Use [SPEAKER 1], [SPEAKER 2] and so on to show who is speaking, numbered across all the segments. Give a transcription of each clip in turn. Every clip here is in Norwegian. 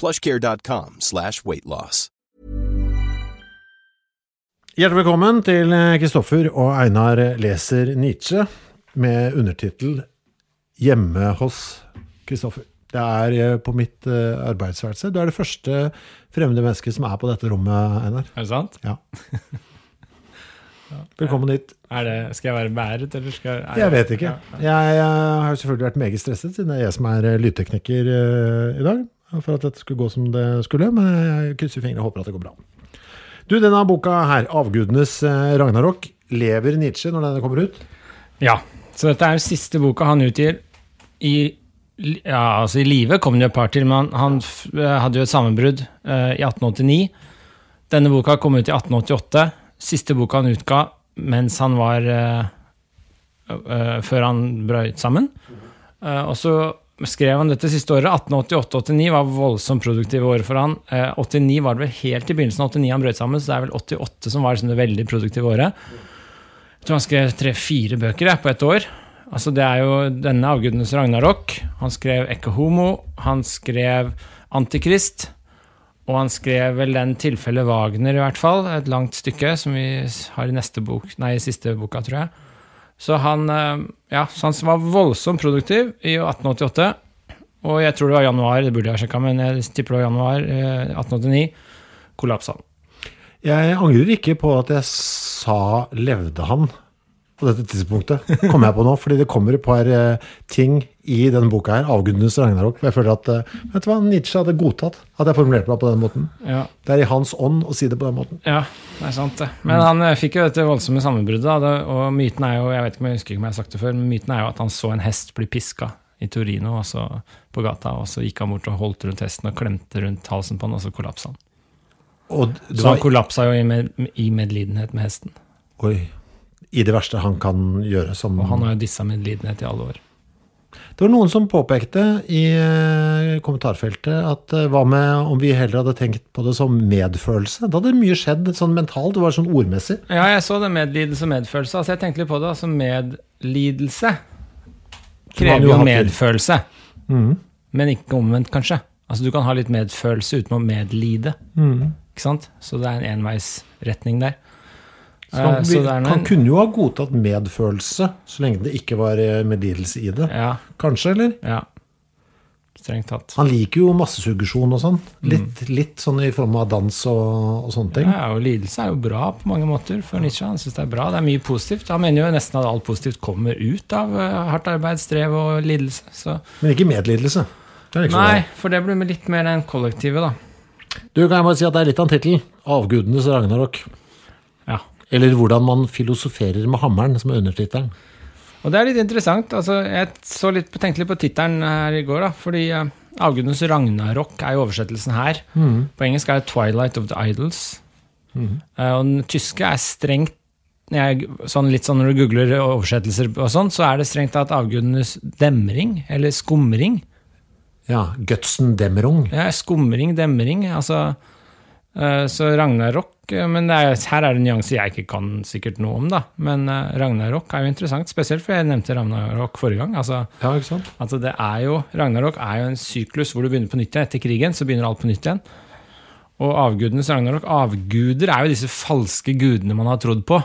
[SPEAKER 1] plushcare.com slash weightloss.
[SPEAKER 2] Hjertelig velkommen til Kristoffer og Einar leser Nietzsche med undertittel Hjemme hos Kristoffer. Det er eh, på mitt eh, arbeidsværelse. Du er det første fremmede mennesket som er på dette rommet, Einar.
[SPEAKER 3] Er det sant?
[SPEAKER 2] Ja. Velkommen hit.
[SPEAKER 3] Er det, skal jeg være bæret, eller skal er
[SPEAKER 2] Jeg vet ikke. Jeg, jeg har selvfølgelig vært meget stresset, siden det er jeg som er eh, lydtekniker eh, i dag. For at dette skulle gå som det skulle. Men jeg krysser fingrene og håper at det går bra. Du, denne boka her, 'Avgudenes eh, Ragnarok', lever Nietzsche når denne kommer ut?
[SPEAKER 3] Ja. Så dette er siste boka han utgir i ja, altså I live kom det et par til, men han, f- hadde jo et sammenbrudd eh, i 1889. Denne boka kom ut i 1888. Siste boka han utga mens han var eh, eh, Før han brøt sammen. Eh, og så skrev han dette siste året. 1888-89 var voldsomt produktive år for han. Eh, 89 var det vel helt i begynnelsen av 89 han brøt sammen, så det er vel 88 som var liksom det veldig produktive året. Jeg tror han skrev tre-fire bøker jeg, på ett år. Altså Det er jo denne avgudenes ragnarok. Han skrev Ekke Homo, han skrev Antikrist, og han skrev vel den tilfellet Wagner, i hvert fall. Et langt stykke som vi har i neste bok, nei, i siste boka, tror jeg. Så han, eh, ja, så han var voldsomt produktiv i 1888. Og jeg tror det var januar, det burde jeg ha sjekka, men jeg tipper det var januar eh, 1889. Kollapsa han.
[SPEAKER 2] Jeg angrer ikke på at jeg sa 'levde han' på dette tidspunktet, kommer jeg på nå. Fordi det kommer et par eh, ting i denne boka her, 'Avgudenes ragnarok', hvor jeg føler at eh, vet du hva, Nietzsche hadde godtatt at jeg formulerte meg på den måten.
[SPEAKER 3] Ja.
[SPEAKER 2] Det er i hans ånd å si det på den måten.
[SPEAKER 3] Ja, det er sant det. Men han eh, fikk jo dette voldsomme sammenbruddet, og myten er jo, jeg vet ikke om jeg husker ikke om jeg har sagt det før, men myten er jo at han så en hest bli piska i Torino, og så på gata, og så gikk han bort og holdt rundt hesten og klemte rundt halsen på den, og så kollapsa han.
[SPEAKER 2] Og
[SPEAKER 3] Så han
[SPEAKER 2] var,
[SPEAKER 3] kollapsa jo i, med, i medlidenhet med hesten.
[SPEAKER 2] oi, i det verste han kan gjøre som
[SPEAKER 3] Og han har jo dissa medlidenhet i alle år.
[SPEAKER 2] Det var noen som påpekte i eh, kommentarfeltet at eh, hva med om vi heller hadde tenkt på det som medfølelse? Da hadde mye skjedd sånn mentalt, det var sånn ordmessig.
[SPEAKER 3] Ja, jeg så det medlidelse og medfølelse. Altså, jeg tenkte litt på det. Altså, medlidelse krever
[SPEAKER 2] jo
[SPEAKER 3] medfølelse,
[SPEAKER 2] Mm.
[SPEAKER 3] men ikke omvendt, kanskje. Altså, du kan ha litt medfølelse uten å medlide.
[SPEAKER 2] Mm.
[SPEAKER 3] Ikke sant? Så det er en enveisretning der.
[SPEAKER 2] Så han,
[SPEAKER 3] Eh, så det er noe-
[SPEAKER 2] han kunne jo ha godtatt medfølelse, så lenge det ikke var eh, medlidelse i det.
[SPEAKER 3] Ja,
[SPEAKER 2] Kanskje, eller?
[SPEAKER 3] ja. Strengt tatt.
[SPEAKER 2] Han liker jo massesuggesjon og sånn. Litt, litt sånn i form av dans og, og sånne ting.
[SPEAKER 3] Ja, og lidelse er jo bra på mange måter for Nietzsche. Han syns det er bra. Det er mye positivt. Han mener jo nesten at alt positivt kommer ut av eh, hardt arbeid, strev og lidelse. Så
[SPEAKER 2] Men ikke medlidelse. Ikke
[SPEAKER 3] nei, for det blir litt mer den kollektive, da.
[SPEAKER 2] Du, kan jeg bare si at det er litt av en tittel. 'Avgudenes ragnarok'. Eller 'Hvordan man filosoferer med hammeren', som er undertittelen.
[SPEAKER 3] Og det er litt interessant. altså Jeg så litt, betenkelig på tittelen her i går. da, fordi uh, Avgudenes ragnarok er jo oversettelsen her. På engelsk er det 'Twilight of the Idols'. Eh, og den tyske er strengt jeg, sånn Litt sånn når du googler oversettelser og sånn, så er det strengt tatt avgudenes demring, eller skumring.
[SPEAKER 2] Ja. Gutsen Demmerung.
[SPEAKER 3] Ja, skumring, demring. Altså eh, Så Ragnarok eh, Men det er, her er det nyanser jeg ikke kan sikkert noe om, da. Men uh, Ragnarok er jo interessant, spesielt fordi jeg nevnte Ragnarok forrige gang. altså
[SPEAKER 2] Ja, ikke sant?
[SPEAKER 3] Altså det er jo, Ragnarok er jo en syklus hvor du begynner på nytt igjen. Etter krigen så begynner alt på nytt igjen. Og avgudenes Ragnarok Avguder er jo disse falske gudene man har trodd på.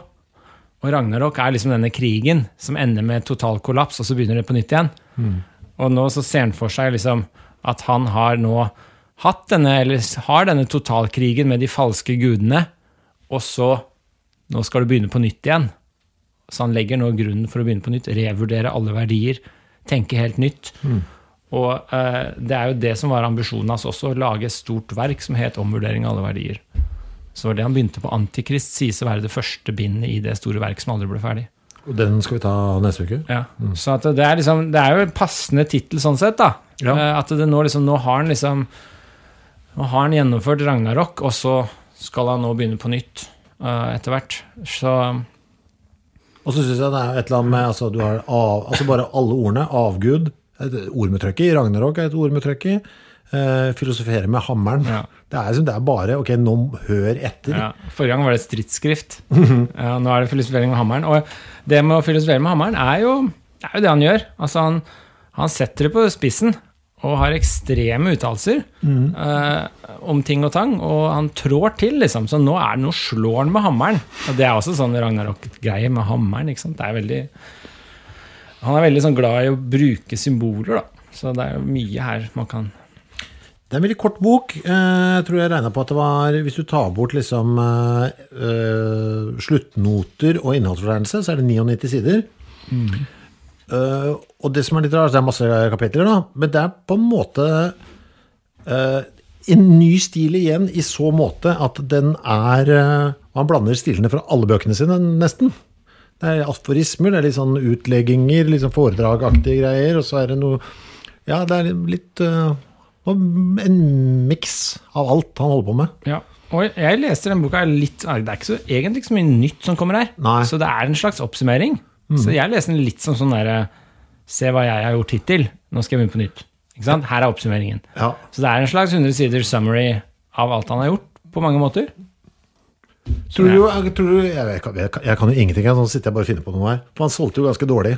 [SPEAKER 3] Og Ragnarok er liksom denne krigen som ender med total kollaps, og så begynner det på nytt igjen. Og nå så ser han for seg liksom at han har nå hatt denne, eller har denne totalkrigen med de falske gudene, og så Nå skal du begynne på nytt igjen. Så han legger nå grunnen for å begynne på nytt. Revurdere alle verdier. Tenke helt nytt. Og eh, det er jo det som var ambisjonen hans også, å lage et stort verk som het 'Omvurdering av alle verdier'. Så det han begynte på. 'Antikrist' sies å være det første bindet i det store verket som aldri ble ferdig.
[SPEAKER 2] Og den skal vi ta neste uke.
[SPEAKER 3] Ja. Så at det, er liksom, det er jo en passende tittel sånn sett, da.
[SPEAKER 2] Ja.
[SPEAKER 3] Eh, At det nå, liksom, nå har han liksom Nå har han gjennomført Ragnarok, og så skal han nå begynne på nytt uh, etter hvert. Så
[SPEAKER 2] Og så syns jeg det er et eller annet med altså, du har av, altså bare alle ordene. Avgud, et ord med trøkk i. Ragnarok er et ord med trøkk i. Uh, filosofere med hammeren.
[SPEAKER 3] Ja.
[SPEAKER 2] Det, er, liksom- det er bare Ok, nå hør etter.
[SPEAKER 3] ja, Forrige gang var det stridsskrift. ja, nå er det filosofering med hammeren. Og det med å filosofere med hammeren er jo er jo det han gjør. Altså, han, han setter det på spissen. Og har ekstreme uttalelser eh, om ting og tang. Og han trår til, liksom. Så nå er det noe slår han med hammeren. Og det er også sånn Ragnarok-greie med hammeren. ikke sant? Det er veldig Han er veldig sånn glad i å bruke symboler, da. Så det er mye her man kan
[SPEAKER 2] Det er en veldig kort bok. Eh, Jeg tror jeg regna på at det var Hvis du tar bort liksom eh, sluttnoter og innholdsfortegnelse, så er det 99 sider. Eh, og det som er litt rart, det er masse kapitler, da, men det er på en måte uh, en ny stil igjen, i så måte at den er uh, Han blander stilene fra alle bøkene sine, nesten. Det er aforismer, det er litt sånn utlegginger, litt sånn foredragaktige greier, og så er det noe Ja, det er litt uh, en miks av alt han holder på med.
[SPEAKER 3] Ja. Og jeg leste den boka litt Det er ikke så, egentlig ikke så mye nytt som kommer her.
[SPEAKER 2] Nei.
[SPEAKER 3] Så det er en slags oppsummering. Så jeg leste den litt som sånn derre Se hva jeg har gjort hittil. Nå skal jeg begynne på nytt. Ikke sant? Her er oppsummeringen.
[SPEAKER 2] Ja.
[SPEAKER 3] Så det er en slags 100 sider summary av alt han har gjort, på mange måter.
[SPEAKER 2] Tror du, jeg, tror du, jeg, vet jeg, kan- jeg kan jo ingenting, nå sitter jeg bare og finner på noe her. For han solgte jo ganske dårlig.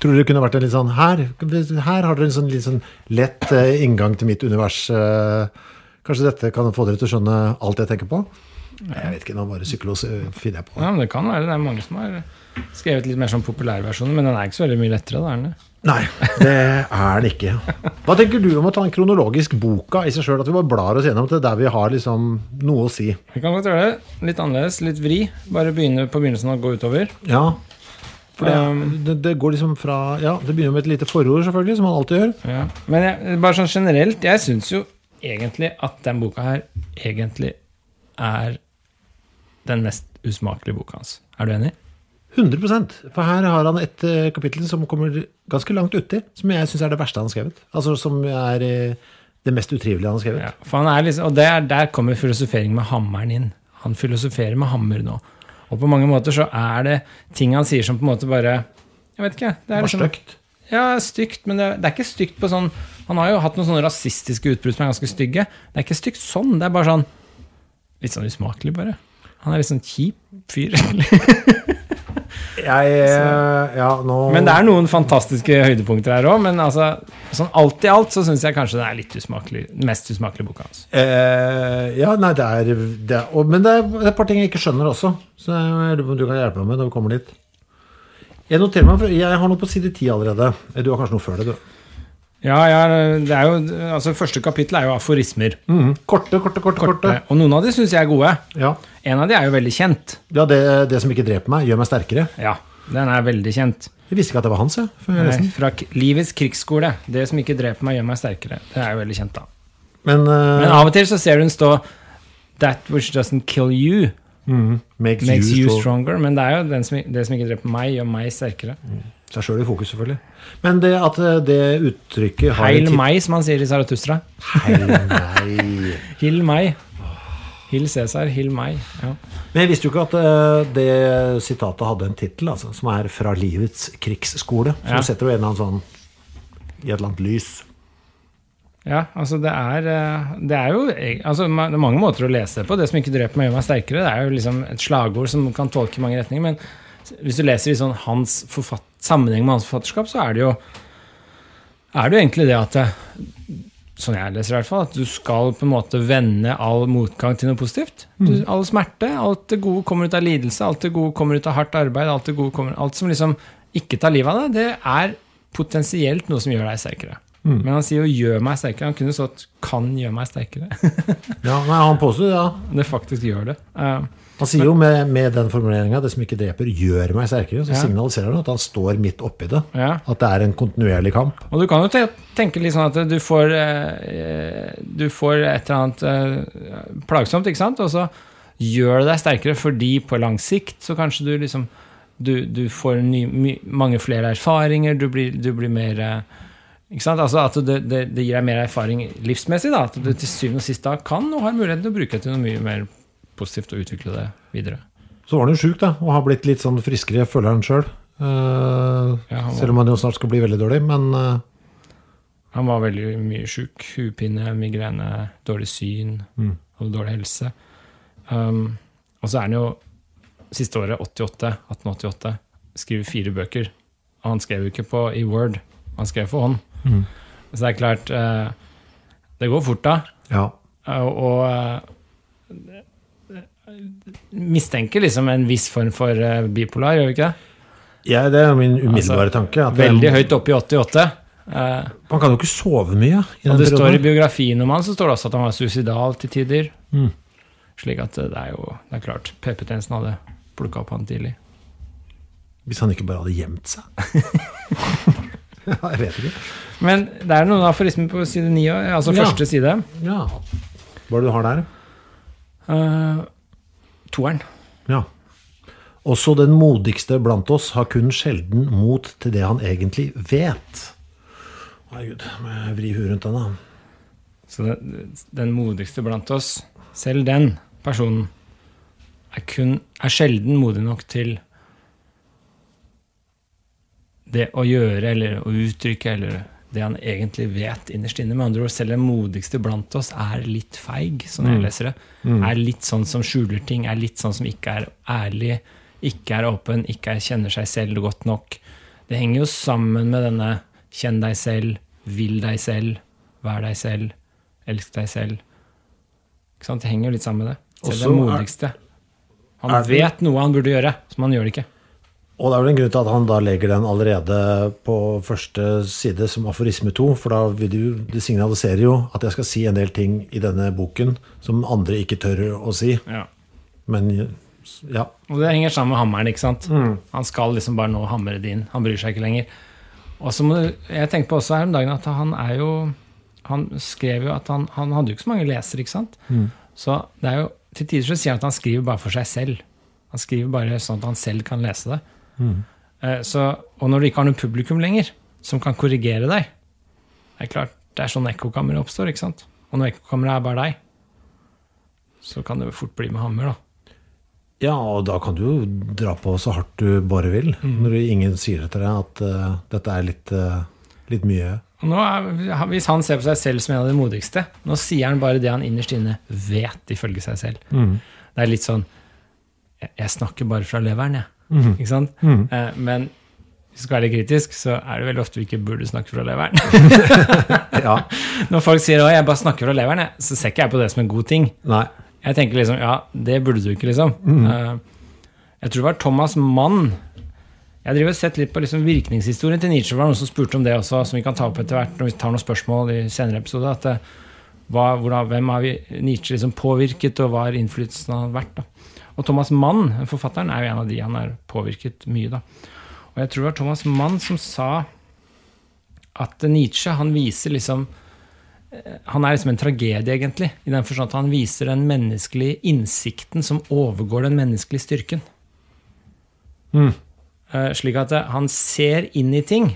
[SPEAKER 2] Tror du det kunne vært en litt sånn Her, her har dere en sånn litt sånn lett eh, inngang til mitt univers. eh, kanskje dette kan få dere til å skjønne alt jeg tenker på? Jeg vet ikke, nå bare psykolos eh, finner jeg på.
[SPEAKER 3] Ja, men Det kan være. Det er mange som har skrevet litt mer sånn populærversjoner, men den er ikke så veldig mye lettere. da, er den det?
[SPEAKER 2] Nei, det er den ikke. Hva tenker du om å ta en kronologisk boka i seg sjøl? At vi bare blar oss gjennom til der vi har liksom noe å si?
[SPEAKER 3] Vi kan godt gjøre det. Litt annerledes, litt vri. Bare begynne på begynnelsen og gå utover.
[SPEAKER 2] Ja. For det,
[SPEAKER 3] Um,
[SPEAKER 2] det, det går liksom fra Ja, det begynner med et lite forord, selvfølgelig, som man alltid gjør.
[SPEAKER 3] Ja. Men jeg, bare sånn generelt, jeg syns jo egentlig at den boka her egentlig er den mest usmakelige boka hans. Er du enig?
[SPEAKER 2] 100% For her har han et eh, kapittel som kommer ganske langt uti, som jeg syns er det verste han har skrevet. Altså som er eh, det mest utrivelige han har skrevet.
[SPEAKER 3] Ja, for han er liksom, og der, der kommer filosofering med hammeren inn. Han filosoferer med hammer nå. Og på mange måter så er det ting han sier som på en måte bare Jeg vet ikke. Det er liksom,
[SPEAKER 2] stygt.
[SPEAKER 3] Ja, stygt, men det, det er ikke stygt på sånn Han har jo hatt noen sånne rasistiske utbrudd som er ganske stygge. Det er ikke stygt sånn. Det er bare sånn Litt sånn usmakelig, bare. Han er litt sånn kjip fyr. egentlig.
[SPEAKER 2] Jeg eh, Ja, nå
[SPEAKER 3] Men det er noen fantastiske høydepunkter her òg. Men altså, sånn alt i alt så syns jeg kanskje det er litt usmakelig, den mest usmakelige boka hans.
[SPEAKER 2] eh, Ja, nei, det er, det er og, Men det er et par ting jeg ikke skjønner også, så jeg lurer på om du kan hjelpe meg med når vi kommer dit. Jeg noterer meg, jeg har noe på side ti allerede. Du har kanskje noe før det, du.
[SPEAKER 3] Ja, ja, det er jo, altså Første kapittel er jo aforismer.
[SPEAKER 2] Mm. Korte, korte, korte. korte.
[SPEAKER 3] Og noen av de syns jeg er gode.
[SPEAKER 2] Ja,
[SPEAKER 3] En av de er jo veldig kjent.
[SPEAKER 2] ja det, det som ikke dreper meg, gjør meg sterkere.
[SPEAKER 3] Ja, Den er veldig kjent.
[SPEAKER 2] Jeg visste ikke at det var hans, jeg.
[SPEAKER 3] Nei, fra Livets krigsskole. Det som ikke dreper meg, gjør meg sterkere. Det er jo veldig kjent, da.
[SPEAKER 2] Men, uh,
[SPEAKER 3] Men av og til så ser du den stå That which doesn't kill you,
[SPEAKER 2] mm. makes,
[SPEAKER 3] makes you
[SPEAKER 2] you
[SPEAKER 3] stronger. Men det er jo den som, det som ikke dreper meg, gjør meg sterkere.
[SPEAKER 2] Seg sjøl i fokus, selvfølgelig. Men det at eh, det uttrykket har
[SPEAKER 3] Heil meg, som han sier i Saratustra.
[SPEAKER 2] Heil meg.
[SPEAKER 3] Hill meg. Hill Cæsar, hill meg. Ja.
[SPEAKER 2] Men jeg visste jo ikke at eh, det sitatet hadde en tittel, altså, som er 'Fra livets krigsskole'. Så
[SPEAKER 3] Ja.
[SPEAKER 2] setter jo en eller annen sånn i et eller annet lys.
[SPEAKER 3] Ja, altså det er, eh, det er jo altså det er mange måter å lese det på. Det som ikke dreper meg, gjør meg sterkere. Det er jo liksom et slagord som kan tolke i mange retninger. Men hvis du leser i sånn hans sammenheng med hans forfatterskap, så er det jo er det jo egentlig det at Sånn jeg leser i hvert fall, at du skal på en måte vende all motgang til noe positivt. Du, all smerte, alt det gode kommer ut av lidelse, alt det gode kommer ut av hardt arbeid. Alt det gode kommer, alt som liksom ikke tar livet av deg, det er potensielt noe som gjør deg sterkere. Men han sier jo 'gjør meg sterkere'. Han kunne stått 'kan gjøre meg sterkere'.
[SPEAKER 2] Ja, nei, han påstår ja.
[SPEAKER 3] det faktisk gjør det. Eh,
[SPEAKER 2] Han sier jo med, med den formuleringa 'det som ikke dreper, gjør meg sterkere', så
[SPEAKER 3] Ja.
[SPEAKER 2] signaliserer han at han står midt oppi det.
[SPEAKER 3] ja.
[SPEAKER 2] At det er en kontinuerlig kamp.
[SPEAKER 3] Og du kan jo tenke litt sånn at du får, eh, du får et eller annet eh, plagsomt, ikke sant? Og så gjør det deg sterkere fordi på lang sikt så kanskje du liksom Du, du får ny, my, mange flere erfaringer, du blir, du blir mer eh? Altså at det, det, det gir deg mer erfaring livsmessig, da. At du til syvende og sist da kan og har muligheten til å bruke det til noe mye mer positivt å utvikle det videre.
[SPEAKER 2] Så var han jo sjuk, da, og har blitt litt sånn friskere, føler han sjøl.
[SPEAKER 3] Ja,
[SPEAKER 2] selv om han jo snart skal bli veldig dårlig. Men uh,
[SPEAKER 3] Han var veldig mye sjuk. Hodepine, migrene, dårlig syn og dårlig helse. Um, og så er han jo siste året, 88, 1888, skriver fire bøker. Han skrev jo ikke på, i Word, han skrev for hånd. Så det er klart uh, Det går fort, da.
[SPEAKER 2] ja.
[SPEAKER 3] Og, eh, mistenker liksom en viss form for eh, bipolar, gjør vi ikke det?
[SPEAKER 2] ja, det er min umiddelbare
[SPEAKER 3] Altså,
[SPEAKER 2] tanke. At det-
[SPEAKER 3] Veldig høyt oppe i 88. Uh,
[SPEAKER 2] Han kan jo ikke sove mye. i
[SPEAKER 3] Og
[SPEAKER 2] den
[SPEAKER 3] det står i biografien om han, så står det også at han var suicidal til tider.
[SPEAKER 2] Mm.
[SPEAKER 3] Slik at det er jo det er klart PP-tjenesten hadde plukka opp han tidlig.
[SPEAKER 2] Hvis han ikke bare hadde gjemt seg. jeg vet ikke.
[SPEAKER 3] Men det er noen aforismer på side 9, altså
[SPEAKER 2] Ja.
[SPEAKER 3] første side.
[SPEAKER 2] Ja. Hva er det du har der?
[SPEAKER 3] Uh, toeren.
[SPEAKER 2] Ja. Også den modigste blant oss har kun sjelden mot til det han egentlig vet. Herregud, må jeg vri huet rundt den, da.
[SPEAKER 3] Så den, den modigste blant oss, selv den personen, er, kun, er sjelden modig nok til det å gjøre eller å uttrykke eller det han egentlig vet innerst inne. Med andre ord, selv den modigste blant oss er litt feig, som jeg leser det. Er litt sånn som skjuler ting, er litt sånn som ikke er ærlig, ikke er åpen, ikke er, kjenner seg selv godt nok. Det henger jo sammen med denne kjenn deg selv, vil deg selv, vær deg selv, elsk deg selv. Ikke sant? Det henger jo litt sammen med det. Selv
[SPEAKER 2] Også
[SPEAKER 3] den modigste. Han vet noe han burde gjøre, som han gjør det ikke.
[SPEAKER 2] Og det er vel en grunn til at han da legger den allerede på første side som aforisme to, for da vil du, det signaliserer jo at jeg skal si en del ting i denne boken som andre ikke tør å si.
[SPEAKER 3] Ja.
[SPEAKER 2] Men ja.
[SPEAKER 3] Og det henger sammen med hammeren. ikke sant? Han skal liksom bare nå hamre det inn. Han bryr seg ikke lenger. Og så må du, Jeg tenkte på også her om dagen at han er jo Han skrev jo at han, han hadde jo ikke så mange lesere, ikke sant? Så det er jo til tider så sier han at han skriver bare for seg selv. Han skriver bare sånn at han selv kan lese det. Eh, Så, og når du ikke har noe publikum lenger som kan korrigere deg Det er klart, det er sånn ekkokamera oppstår. ikke sant? Og når ekkokameraet er bare deg, så kan det fort bli med hammer. da.
[SPEAKER 2] ja, og da kan du jo dra på så hardt du bare vil, når ingen sier til deg at uh, dette er litt, uh, litt mye.
[SPEAKER 3] Og nå er, hvis han ser på seg selv som en av de modigste, nå sier han bare det han innerst inne vet ifølge seg selv. Det er litt sånn Jeg, jeg snakker bare fra leveren, jeg. Ikke sant? Eh, men hvis du skal være litt kritisk, så er det veldig ofte vi ikke burde snakke fra leveren.
[SPEAKER 2] Ja,
[SPEAKER 3] Når folk sier 'å, jeg bare snakker fra leveren', så ser ikke jeg på det som en god ting.
[SPEAKER 2] nei.
[SPEAKER 3] Jeg tenker liksom ja, det burde du ikke, liksom. Eh, jeg tror det var Thomas Mann. Jeg driver og sett litt på liksom virkningshistorien til Nietzsche. Det var noen som spurte om det også, som vi kan ta opp etter hvert når vi tar noen spørsmål i senere episoder. At, eh, hva, hvordan, hvem har vi Nietzsche liksom påvirket, og hva har innflytelsen har vært? da? Og Thomas Mann, forfatteren, er jo en av de han har påvirket mye. da. Og jeg tror det var Thomas Mann som sa at Nietzsche han viser liksom han er liksom en tragedie, egentlig, i den forstand at han viser den menneskelige innsikten som overgår den menneskelige styrken. Mm. slik at eh, han ser inn i ting,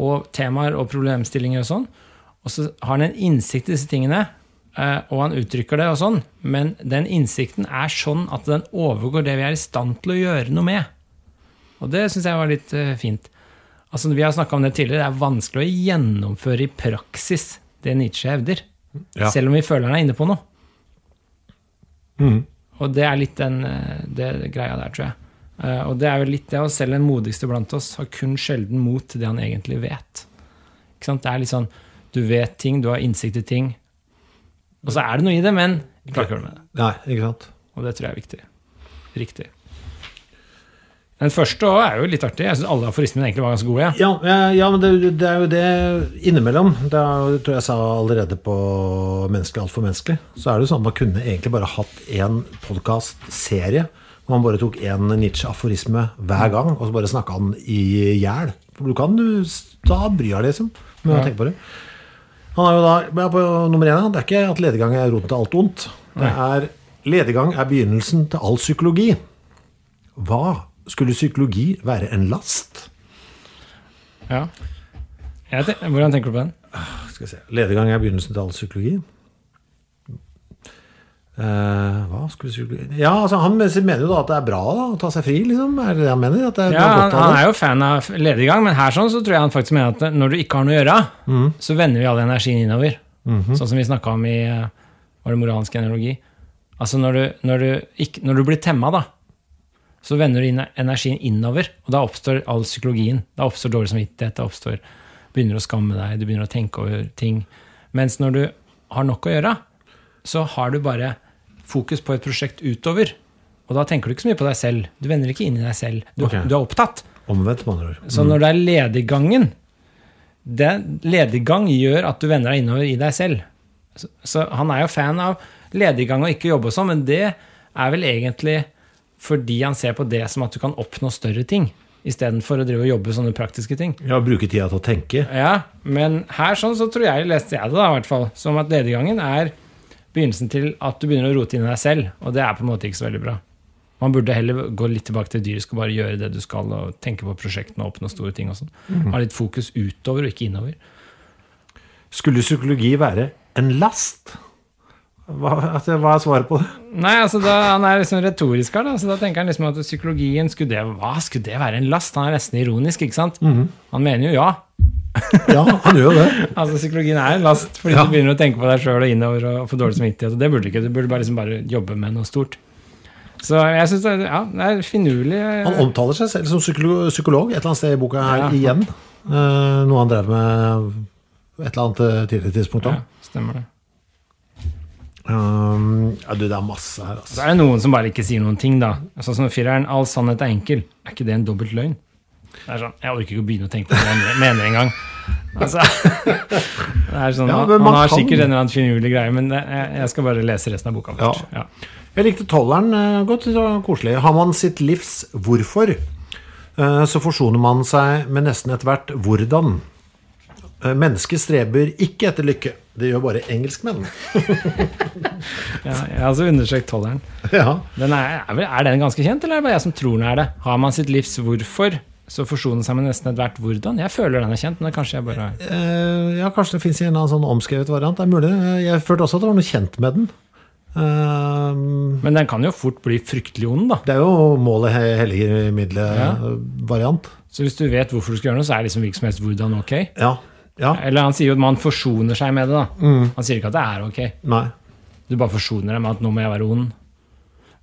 [SPEAKER 3] og temaer og problemstillinger og sånn, og så har han en innsikt i disse tingene, eh, og han uttrykker det og sånn, men den innsikten er sånn at den overgår det vi er i stand til å gjøre noe med. Og det syns jeg var litt eh, fint. Altså, Vi har snakka om det tidligere, det er vanskelig å gjennomføre i praksis det Nietzsche hevder.
[SPEAKER 2] Ja.
[SPEAKER 3] Selv om vi føler han er inne på noe.
[SPEAKER 2] Mm.
[SPEAKER 3] Og det er litt den eh, det, greia der, tror jeg. Eh, og det er vel litt det å selv den modigste blant oss har kun sjelden mot til det han egentlig vet. Det er litt sånn du vet ting, du har innsikt i ting, og så er det noe i det, men du klarer ikke å gjøre med det.
[SPEAKER 2] Nei, ikke sant.
[SPEAKER 3] Og det tror jeg er viktig. Riktig. Den første er jo litt artig. Jeg syns alle aforismene egentlig var ganske gode. Ja.
[SPEAKER 2] Ja, ja, men det, det er jo det innimellom. Det er, jeg tror jeg sa allerede på Menneskelig altfor menneskelig. Så er det jo sånn at man kunne egentlig bare hatt én podkast-serie. hvor Man bare tok én Nietzsche-aforisme hver gang, og så bare snakka den i hjel. For du kan ta bry deg, liksom, med å
[SPEAKER 3] Ja.
[SPEAKER 2] tenke på det. Han er jo da på nummer én. Det er ikke at lediggang er roten til alt ondt. Det er Lediggang er begynnelsen til all psykologi. Hva skulle psykologi være en last?
[SPEAKER 3] Ja. Tenk, hvordan tenker du på den?
[SPEAKER 2] Skal vi se. Lediggang er begynnelsen til all psykologi. Eh, hva skulle psykologi Ja, altså Han mener jo da at det er bra da, å ta seg fri, liksom. Er det det han mener? At det er
[SPEAKER 3] Ja, han, han er jo fan av lediggang, men her sånn så tror jeg han faktisk mener at når du ikke har noe å gjøre, så vender vi all energien innover. Sånn som vi snakka om i eh, var det moralsk genealogi. Altså når du, når du, ikke, når du blir temma, da, så vender du energien innover, og da oppstår all psykologien. Da oppstår dårlig samvittighet, da oppstår begynner å skamme deg, du begynner å tenke over ting. Mens når du har nok å gjøre, så har du bare fokus på et prosjekt utover. Og da tenker du ikke så mye på deg selv. Du vender ikke inn i deg selv. Du,
[SPEAKER 2] okay.
[SPEAKER 3] du er opptatt.
[SPEAKER 2] Omvendt, med andre ord.
[SPEAKER 3] Så når det er lediggangen det, Lediggang gjør at du vender deg innover i deg selv. Så, så han er jo fan av lediggang og ikke jobbe og sånn, men det er vel egentlig fordi han ser på det som at du kan oppnå større ting, istedenfor å drive og jobbe sånne praktiske ting.
[SPEAKER 2] Ja, bruke tida til å tenke.
[SPEAKER 3] Ja, men her sånn så tror jeg, leste jeg det da i hvert fall, som at lediggangen er begynnelsen til at du begynner å rote inn i deg selv, og det er på en måte ikke så veldig bra. Man burde heller gå litt tilbake til dyrisk og bare gjøre det du skal, og tenke på prosjektene og oppnå store ting og sånn. Ha litt fokus utover og ikke innover.
[SPEAKER 2] Skulle psykologi være en last? Hva, altså, hva er svaret på det?
[SPEAKER 3] Nei, altså da, Han er liksom retorisk her, da, så da tenker han liksom at psykologien skulle det, Hva skulle det være en last? Han er nesten ironisk, ikke sant? Han mener jo ja.
[SPEAKER 2] Ja, han gjør jo det.
[SPEAKER 3] Altså Psykologien er en last fordi
[SPEAKER 2] Ja.
[SPEAKER 3] du begynner å tenke på deg sjøl og innover og få dårlig samvittighet. og Det burde du ikke. Du burde bare, liksom bare jobbe med noe stort. Så jeg syns det, ja, det er finurlig.
[SPEAKER 2] Han omtaler seg selv som psykolog, psykolog et eller annet sted i boka her
[SPEAKER 3] Ja.
[SPEAKER 2] igjen. Uh, noe han drev med et eller annet eh, tidligere tidspunkt
[SPEAKER 3] Ja,
[SPEAKER 2] òg.
[SPEAKER 3] stemmer det.
[SPEAKER 2] Um, ja, du, det er masse her,
[SPEAKER 3] Så
[SPEAKER 2] altså.
[SPEAKER 3] er det noen som bare ikke sier noen ting, da. Sånn som fireren. All sannhet er enkel. Er ikke det en dobbelt løgn? Det er sånn, Jeg orker ikke å begynne å tenke på hva han mener engang. Altså, det er sånn,
[SPEAKER 2] Ja,
[SPEAKER 3] han, han har sikkert en eller annen finurlig greie, men jeg, jeg skal bare lese resten av boka først. Ja.
[SPEAKER 2] Jeg likte tolleren eh, godt. Det var koselig. Har man sitt livs hvorfor, eh, så forsoner man seg med nesten ethvert hvordan. Eh, Mennesket streber ikke etter lykke. Det gjør bare engelskmenn.
[SPEAKER 3] Ja, jeg har også undersøkt tolleren.
[SPEAKER 2] ja.
[SPEAKER 3] Den er, er, den ganske kjent, eller er det bare jeg som tror den er det? Har man sitt livs hvorfor, så forsoner seg med nesten ethvert hvordan? Jeg føler den er kjent, men kanskje jeg bare
[SPEAKER 2] Eh, ja, kanskje det fins en annen sånn omskrevet variant. Det er mulig. Eh, Jeg følte også at det var noe kjent med den. Um,
[SPEAKER 3] Men den kan jo fort bli fryktelig ond, da.
[SPEAKER 2] det er jo målet he- helliger
[SPEAKER 3] Ja.
[SPEAKER 2] middelet-variant.
[SPEAKER 3] Så hvis du vet hvorfor du skal gjøre noe, så er liksom hvilken som helst hvordan ok.
[SPEAKER 2] Ja. Ja.
[SPEAKER 3] Eller han sier jo at man forsoner seg med det, da. Han sier ikke at det er ok.
[SPEAKER 2] Nei.
[SPEAKER 3] Du bare forsoner deg med at nå må jeg være ond.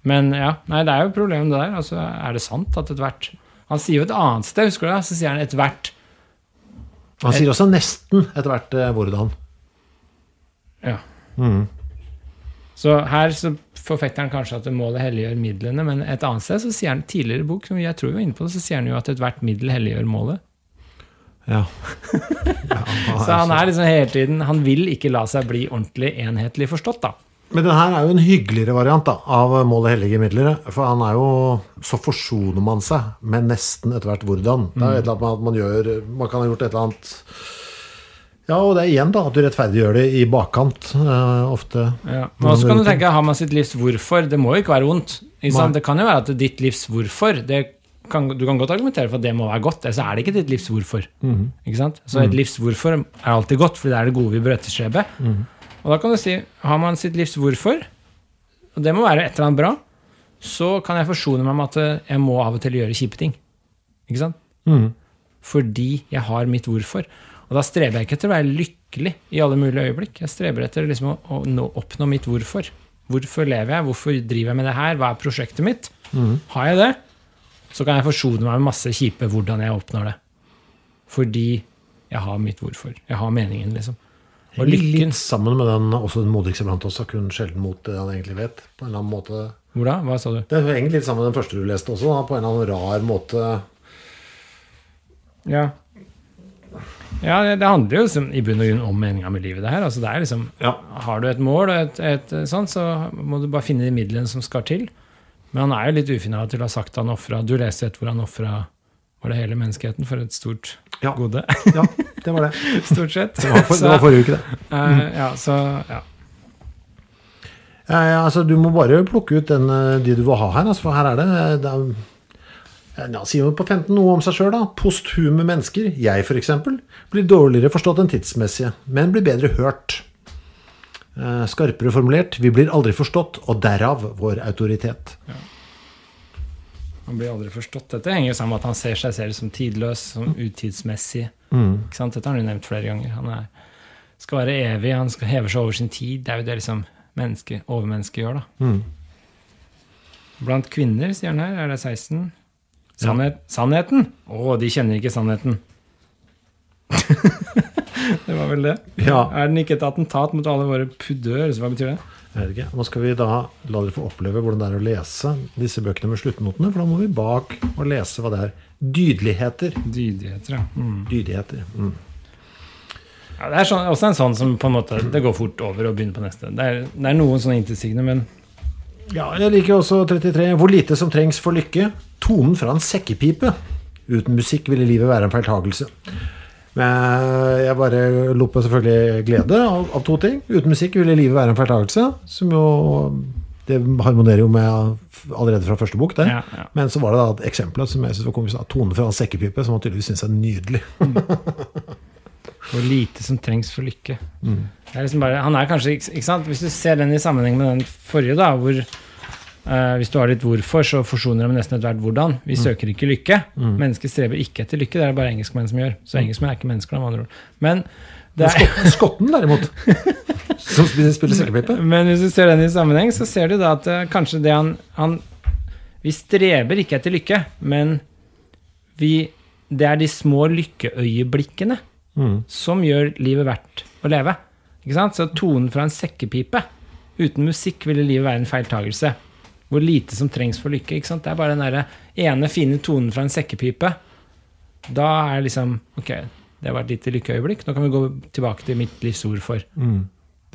[SPEAKER 3] Men ja, nei, det er jo et problem det der. Altså, er det sant at ethvert Han sier jo et annet sted, husker du det? Så sier han ethvert
[SPEAKER 2] Han sier også nesten etter hvert eh, hvordan.
[SPEAKER 3] Ja. Så her så forfekter han kanskje at målet helliggjør midlene, men et annet sted så sier han tidligere i bok, som jeg tror vi var inne på, så sier han jo at ethvert middel helliggjør målet.
[SPEAKER 2] Ja.
[SPEAKER 3] Så han er liksom hele tiden Han vil ikke la seg bli ordentlig enhetlig forstått, da.
[SPEAKER 2] Men den her er jo en hyggeligere variant da, av målet hellige midler. For han er jo Så forsoner man seg med nesten etter hvert hvordan. Det er et eller annet med at man gjør Man kan ha gjort et eller annet Ja, og det er igjen da at du rettferdiggjør det i bakkant. uh, ofte.
[SPEAKER 3] Ja. Men så kan du tenke, har man sitt livs hvorfor? Det må jo ikke være vondt. Ikke sant? Det kan jo være at ditt livs hvorfor det kan, Du kan godt argumentere for at det må være godt, ellers er det ikke ditt livs hvorfor. Ikke sant? Så et livs hvorfor er alltid godt, fordi det er det gode vi bør etterstrebe. Og da kan du si, har man sitt livs hvorfor, og det må være et eller annet bra, så kan jeg forsone meg med at eh, jeg må av og til gjøre kjipe ting. Ikke sant? Fordi jeg har mitt hvorfor. Og da streber jeg ikke etter å være lykkelig i alle mulige øyeblikk. Jeg streber etter liksom å, å nå, oppnå mitt hvorfor. Hvorfor lever jeg? Hvorfor driver jeg med det her? Hva er prosjektet mitt? Har jeg det, så kan jeg forsone meg med masse kjipe hvordan jeg oppnår det. Fordi jeg har mitt hvorfor. Jeg har meningen, liksom. Og lykken.
[SPEAKER 2] Litt sammen med den også den modigste blant oss har kun sjelden mot det han egentlig vet. På en eller annen måte.
[SPEAKER 3] Hvor da? Hva sa du?
[SPEAKER 2] Det henger litt sammen med den første du leste også, da, på en eller annen rar måte.
[SPEAKER 3] Ja. Ja, det, det handler jo liksom, i bunn og grunn om meninga med livet, det her. Altså, det er liksom,
[SPEAKER 2] Ja.
[SPEAKER 3] Har du et mål, og et, et, sånt, så må du bare finne de midlene som skal til. Men han er jo litt ufin av til å ha sagt han ofra Du leste et hvor han ofra Var det hele menneskeheten for et stort
[SPEAKER 2] Ja.
[SPEAKER 3] gode?
[SPEAKER 2] Ja, det var det.
[SPEAKER 3] Stort sett.
[SPEAKER 2] Det var, for, det var forrige uke, det.
[SPEAKER 3] Eh, ja, så ja.
[SPEAKER 2] Ja, ja, altså, du må bare plukke ut den, eh, de du vil ha her. Altså, for her er det, det er, ja, sier man på 15 noe om seg sjøl, da. Posthume mennesker, jeg f.eks., blir dårligere forstått enn tidsmessige, men blir bedre hørt. Eh, Skarpere formulert, vi blir aldri forstått, og derav vår autoritet.
[SPEAKER 3] Han blir aldri forstått. Dette henger jo sammen med at han ser seg selv som tidløs, som utidsmessig. Ikke sant? Dette har han jo nevnt flere ganger. Han er, skal være evig, han skal heve seg over sin tid. Det er jo det liksom menneske, overmennesket gjør, da. Blant kvinner, sier han her, er det 16. Sannhet, Sannheten? Å, de kjenner ikke sannheten. det var vel det.
[SPEAKER 2] Ja.
[SPEAKER 3] Er den ikke et attentat mot alle våre pudør? Så hva betyr det?
[SPEAKER 2] Jeg vet ikke. Nå skal vi da la dere få oppleve hvordan det er å lese disse bøkene med sluttnotene, for da må vi bak og lese hva det er. Dydeligheter.
[SPEAKER 3] Dydigheter, ja. Mm.
[SPEAKER 2] Dydigheter. Mm.
[SPEAKER 3] Ja, det er sånn, også en sånn som på en måte Det går fort over og begynner på neste. Det er, det er noen sånne intetsigende, men
[SPEAKER 2] Ja, jeg liker også 33. Hvor lite som trengs for lykke. Tonen fra en sekkepipe. Uten musikk ville livet være en feiltagelse. Men jeg bare lot på selvfølgelig glede av, av to ting. Uten musikk ville livet være en feiltagelse, som jo Det harmonerer jo med allerede fra første bok, det.
[SPEAKER 3] Ja, ja.
[SPEAKER 2] Men så var det da et eksempel som jeg synes var komisk. da. Tonen fra en sekkepipe, som han tydeligvis syns er nydelig.
[SPEAKER 3] Og lite som trengs for lykke. Det er liksom bare, han er kanskje, ikke sant? Hvis du ser den i sammenheng med den forrige, da, hvor eh, hvis du har litt hvorfor, så forsoner de nesten ethvert hvordan. Vi søker ikke lykke. Mennesker streber ikke etter lykke, det er det bare engelskmenn som gjør. Så engelskmenn er ikke mennesker, med andre ord. Men, det er,
[SPEAKER 2] Skot- Skotten, derimot, som spiller, sekkepipe.
[SPEAKER 3] men hvis du ser den i sammenheng, så ser du da at uh, kanskje det han, han Vi streber ikke etter lykke, men vi, det er de små lykkeøyeblikkene som gjør livet verdt å leve. Ikke sant? Så tonen fra en sekkepipe Uten musikk ville livet være en feiltagelse. Hvor lite som trengs for lykke. Ikke sant? Det er bare den der ene fine tonen fra en sekkepipe. Da er liksom Ok, det var et lite lykkeøyeblikk. Nå kan vi gå tilbake til mitt livs ord for.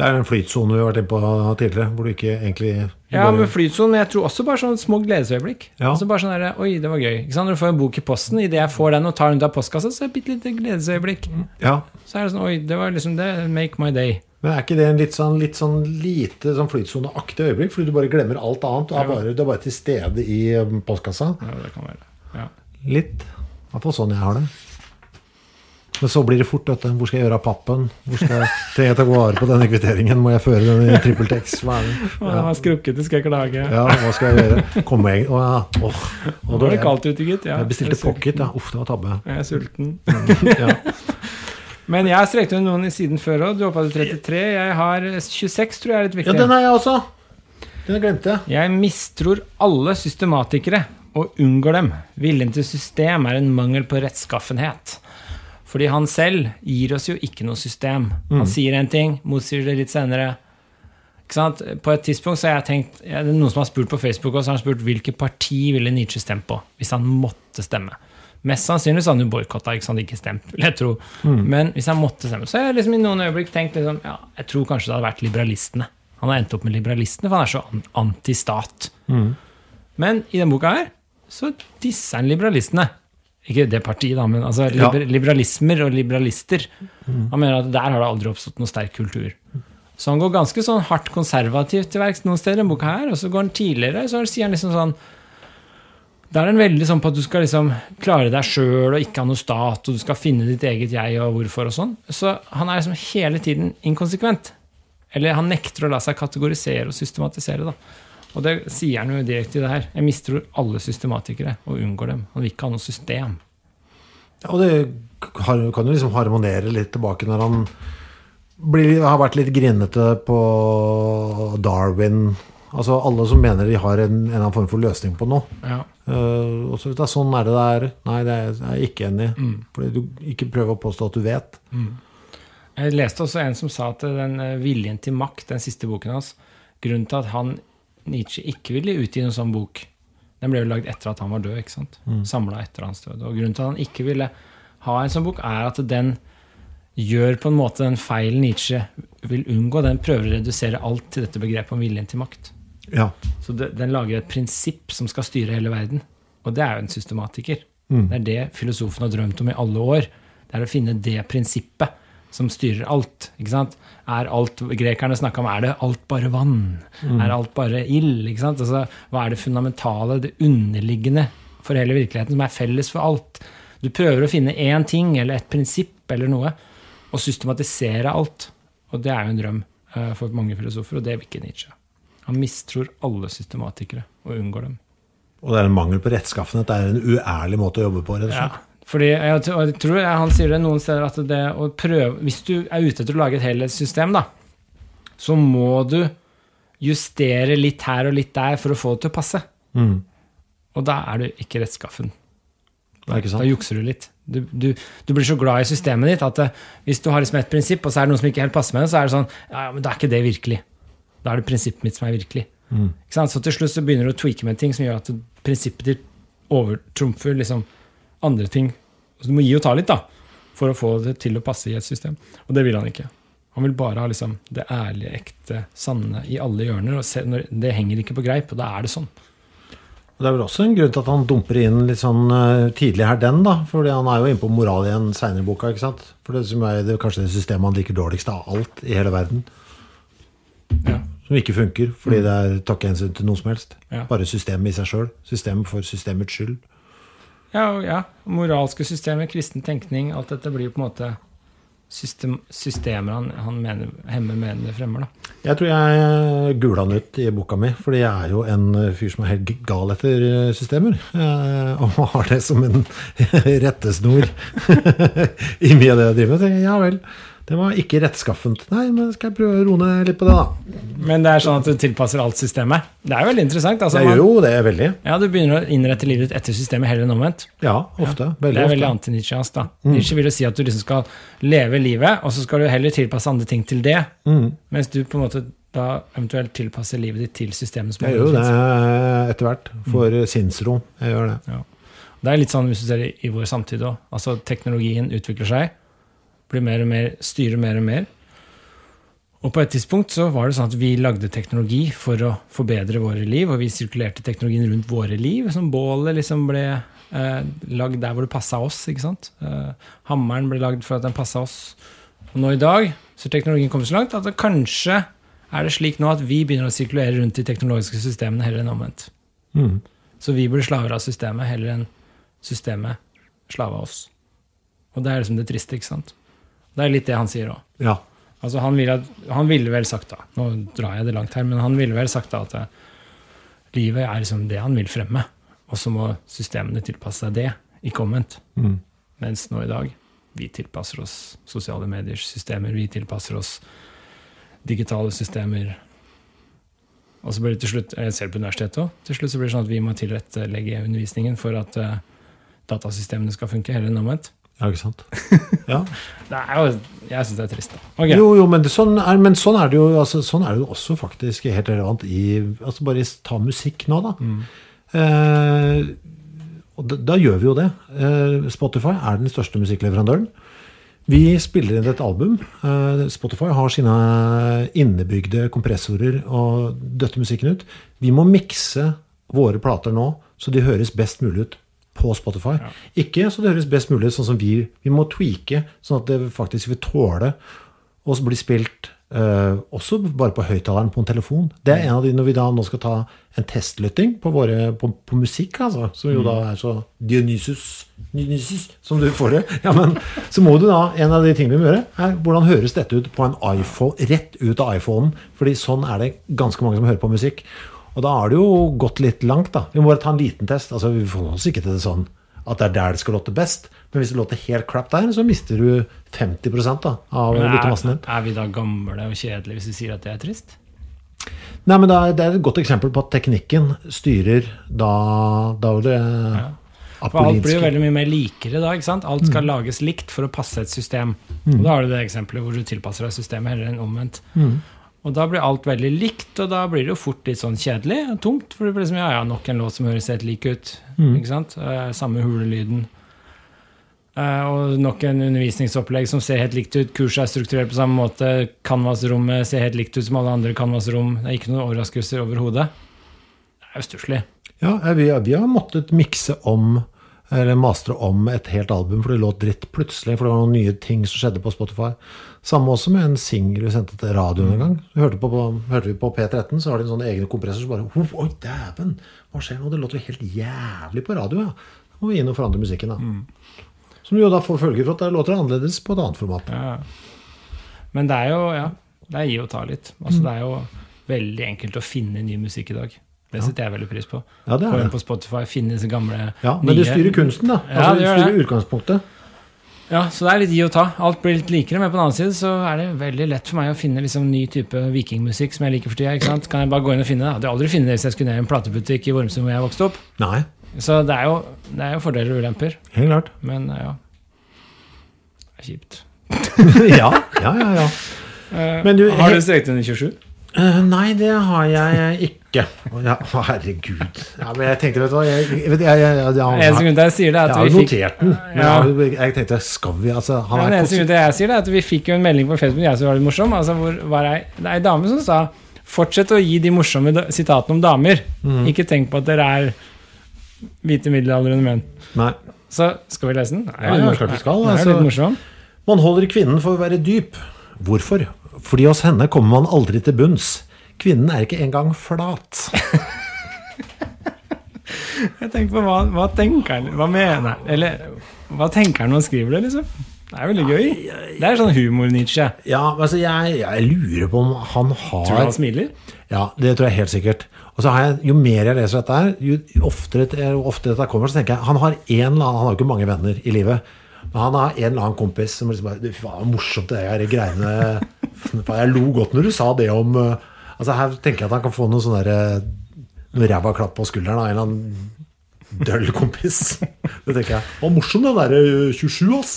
[SPEAKER 2] Det er en flytsone vi har vært inne på tidligere, hvor du ikke egentlig du
[SPEAKER 3] Ja,
[SPEAKER 2] bare-
[SPEAKER 3] med flytsonen, men jeg tror også bare sånne små gledesøyeblikk.
[SPEAKER 2] Ja.
[SPEAKER 3] Altså bare sånn der, Oi, det var gøy. Ikke sant? Når du får en bok i posten, idet jeg får den og tar den ut av postkassa, så er det et bitte lite gledesøyeblikk.
[SPEAKER 2] Ja,
[SPEAKER 3] Så er det sånn Oi, det var liksom det. Make my day.
[SPEAKER 2] Men er ikke det en litt sånn, litt sånn lite sånn flytsoneaktig øyeblikk? Fordi du bare glemmer alt annet og er bare, du er bare til stede i um, postkassa?
[SPEAKER 3] Ja, det kan være. Ja.
[SPEAKER 2] Litt. I hvert fall sånn jeg har det. Men så blir det fort, dette. Hvor skal jeg gjøre av pappen? Hvor skal jeg, trenger jeg ta vare på denne kvitteringen? Må jeg føre den i trippeltex? Hva er det?
[SPEAKER 3] Å, den var skrukket, det skal jeg klage.
[SPEAKER 2] Ja, hva skal jeg gjøre? Kommer jeg Å ja. Åh. Og da var
[SPEAKER 3] det kaldt ute, gitt. Ja,
[SPEAKER 2] jeg bestilte
[SPEAKER 3] jeg
[SPEAKER 2] pocket. Ja. Uff, det var tabbe.
[SPEAKER 3] Jeg er sulten.
[SPEAKER 2] Ja.
[SPEAKER 3] Men jeg har strekt under noen i siden før òg. Du hadde 33. Jeg har 26, tror jeg er litt viktig.
[SPEAKER 2] ja, den har jeg også. Den glemte jeg.
[SPEAKER 3] Jeg mistror alle systematikere og unngår dem. Viljen til system er en mangel på rettskaffenhet. Fordi han selv gir oss jo ikke noe system. Han sier en ting, motsier det litt senere. På et tidspunkt så har jeg tenkt ja, Det er noen som har spurt på Facebook også, har han spurt hvilket parti ville Nietzsche stemt på hvis han måtte stemme. Mest sannsynlig så hadde han boikotta, ikke sant, ikke stemt, vil jeg tro. Men hvis han måtte stemme, så har jeg liksom i noen øyeblikk tenkt liksom, ja, jeg tror kanskje det hadde vært liberalistene. Han har endt opp med liberalistene, for han er så antistat. antistat. Men i denne boka her, så disser han liberalistene. Ikke det partiet, da, men altså liber liberalismer og liberalister. Han mener at der har det aldri oppstått noen sterk kultur. Så han går ganske sånn hardt konservativt til verks noen steder boka her, og så går han tidligere, så sier han liksom sånn Da er den veldig sånn på at du skal liksom klare deg sjøl og ikke ha noe stat, og du skal finne ditt eget jeg og hvorfor og sånn. Så han er liksom hele tiden inkonsekvent. Eller han nekter å la seg kategorisere og systematisere, da. Og det sier han jo direkte i det her. Jeg mistror alle systematikere og unngår dem. Han vil ikke ha noe system.
[SPEAKER 2] Ja, og det kan jo liksom harmonere litt tilbake når han blir, har vært litt grinete på Darwin. Altså alle som mener de har en, en eller annen form for løsning på noe.
[SPEAKER 3] Ja.
[SPEAKER 2] Uh, og så vet jeg, Sånn er det det er. Nei, det er jeg ikke enig i.
[SPEAKER 3] Mm.
[SPEAKER 2] Fordi du ikke prøver å påstå at du vet.
[SPEAKER 3] Jeg leste også en som sa at den eh, viljen til makt, den siste boken hans Grunnen til at han, Nietzsche, ikke ville utgi noen sånn bok Den ble jo lagd etter at han var død, ikke sant? Samla etter hans død. Og grunnen til at han ikke ville ha en sånn bok, er at den gjør på en måte den feilen Nietzsche vil unngå. Den prøver å redusere alt til dette begrepet om viljen til makt.
[SPEAKER 2] Ja.
[SPEAKER 3] Så den lager et prinsipp som skal styre hele verden. Og det er jo en systematiker. Det er det filosofen har drømt om i alle år. Det er å finne det prinsippet som styrer alt. ikke sant? Er alt, Grekerne snakka om er det alt bare vann? Er alt bare ild? ikke sant? Altså, hva er det fundamentale, det underliggende for hele virkeligheten, som er felles for alt? Du prøver å finne én ting eller et prinsipp eller noe, og systematisere alt. Og det er jo en drøm eh, for mange filosofer, og det vil ikke Nietzsche. Han mistror alle systematikere og unngår dem.
[SPEAKER 2] Og det er en mangel på rettskaffenhet. Det er en uærlig måte å jobbe på, rett og slett.
[SPEAKER 3] Fordi jeg, jeg tror jeg, Han sier det noen steder at det å prøve Hvis du er ute etter å lage et helhetssystem, da, så må du justere litt her og litt der for å få det til å passe.
[SPEAKER 2] Mm.
[SPEAKER 3] Og da er du ikke rettskaffen.
[SPEAKER 2] Det er ikke
[SPEAKER 3] Da jukser du litt. Du, du, du blir så glad i systemet ditt at det, hvis du har liksom et prinsipp, og så er det noe som ikke helt passer med det, så er det sånn Ja, men da er ikke det virkelig. Da er det prinsippet mitt som er virkelig. Ikke sant? Så til slutt så begynner du å tweake med ting som gjør at prinsippet ditt overtrumfer liksom andre ting. Så du må gi og ta litt, da, for å få det til å passe i et system. Og det vil han ikke. Han vil bare ha liksom det ærlige, ekte, sanne i alle hjørner. og se, når, Det henger ikke på greip, og da er det sånn.
[SPEAKER 2] Og Det er vel også en grunn til at han dumper inn litt sånn uh, tidlig her, den, da. Fordi han er jo inne på moral i en seinere i boka, ikke sant. For det som er det, kanskje det systemet han liker dårligst av alt i hele verden.
[SPEAKER 3] Ja.
[SPEAKER 2] Som ikke funker, fordi det er, tar ikke hensyn til noe som helst.
[SPEAKER 3] Ja.
[SPEAKER 2] Bare systemet i seg sjøl. Systemet for systemets skyld.
[SPEAKER 3] Ja, ja. Moralske systemer, kristen tenkning, alt dette blir jo på en måte system, systemer han, han mener, hemmer mener fremmer. Da.
[SPEAKER 2] Jeg tror jeg gula han ut i boka mi, fordi jeg er jo en fyr som er helt gal etter eh, systemer. eh, Og har det som en rettesnor i mye av det jeg driver med. Så Ja vel, det var ikke rettskaffent. Nei, men skal jeg prøve å roe ned litt på det, da.
[SPEAKER 3] Men det er sånn at du tilpasser alt systemet. Det er jo veldig interessant. Altså, man,
[SPEAKER 2] gjør jo det er veldig.
[SPEAKER 3] ja, du begynner å innrette livet ditt etter systemet heller enn omvendt.
[SPEAKER 2] Ja, ofte.
[SPEAKER 3] Det
[SPEAKER 2] Veldig
[SPEAKER 3] er veldig
[SPEAKER 2] ofte.
[SPEAKER 3] anti-Nietzscheansk. da. Nietzsche vil jo si at du liksom skal leve livet, og så skal du heller tilpasse andre ting til det. Mens du på en måte da eventuelt tilpasser livet ditt til systemet. som
[SPEAKER 2] Jeg gjør jo det
[SPEAKER 3] finnes.
[SPEAKER 2] etter hvert. For sinnsro. Jeg gjør det.
[SPEAKER 3] Det er litt sånn hvis du ser i, i vår samtid òg. Altså, teknologien utvikler seg, blir mer og mer, styrer mer og mer. Og på et tidspunkt så var det sånn at vi lagde teknologi for å forbedre våre liv, og vi sirkulerte teknologien rundt våre liv. Som bålet liksom ble eh, lagd der hvor det passa oss. ikke sant? Eh, hammeren ble lagd for at den passa oss. Og nå i dag så er teknologien kommet så langt at kanskje er det slik nå at vi begynner å sirkulere rundt de teknologiske systemene heller enn omvendt.
[SPEAKER 2] Mm.
[SPEAKER 3] Så vi blir slaver av systemet heller enn systemet slave av oss. Og det er liksom det triste, ikke sant? Det er litt det han sier òg.
[SPEAKER 2] Ja.
[SPEAKER 3] Altså han, ville, han ville vel sagt da, nå drar jeg det langt her, men han ville vel sagt da at eh, livet er liksom det han vil fremme, og så må systemene tilpasse seg det, ikke omvendt.
[SPEAKER 2] Mm.
[SPEAKER 3] Mens nå i dag, vi tilpasser oss sosiale mediers systemer, vi tilpasser oss digitale systemer. Og så blir det til slutt, jeg ser det på universitetet også, til slutt så blir det sånn at vi må tilrettelegge undervisningen for at uh, datasystemene skal funke, heller enn omvendt.
[SPEAKER 2] Ja, ikke sant. Ja.
[SPEAKER 3] Det er jo, jeg syns det er trist, da. Okay.
[SPEAKER 2] Jo, jo, men, det, sånn, er, men sånn, er det jo, altså, sånn er det jo også faktisk helt relevant i altså Bare ta musikk nå, da. Eh, og da, da gjør vi jo det. Eh, Spotify er den største musikkleverandøren. Vi spiller inn et album. Eh, Spotify har sine innebygde kompressorer og døtter musikken ut. Vi må mikse våre plater nå så de høres best mulig ut på Spotify. Ikke så det høres best mulig ut sånn som vi Vi må tweake sånn at det faktisk vil tåle å bli spilt Uh, også bare på høyttaleren på en telefon. Det er en av de når vi da nå skal ta en testlytting på, våre, på, på musikk, altså, som jo da er så Dionysus, Dionysus som du får det. Ja, men så må du da, en av de tingene vi må gjøre, er hvordan høres dette ut på en iPhone, rett ut av iPhonen. Fordi sånn er det ganske mange som hører på musikk. Og da har det jo gått litt langt, da. Vi må bare ta en liten test. Altså, Vi får oss ikke til det sånn at det er der det skal låte best. Men hvis det låter helt crap der, så mister du 50 da, av lyttemassen din.
[SPEAKER 3] er vi da gamle og kjedelige hvis vi sier at det er trist?
[SPEAKER 2] Nei, men er, det er et godt eksempel på at teknikken styrer da, da det ja.
[SPEAKER 3] For alt blir jo veldig mye mer likere da. ikke sant? Alt skal lages likt for å passe et system. Og Da har du det eksempelet hvor du tilpasser deg systemet heller enn omvendt. Og da blir alt veldig likt, og da blir det jo fort litt sånn kjedelig og tomt. For det blir liksom, ja, ja, nok en låt som høres helt lik ut. ikke sant? Eh, samme hulelyden. Eh, og nok en undervisningsopplegg som ser helt likt ut. Kurset er strukturert på samme måte. Canvas-rommet ser helt likt ut som alle andre Canvas-rom. Det er ikke noen overraskelser overhodet. Det er jo stusslig.
[SPEAKER 2] Ja, eh, vi, vi har måttet mikse om, eller mastre om et helt album, for det låt dritt plutselig, for det var noen nye ting som skjedde på Spotify. Samme også med en singel vi sendte til radioen en gang. Hørte, på, på, hørte vi på P13, så har de en sånn egne kompressor som bare «Ho, Oi, dæven! Hva skjer nå? Det låter jo helt jævlig på radio, ja. Da må vi inn og forandre musikken, da. Som jo da får følger for at det låter annerledes på et annet format.
[SPEAKER 3] Ja. Men det er jo ja, det er gi og ta litt. Altså, Det er jo veldig enkelt å finne ny musikk i dag. Det setter jeg veldig pris på.
[SPEAKER 2] Ja, det er
[SPEAKER 3] Gå inn
[SPEAKER 2] det.
[SPEAKER 3] på Spotify, finne disse gamle
[SPEAKER 2] Ja, men
[SPEAKER 3] nye
[SPEAKER 2] det styrer kunsten, da.
[SPEAKER 3] Ja,
[SPEAKER 2] Altså,
[SPEAKER 3] det
[SPEAKER 2] det
[SPEAKER 3] gjør
[SPEAKER 2] styrer
[SPEAKER 3] det.
[SPEAKER 2] utgangspunktet.
[SPEAKER 3] Ja, så det er litt gi og ta. Alt blir litt likere, men på den annen side så er det veldig lett for meg å finne liksom ny type vikingmusikk som jeg liker for tida. ikke sant? Kan jeg bare gå inn og finne det? Hadde aldri funnet det hvis jeg skulle ned i en platebutikk i Vormsund hvor jeg vokste opp.
[SPEAKER 2] Nei,
[SPEAKER 3] Så det er jo, det er jo fordeler og ulemper.
[SPEAKER 2] helt klart.
[SPEAKER 3] Men eh, ja. Det er kjipt.
[SPEAKER 2] ja, ja, ja. ja. Men du,
[SPEAKER 3] har du strekt under 27?
[SPEAKER 2] Eh, nei, det har jeg ikke. Ja, herregud. Ja, men jeg tenkte, vet du hva jeg, jeg, jeg, jeg, jeg,
[SPEAKER 3] det,
[SPEAKER 2] har notert den. Men
[SPEAKER 3] Ja.
[SPEAKER 2] jeg, tenkte, skal vi altså han
[SPEAKER 3] Ja, eneste grunnen til jeg sier det, er at vi fikk jo en melding på Facebook jeg synes var litt morsom. Altså, hvor var jeg, det er ei dame som sa Fortsett å gi de morsomme sitatene om damer.
[SPEAKER 2] Mm.
[SPEAKER 3] Ikke tenk på at dere er hvite middelaldrende menn.
[SPEAKER 2] Nei.
[SPEAKER 3] Så skal vi lese den? Det
[SPEAKER 2] Ja, skal,
[SPEAKER 3] er
[SPEAKER 2] altså.
[SPEAKER 3] litt morsom.
[SPEAKER 2] Man holder kvinnen for å være dyp. Hvorfor? Fordi hos henne kommer man aldri til bunns. Kvinnen er ikke engang flat.
[SPEAKER 3] Jeg tenker på hva, hva tenker han Hva mener han? Eller hva tenker han når han skriver det, liksom? Det er veldig gøy. Det er sånn humor-Nietzsche.
[SPEAKER 2] Ja, altså jeg, jeg lurer på om han har
[SPEAKER 3] Tror du han smiler?
[SPEAKER 2] Ja, det tror jeg helt sikkert. Og så har jeg, Jo mer jeg leser dette, her, jo oftere, jo oftere dette kommer, så tenker jeg han har en eller annen, han har jo ikke mange venner i livet. Men han har en eller annen kompis som liksom bare Fy faen, morsomt det der greiene Jeg lo godt når du sa det om uh, Altså Her tenker jeg at han kan få noe sånn derre Noe ræva klapp på skulderen av en eller annen døll kompis. Det tenker jeg. Å, morsom den derre 27, ass!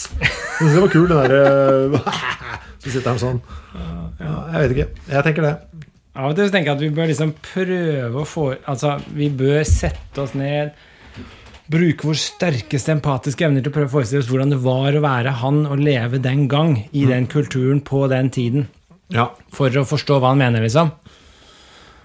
[SPEAKER 2] Det var kul, den derre Så sitter han sånn. Ja, jeg vet ikke. Jeg tenker det.
[SPEAKER 3] Av og til tenker jeg at vi bør liksom prøve å få Altså, vi bør sette oss ned, bruke vår sterkeste empatiske evner til å prøve å forestille oss hvordan det var å være han og leve den gang, i den kulturen, på den tiden.
[SPEAKER 2] Ja.
[SPEAKER 3] For å forstå hva han mener, liksom.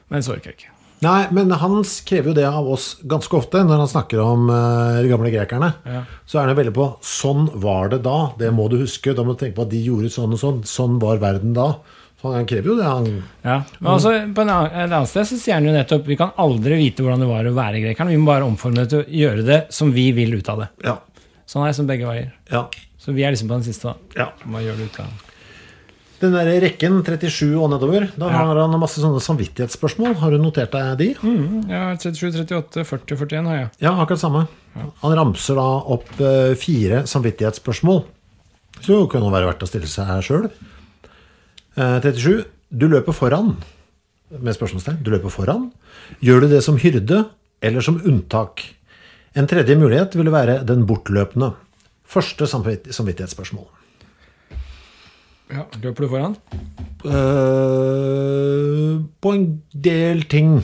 [SPEAKER 3] Men så orker jeg ikke.
[SPEAKER 2] Nei, men han krever jo det av oss ganske ofte når han snakker om uh, de gamle grekerne.
[SPEAKER 3] Ja.
[SPEAKER 2] Så er han veldig på 'sånn var det da', det må du huske. Da må du tenke på at de gjorde sånn og sånn. Sånn var verden da. Så han krever jo det. Han,
[SPEAKER 3] Ja. Men altså, på en annen, et annet sted så sier han jo nettopp vi kan aldri vite hvordan det var å være grekeren. Vi må bare omforme det til å gjøre det som vi vil ut av det.
[SPEAKER 2] ja,
[SPEAKER 3] Sånn er det som begge veier.
[SPEAKER 2] ja,
[SPEAKER 3] Så vi er liksom på den siste. da.
[SPEAKER 2] ja.
[SPEAKER 3] Hva gjør du ut av det?
[SPEAKER 2] Den der rekken 37 og nedover, da
[SPEAKER 3] Ja.
[SPEAKER 2] har han masse sånne samvittighetsspørsmål. Har du notert deg de?
[SPEAKER 3] Ja, 37, 38, 40, 41 har jeg.
[SPEAKER 2] Ja, akkurat samme. Han ramser da opp eh, fire samvittighetsspørsmål. Så det kan det være verdt å stille seg sjøl. 37. Du løper foran. Med spørsmålstegn. Du løper foran. Gjør du det som hyrde eller som unntak? En tredje mulighet ville være den bortløpende. Første samvittighetsspørsmål.
[SPEAKER 3] Ja, Løper du foran?
[SPEAKER 2] Eh, på en del ting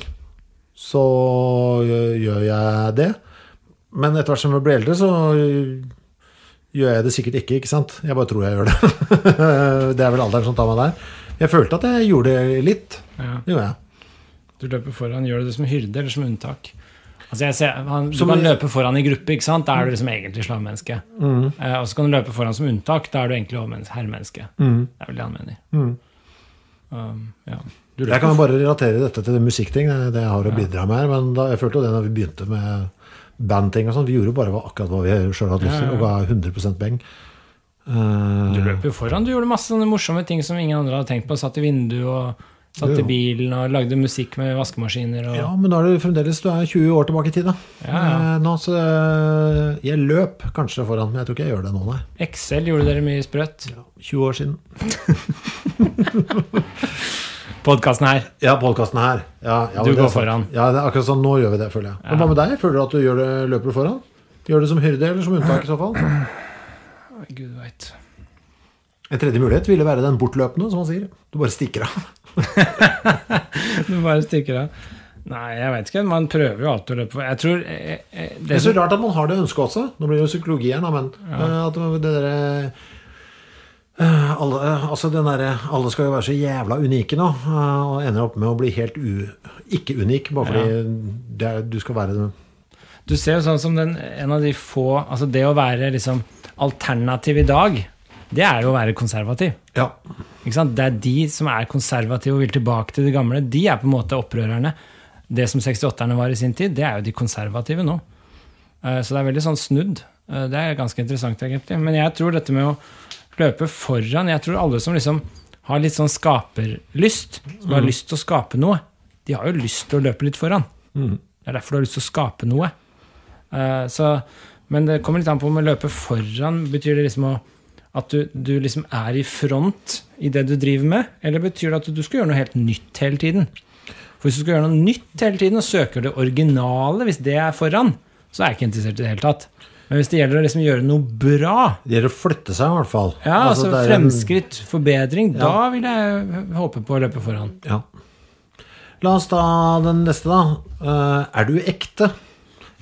[SPEAKER 2] så gjør jeg det. Men etter hvert som jeg blir eldre, så gjør jeg det sikkert ikke. ikke sant? Jeg bare tror jeg gjør det. det er vel alderen som tar meg der. Jeg følte at jeg gjorde det litt.
[SPEAKER 3] Ja.
[SPEAKER 2] Det gjorde jeg.
[SPEAKER 3] Du løper foran. Gjør du det som hyrde eller som unntak? Altså jeg ser, han, du kan løpe foran i gruppe, ikke sant? da er du liksom egentlig slavmenneske. Eh, og så kan du løpe foran som unntak, da er du egentlig herremenneske. Mm. Det er vel det han mener. Um, ja.
[SPEAKER 2] Jeg kan bare relatere dette til det musikkting, det det jeg har å bidra med. her, Men da, jeg følte jo det når vi begynte med bandting og sånn. Vi gjorde jo bare akkurat hva vi sjøl hadde lyst til,
[SPEAKER 3] Ja, ja.
[SPEAKER 2] og ga 100% beng. Eh,
[SPEAKER 3] Du løper jo foran. Du gjorde masse sånne morsomme ting som ingen andre hadde tenkt på. Satt i vinduet og satt i bilen og lagde musikk med vaskemaskiner. Og,
[SPEAKER 2] Ja, men da er det fremdeles Du er 20 år tilbake i tid, da.
[SPEAKER 3] Ja, ja.
[SPEAKER 2] Eh, Nå, så eh, Jeg løp kanskje foran, men jeg tror ikke jeg gjør det nå, nei.
[SPEAKER 3] Excel gjorde dere mye sprøtt.
[SPEAKER 2] 20 år siden.
[SPEAKER 3] Podkasten her.
[SPEAKER 2] Ja, podkasten her. Ja, ja,
[SPEAKER 3] Du går
[SPEAKER 2] sant.
[SPEAKER 3] foran.
[SPEAKER 2] Ja, det er akkurat sånn, nå gjør vi det, føler jeg. Men hva med deg? Føler du at du gjør det, løper du foran? Gjør det som hyrde eller som unntak i så fall?
[SPEAKER 3] Gud veit.
[SPEAKER 2] En tredje mulighet ville være den bortløpende, som han sier. Du bare stikker av.
[SPEAKER 3] Du bare stikker av. Nei, jeg veit ikke. Man prøver jo alltid å løpe Jeg tror eh, eh,
[SPEAKER 2] Det
[SPEAKER 3] det
[SPEAKER 2] er så rart at man har det ønsket også. Nå blir det jo psykologi her, men ja. at det derre eh, alle, eh, altså den derre Alle skal jo være så jævla unike nå, eh, og ender opp med å bli helt u, ikke unik, bare fordi det er, du skal være
[SPEAKER 3] Du ser jo sånn som den, en av de få Altså det å være liksom alternativ i dag, det er jo å være konservativ.
[SPEAKER 2] Ja.
[SPEAKER 3] Det er de som er konservative og vil tilbake til det gamle. De er på en måte opprørerne. Det som 68-erne var i sin tid, det er jo de konservative nå. Eh, Så det er veldig sånn snudd. Eh, Det er ganske interessant, egentlig. Men jeg tror dette med å løpe foran Jeg tror alle som liksom har litt sånn skaperlyst, som har lyst til å skape noe, de har jo lyst til å løpe litt foran. Det er derfor du har lyst til å skape noe. Uh, Så, men det kommer litt an på om å løpe foran betyr det liksom å at du, du liksom er i front i det du driver med, eller betyr det at du skal gjøre noe helt nytt hele tiden? For hvis du skal gjøre noe nytt hele tiden og søker det originale, hvis det er foran, så er jeg ikke interessert i det hele tatt. Men hvis det gjelder å liksom gjøre noe bra,
[SPEAKER 2] Det gjelder å flytte seg, i hvert fall.
[SPEAKER 3] ja, altså,
[SPEAKER 2] altså Fremskritt, en-
[SPEAKER 3] forbedring, da vil jeg håpe på å løpe foran.
[SPEAKER 2] Ja. La oss ta den neste, da. Eh, er du ekte?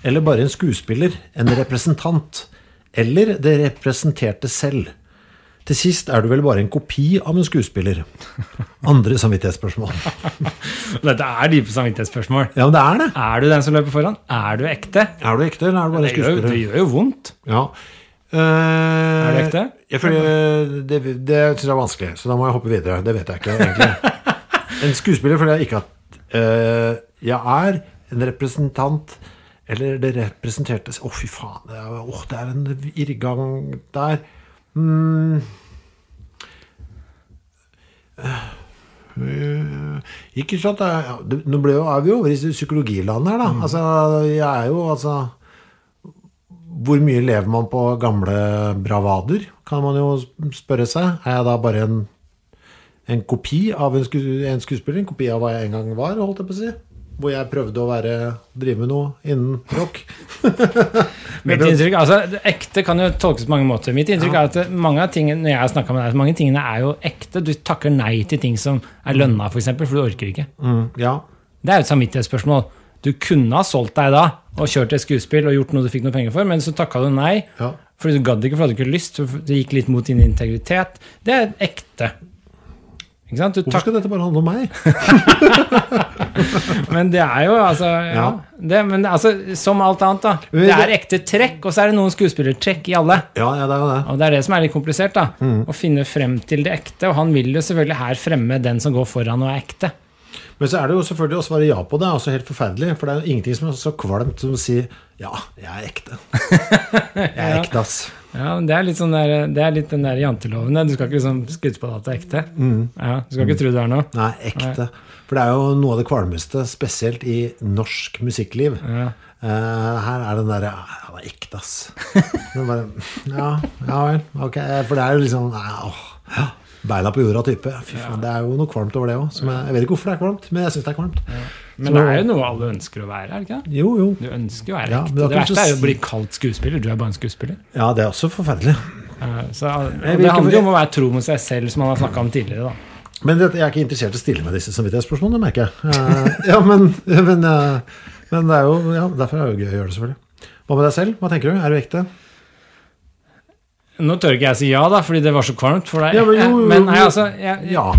[SPEAKER 2] Eller bare en skuespiller? En representant? Eller det representerte selv? Til sist er du vel bare en kopi av en skuespiller? Andre samvittighetsspørsmål.
[SPEAKER 3] Dette er dype samvittighetsspørsmål.
[SPEAKER 2] Ja, men det er det.
[SPEAKER 3] Er du den som løper foran? Er du ekte?
[SPEAKER 2] Er du ekte, eller er du bare
[SPEAKER 3] Det
[SPEAKER 2] en
[SPEAKER 3] gjør, det gjør jo vondt.
[SPEAKER 2] Ja. Uh,
[SPEAKER 3] Er du ekte?
[SPEAKER 2] Jeg føler, det det syns jeg er vanskelig, så da må jeg hoppe videre. Det vet jeg ikke, egentlig. En skuespiller føler jeg ikke at uh, jeg er. En representant Eller det representerte Å, fy faen. Det er, åh, det er en irrgang der. Mm. Eh, ikke sant, Nå er vi jo over i psykologiland her, da. Altså, jeg er jo altså hvor mye lever man på gamle bravader, kan man jo spørre seg. Er jeg da bare en, en kopi av en skuespiller? En kopi av hva jeg en gang var, holdt jeg på å si? Hvor jeg prøvde å være, drive med noe innen rock.
[SPEAKER 3] Mitt inntrykk, altså Ekte kan jo tolkes på mange måter. Mitt inntrykk er at mange av tingene når jeg har med deg, mange tingene er jo ekte. Du takker nei til ting som er lønna, f.eks., for, eksempel, for du orker ikke.
[SPEAKER 2] Mm, ja.
[SPEAKER 3] Det er jo et samvittighetsspørsmål. Du kunne ha solgt deg da og kjørt et skuespill og gjort noe du fikk noe penger for, men så takka du nei.
[SPEAKER 2] Ja.
[SPEAKER 3] Fordi du gadd ikke, for du hadde ikke lyst. for Det gikk litt mot din integritet. Det er ekte.
[SPEAKER 2] Hvorfor skal dette bare handle om meg?
[SPEAKER 3] men det er jo altså ja, det, Men altså, som alt annet, da. Det
[SPEAKER 2] det-
[SPEAKER 3] er ekte trekk, og så er det noen skuespillertrekk i alle.
[SPEAKER 2] Ja, ja, det er jo det.
[SPEAKER 3] Og det er det som er litt komplisert, da.
[SPEAKER 2] Mm.
[SPEAKER 3] Å finne frem til det ekte. Og han vil jo selvfølgelig her fremme den som går foran og er ekte.
[SPEAKER 2] Men så er det jo selvfølgelig å svare ja på det. altså helt forferdelig. For det er jo ingenting som er så kvalmt som å si ja, jeg er ekte. Jeg er ekte, ass.
[SPEAKER 3] Ja, men Det er litt, sånn der, det er litt den der janteloven. Du skal ikke liksom skryte på at det er ekte.
[SPEAKER 2] Mm.
[SPEAKER 3] Ja, du skal ikke tro det er noe.
[SPEAKER 2] Nei, ekte. For det er jo noe av det kvalmeste, spesielt i norsk musikkliv.
[SPEAKER 3] Ja.
[SPEAKER 2] Uh, her er den derre ja, Han er ekte, ass. Bare, ja, ja vel. Ok. For det er jo liksom åh, ja, Beina på jorda-type. Fy faen, Det er jo noe kvalmt over det òg. Jeg vet ikke hvorfor det er kvalmt, men jeg syns det er kvalmt.
[SPEAKER 3] Men det er jo noe alle ønsker å være, er det ikke? det?
[SPEAKER 2] Jo, jo.
[SPEAKER 3] Du ønsker å være
[SPEAKER 2] Ja, det
[SPEAKER 3] Det verste er jo
[SPEAKER 2] å
[SPEAKER 3] bli kalt skuespiller. Du er bare en skuespiller.
[SPEAKER 2] Ja, det er også forferdelig.
[SPEAKER 3] Eh, Så, og det handler jo om å være tro mot seg selv, som man har snakka om tidligere. da.
[SPEAKER 2] Men jeg er ikke interessert i å stille med disse samvittighetsspørsmålene, merker jeg. Eh, ja, men, men, eh, men det er jo ja, derfor er det jo gøy å gjøre det, selvfølgelig. Hva med deg selv? Hva tenker du? Er du ekte?
[SPEAKER 3] Nå tør ikke jeg si ja, da, fordi det var så kvalmt for deg.
[SPEAKER 2] Ja, men jo, jo,
[SPEAKER 3] Men nei, altså, jeg,
[SPEAKER 2] Ja.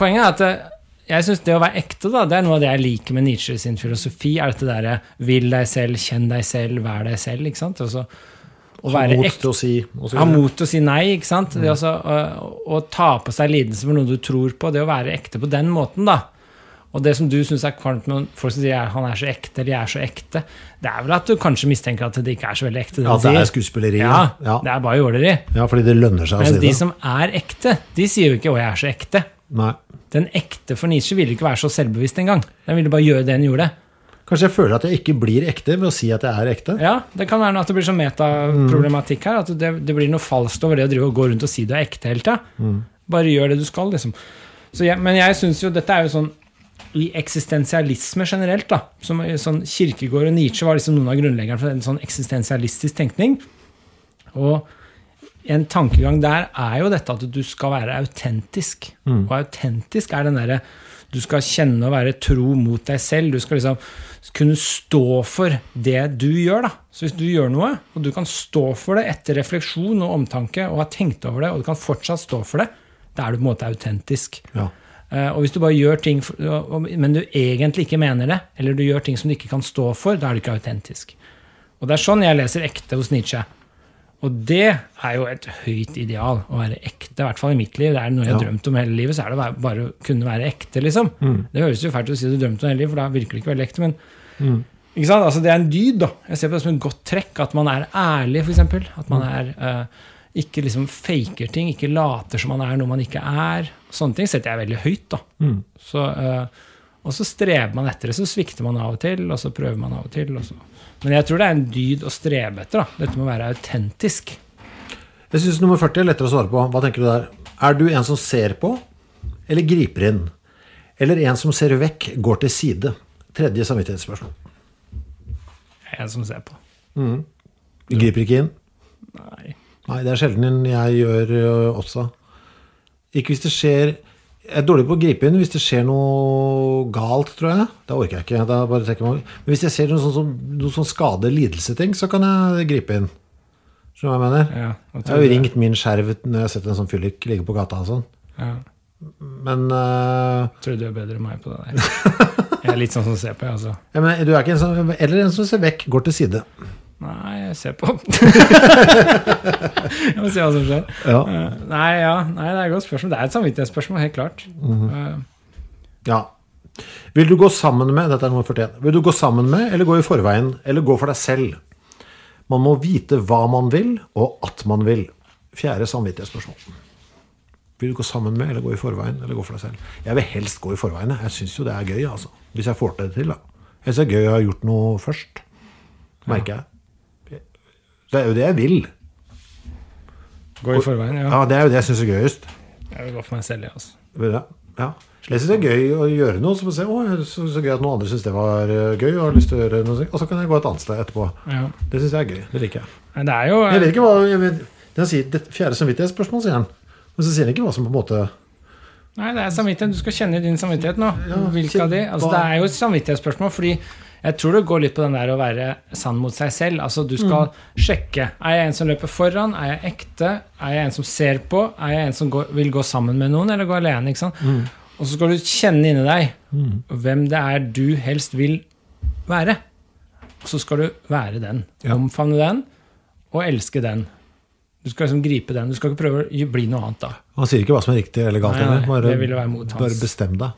[SPEAKER 3] Poenget er at eh, jeg syns det å være ekte, da, det er noe av det jeg liker med Nietzsche sin filosofi. er dette derre vil deg selv, kjenn deg selv, vær deg selv. ikke sant? Også, å
[SPEAKER 2] Ha mot
[SPEAKER 3] ekte
[SPEAKER 2] til å si
[SPEAKER 3] Ha mot til å si nei, ikke sant? Det også, å, å ta på seg lidelse for noe du tror på, det å være ekte på den måten, da. Og det som du syns er kvalmt med folk som sier han er så ekte, eller jeg er så ekte, det er vel at du kanskje mistenker at det ikke er så veldig ekte.
[SPEAKER 2] Ja, det er skuespilleri.
[SPEAKER 3] Ja,
[SPEAKER 2] Ja.
[SPEAKER 3] det er bare jåleri.
[SPEAKER 2] ja, fordi det lønner seg å si
[SPEAKER 3] Mens
[SPEAKER 2] Men
[SPEAKER 3] de som er ekte, de sier jo ikke 'å, jeg er så ekte'.
[SPEAKER 2] Nei.
[SPEAKER 3] Den ekte for Nietzsche ville ikke være så selvbevisst engang. Den ville bare gjøre det den gjorde.
[SPEAKER 2] Kanskje jeg føler at jeg ikke blir ekte ved å si at jeg er ekte?
[SPEAKER 3] Ja, Det kan være at det blir sånn metaproblematikk her. At det, det blir noe falskt over det å drive og gå rundt og si du er ekte hele tida. Bare gjør det du skal, liksom. Så jeg, men jeg syns jo dette er jo sånn i eksistensialisme generelt, da, som sånn Kirkegård og Nietzsche var liksom noen av grunnleggerne for en sånn eksistensialistisk tenkning. Og en tankegang der er jo dette at du skal være autentisk. Og autentisk er den derre du skal kjenne og være tro mot deg selv. Du skal liksom kunne stå for det du gjør. da. Så hvis du gjør noe, og du kan stå for det etter refleksjon og omtanke, og har tenkt over det, og du kan fortsatt stå for det, da er du på en måte autentisk.
[SPEAKER 2] Ja.
[SPEAKER 3] Eh, Og hvis du bare gjør ting, men du egentlig ikke mener det, eller du gjør ting som du ikke kan stå for, da er du ikke autentisk. Og det er sånn jeg leser ekte hos Nietzsche. Og det er jo et høyt ideal, å være ekte. I hvert fall i mitt liv. Det er noe jeg har
[SPEAKER 2] Ja.
[SPEAKER 3] drømt om hele livet, så er det bare- å kunne være ekte, liksom. Det høres jo fælt ut å si du drømte om hele livet, for da virker det ikke veldig ekte, men ikke sant? Altså, det er en dyd, da. Jeg ser på det som et godt trekk. At man er ærlig, f.eks. At man er, uh, ikke liksom faker ting, ikke later som man er noe man ikke er. Sånne ting setter jeg veldig høyt. da. Så, uh, og så strever man etter det. Så svikter man av og til, og så prøver man av og til. Og så. Men jeg tror det er en dyd å strebe etter. da. Dette med å være autentisk.
[SPEAKER 2] Jeg syns nummer 40 er lettere å svare på. Hva tenker du der? Er du en som ser på, eller griper inn? Eller en som ser vekk, går til side? Tredje samvittighetsspørsmål.
[SPEAKER 3] En som ser på.
[SPEAKER 2] Du griper ikke inn?
[SPEAKER 3] Nei.
[SPEAKER 2] Nei, det er sjelden jeg gjør også. Ikke hvis det skjer Jeg er dårlig på å gripe inn hvis det skjer noe galt, tror jeg. Da orker jeg ikke. Da bare trekker jeg meg. Men hvis jeg ser noe sånn, noe sånn skade- lidelse-ting, så kan jeg gripe inn. Skjønner du hva jeg mener?
[SPEAKER 3] Ja,
[SPEAKER 2] Jeg
[SPEAKER 3] jeg
[SPEAKER 2] har jo ringt min skjerv når jeg har sett en sånn fyllik ligge på gata og sånn.
[SPEAKER 3] Ja.
[SPEAKER 2] Men, uh...
[SPEAKER 3] Tror du er bedre enn meg på det der. Jeg er litt sånn som ser på, jeg, altså.
[SPEAKER 2] ja, men du er ikke en som Eller en som ser vekk, går til side.
[SPEAKER 3] Nei, jeg ser på. jeg må se hva som skjer.
[SPEAKER 2] Ja.
[SPEAKER 3] Eh, Nei, ja, nei, det er et godt spørsmål. Det er et samvittighetsspørsmål, helt klart. Eh,
[SPEAKER 2] ja. Vil du gå sammen med Dette er nummer 41. Vil du gå sammen med, eller gå i forveien, eller gå for deg selv? Man må vite hva man vil, og at man vil. Fjerde samvittighetsspørsmål. Vil du gå sammen med, eller gå i forveien, eller gå for deg selv? Jeg vil helst gå i forveien. Jeg syns jo det er gøy, altså. Hvis jeg får det til, da. Jeg syns det er gøy å ha gjort noe først. Merker jeg. Det er jo det jeg vil.
[SPEAKER 3] gå i forveien, ja.
[SPEAKER 2] Ja, Det er jo det jeg syns er gøyest.
[SPEAKER 3] Jeg vil gå for meg selv, jeg, altså.
[SPEAKER 2] Ja. Jeg syns det er gøy å gjøre noe. Så, se, så, så gøy at noen andre syns det var eh, gøy. Og har lyst til å gjøre noe. Og så kan jeg gå et annet sted etterpå.
[SPEAKER 3] Ja.
[SPEAKER 2] Det syns jeg er gøy. Det liker jeg.
[SPEAKER 3] Men det er jo
[SPEAKER 2] Jeg vet ikke hva jeg vet, Den sier det fjerde samvittighetsspørsmål, sier han. Men så sier han ikke hva som på en måte
[SPEAKER 3] Nei, det er samvittighet. Du skal kjenne din samvittighet nå. Hvilke av de? Altså, det er jo et samvittighetsspørsmål, fordi jeg tror det går litt på den der å være sann mot seg selv. Altså, du skal sjekke. Er jeg en som løper foran? Er jeg ekte? Er jeg en som ser på? Er jeg en som går, vil gå sammen med noen, eller gå alene? Ikke sant? Og så skal du kjenne inni deg hvem det er du helst vil være. Og så skal du være den.
[SPEAKER 2] Ja.
[SPEAKER 3] Omfavne den, og elske den. Du skal liksom gripe den. Du skal ikke prøve å bli noe annet da.
[SPEAKER 2] Han sier ikke hva som er riktig eller galt.
[SPEAKER 3] Nei, nei,
[SPEAKER 2] bare,
[SPEAKER 3] det ville være mot hans.
[SPEAKER 2] bare bestem deg.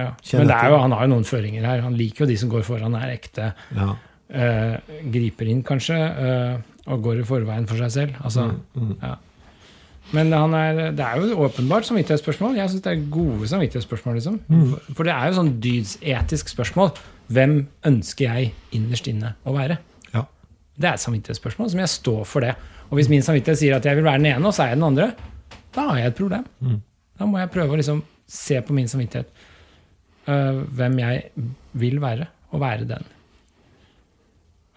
[SPEAKER 3] Ja. Men det er jo, han har jo noen føringer her. Han liker jo de som går foran, er ekte.
[SPEAKER 2] Ja.
[SPEAKER 3] eh, griper inn, kanskje, eh, og går i forveien for seg selv. Altså,
[SPEAKER 2] Mm,
[SPEAKER 3] Ja. Men han er, det er jo åpenbart samvittighetsspørsmål. Jeg syns det er gode samvittighetsspørsmål. Liksom.
[SPEAKER 2] Mm.
[SPEAKER 3] For, for det er jo sånn dydsetisk spørsmål. Hvem ønsker jeg innerst inne å være?
[SPEAKER 2] Ja.
[SPEAKER 3] Det er et samvittighetsspørsmål som jeg står for det. Og hvis min samvittighet sier at jeg vil være den ene, og så er jeg den andre, da har jeg et problem.
[SPEAKER 2] Mm.
[SPEAKER 3] Da må jeg prøve å liksom se på min samvittighet. uh, hvem jeg vil være, og være den.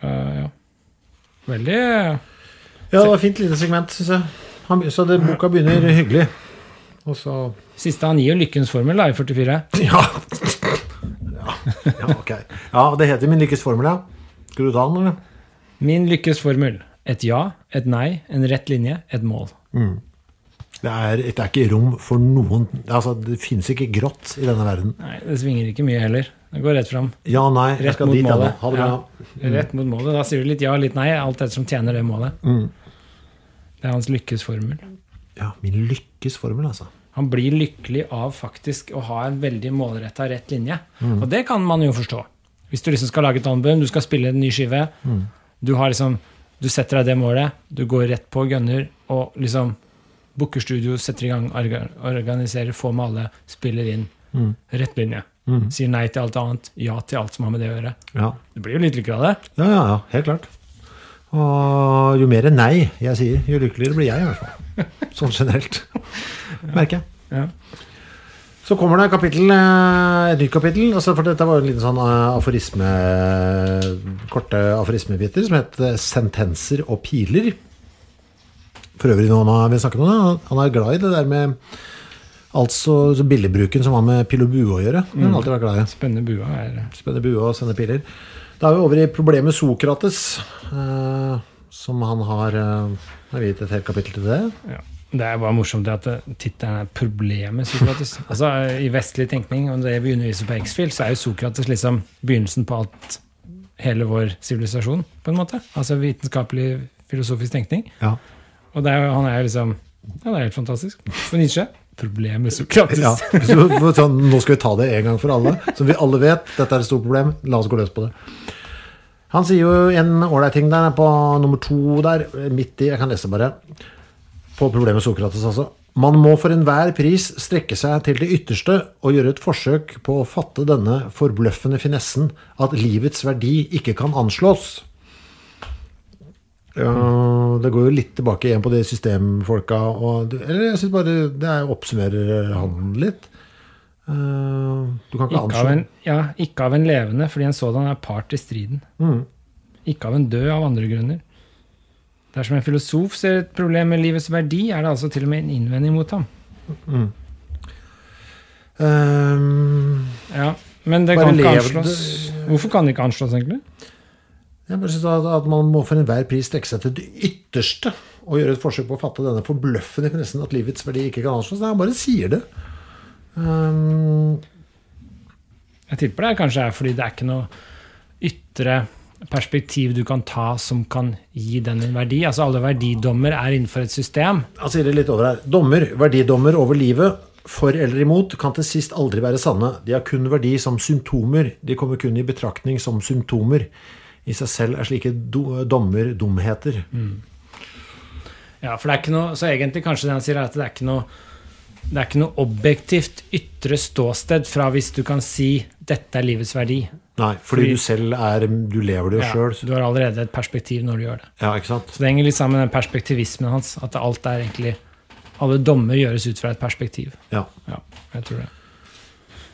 [SPEAKER 3] Uh, ja. Veldig
[SPEAKER 2] ja, det var fint lite segment, syns jeg. Han, så det, boka begynner hyggelig. Og så
[SPEAKER 3] Siste han gir lykkens formel da, i 44.
[SPEAKER 2] Ja. ja. Ja, ok. Ja, det heter Min lykkes formel, ja. Skal du ta den, eller?
[SPEAKER 3] Min lykkes formel. Et ja, et nei, en rett linje, et mål.
[SPEAKER 2] Det er, det er ikke rom for noen altså, Det finnes ikke grått i denne verden.
[SPEAKER 3] Nei, det svinger ikke mye heller. Det går rett fram.
[SPEAKER 2] Ja, nei, jeg
[SPEAKER 3] Rett
[SPEAKER 2] skal
[SPEAKER 3] mot
[SPEAKER 2] dit,
[SPEAKER 3] målet.
[SPEAKER 2] Ha det bra.
[SPEAKER 3] Ja, rett mot målet. Da sier du litt ja, og litt nei, alt etter som tjener det målet.
[SPEAKER 2] Mm.
[SPEAKER 3] Det er hans lykkes formel.
[SPEAKER 2] Ja, min lykkes formel, altså.
[SPEAKER 3] Han blir lykkelig av faktisk å ha en veldig målretta rett linje.
[SPEAKER 2] Mm.
[SPEAKER 3] Og det kan man jo forstå. Hvis du liksom skal lage et album, du skal spille en ny skive,
[SPEAKER 2] Mm.
[SPEAKER 3] du, har liksom, du setter deg det målet, du går rett på gunner og liksom booker studio, setter i gang, organiserer, får med alle, spiller inn.
[SPEAKER 2] Mm.
[SPEAKER 3] Rett linje. Sier nei til alt annet, ja til alt som har med det å gjøre.
[SPEAKER 2] Ja.
[SPEAKER 3] Du blir jo litt lykkelig av det.
[SPEAKER 2] ja, ja, ja, helt klart. Og jo mer nei jeg sier, jo lykkeligere blir jeg, i hvert fall. Sånn generelt. Merker jeg.
[SPEAKER 3] Ja.
[SPEAKER 2] Så kommer det et kapittel, eh, et nytt kapittel. Altså for dette var en liten sånn eh, aforisme korte aforismebiter som het eh, 'Sentenser og piler'. For øvrig noen har vi snakket om det. Han er glad i det der med Altså billedbruken som har med pil og bue å gjøre. Han har alltid vært glad i.
[SPEAKER 3] Spennende bua er
[SPEAKER 2] Spenne bue og sende piler. Da er vi over i problemet Sokrates, eh, som han har har viet et helt kapittel til det.
[SPEAKER 3] Ja. Det er bare morsomt at eh, tittelen er 'Problemet Sokrates'. altså, I vestlig tenkning, og det vi underviser på X-Field, så er jo Sokrates liksom begynnelsen på alt hele vår sivilisasjon, på en måte. Altså vitenskapelig, filosofisk tenkning.
[SPEAKER 2] Ja.
[SPEAKER 3] Og det er, han er jo liksom Ja, det er helt fantastisk. For Nietzsche problemet Sokrates.
[SPEAKER 2] Ja, så, sånn, nå skal vi ta det en gang for alle. Som vi alle vet dette er et stort problem. La oss gå løs på det. Han sier jo en ålreit ting der på nummer to der, midt i Jeg kan lese bare. På problemet Sokrates, altså. Man må for enhver pris strekke seg til det ytterste og gjøre et forsøk på å fatte denne forbløffende finessen at livets verdi ikke kan anslås. Ja, det går jo litt tilbake igjen på de systemfolka. Og, eller jeg syns bare det er, oppsummerer han litt. Eh, Du kan ikke
[SPEAKER 3] Ikke
[SPEAKER 2] anslå
[SPEAKER 3] en, ja, ikke av en levende, fordi en sådan er part i striden.
[SPEAKER 2] Mm.
[SPEAKER 3] Ikke av en død av andre grunner. Dersom en filosof ser et problem med livets verdi, er det altså til og med en innvending mot ham.
[SPEAKER 2] Eh,
[SPEAKER 3] Ja, Men det kan ikke anslås. Hvorfor kan det ikke anslås, egentlig?
[SPEAKER 2] Jeg bare synes at, at man må for enhver pris strekke seg til det ytterste og gjøre et forsøk på å fatte denne forbløffende nesten at livets verdi ikke kan anslås. Nei, Han bare sier det. Um,
[SPEAKER 3] Jeg tipper det kanskje er fordi det er ikke noe ytre perspektiv du kan ta som kan gi den en verdi. Altså Alle verdidommer er innenfor et system.
[SPEAKER 2] Jeg sier det litt over her. Dommer, verdidommer over livet, for eller imot, kan til sist aldri være sanne. De har kun verdi som symptomer. De kommer kun i betraktning som symptomer. I seg selv er slike do, dommer dumheter.
[SPEAKER 3] Ja, for det er ikke noe, Så egentlig kanskje det han sier er at det er ikke noe det er ikke noe objektivt ytre ståsted fra hvis du kan si 'dette er livets verdi'.
[SPEAKER 2] Nei, fordi
[SPEAKER 3] Fordi-
[SPEAKER 2] du selv er Du lever det jo
[SPEAKER 3] Ja,
[SPEAKER 2] sjøl.
[SPEAKER 3] du har allerede et perspektiv når du gjør det.
[SPEAKER 2] Ja, ikke sant?
[SPEAKER 3] Så det henger litt sammen med den perspektivismen hans. At alt er egentlig Alle dommer gjøres ut fra et perspektiv.
[SPEAKER 2] Ja.
[SPEAKER 3] Ja, jeg tror det.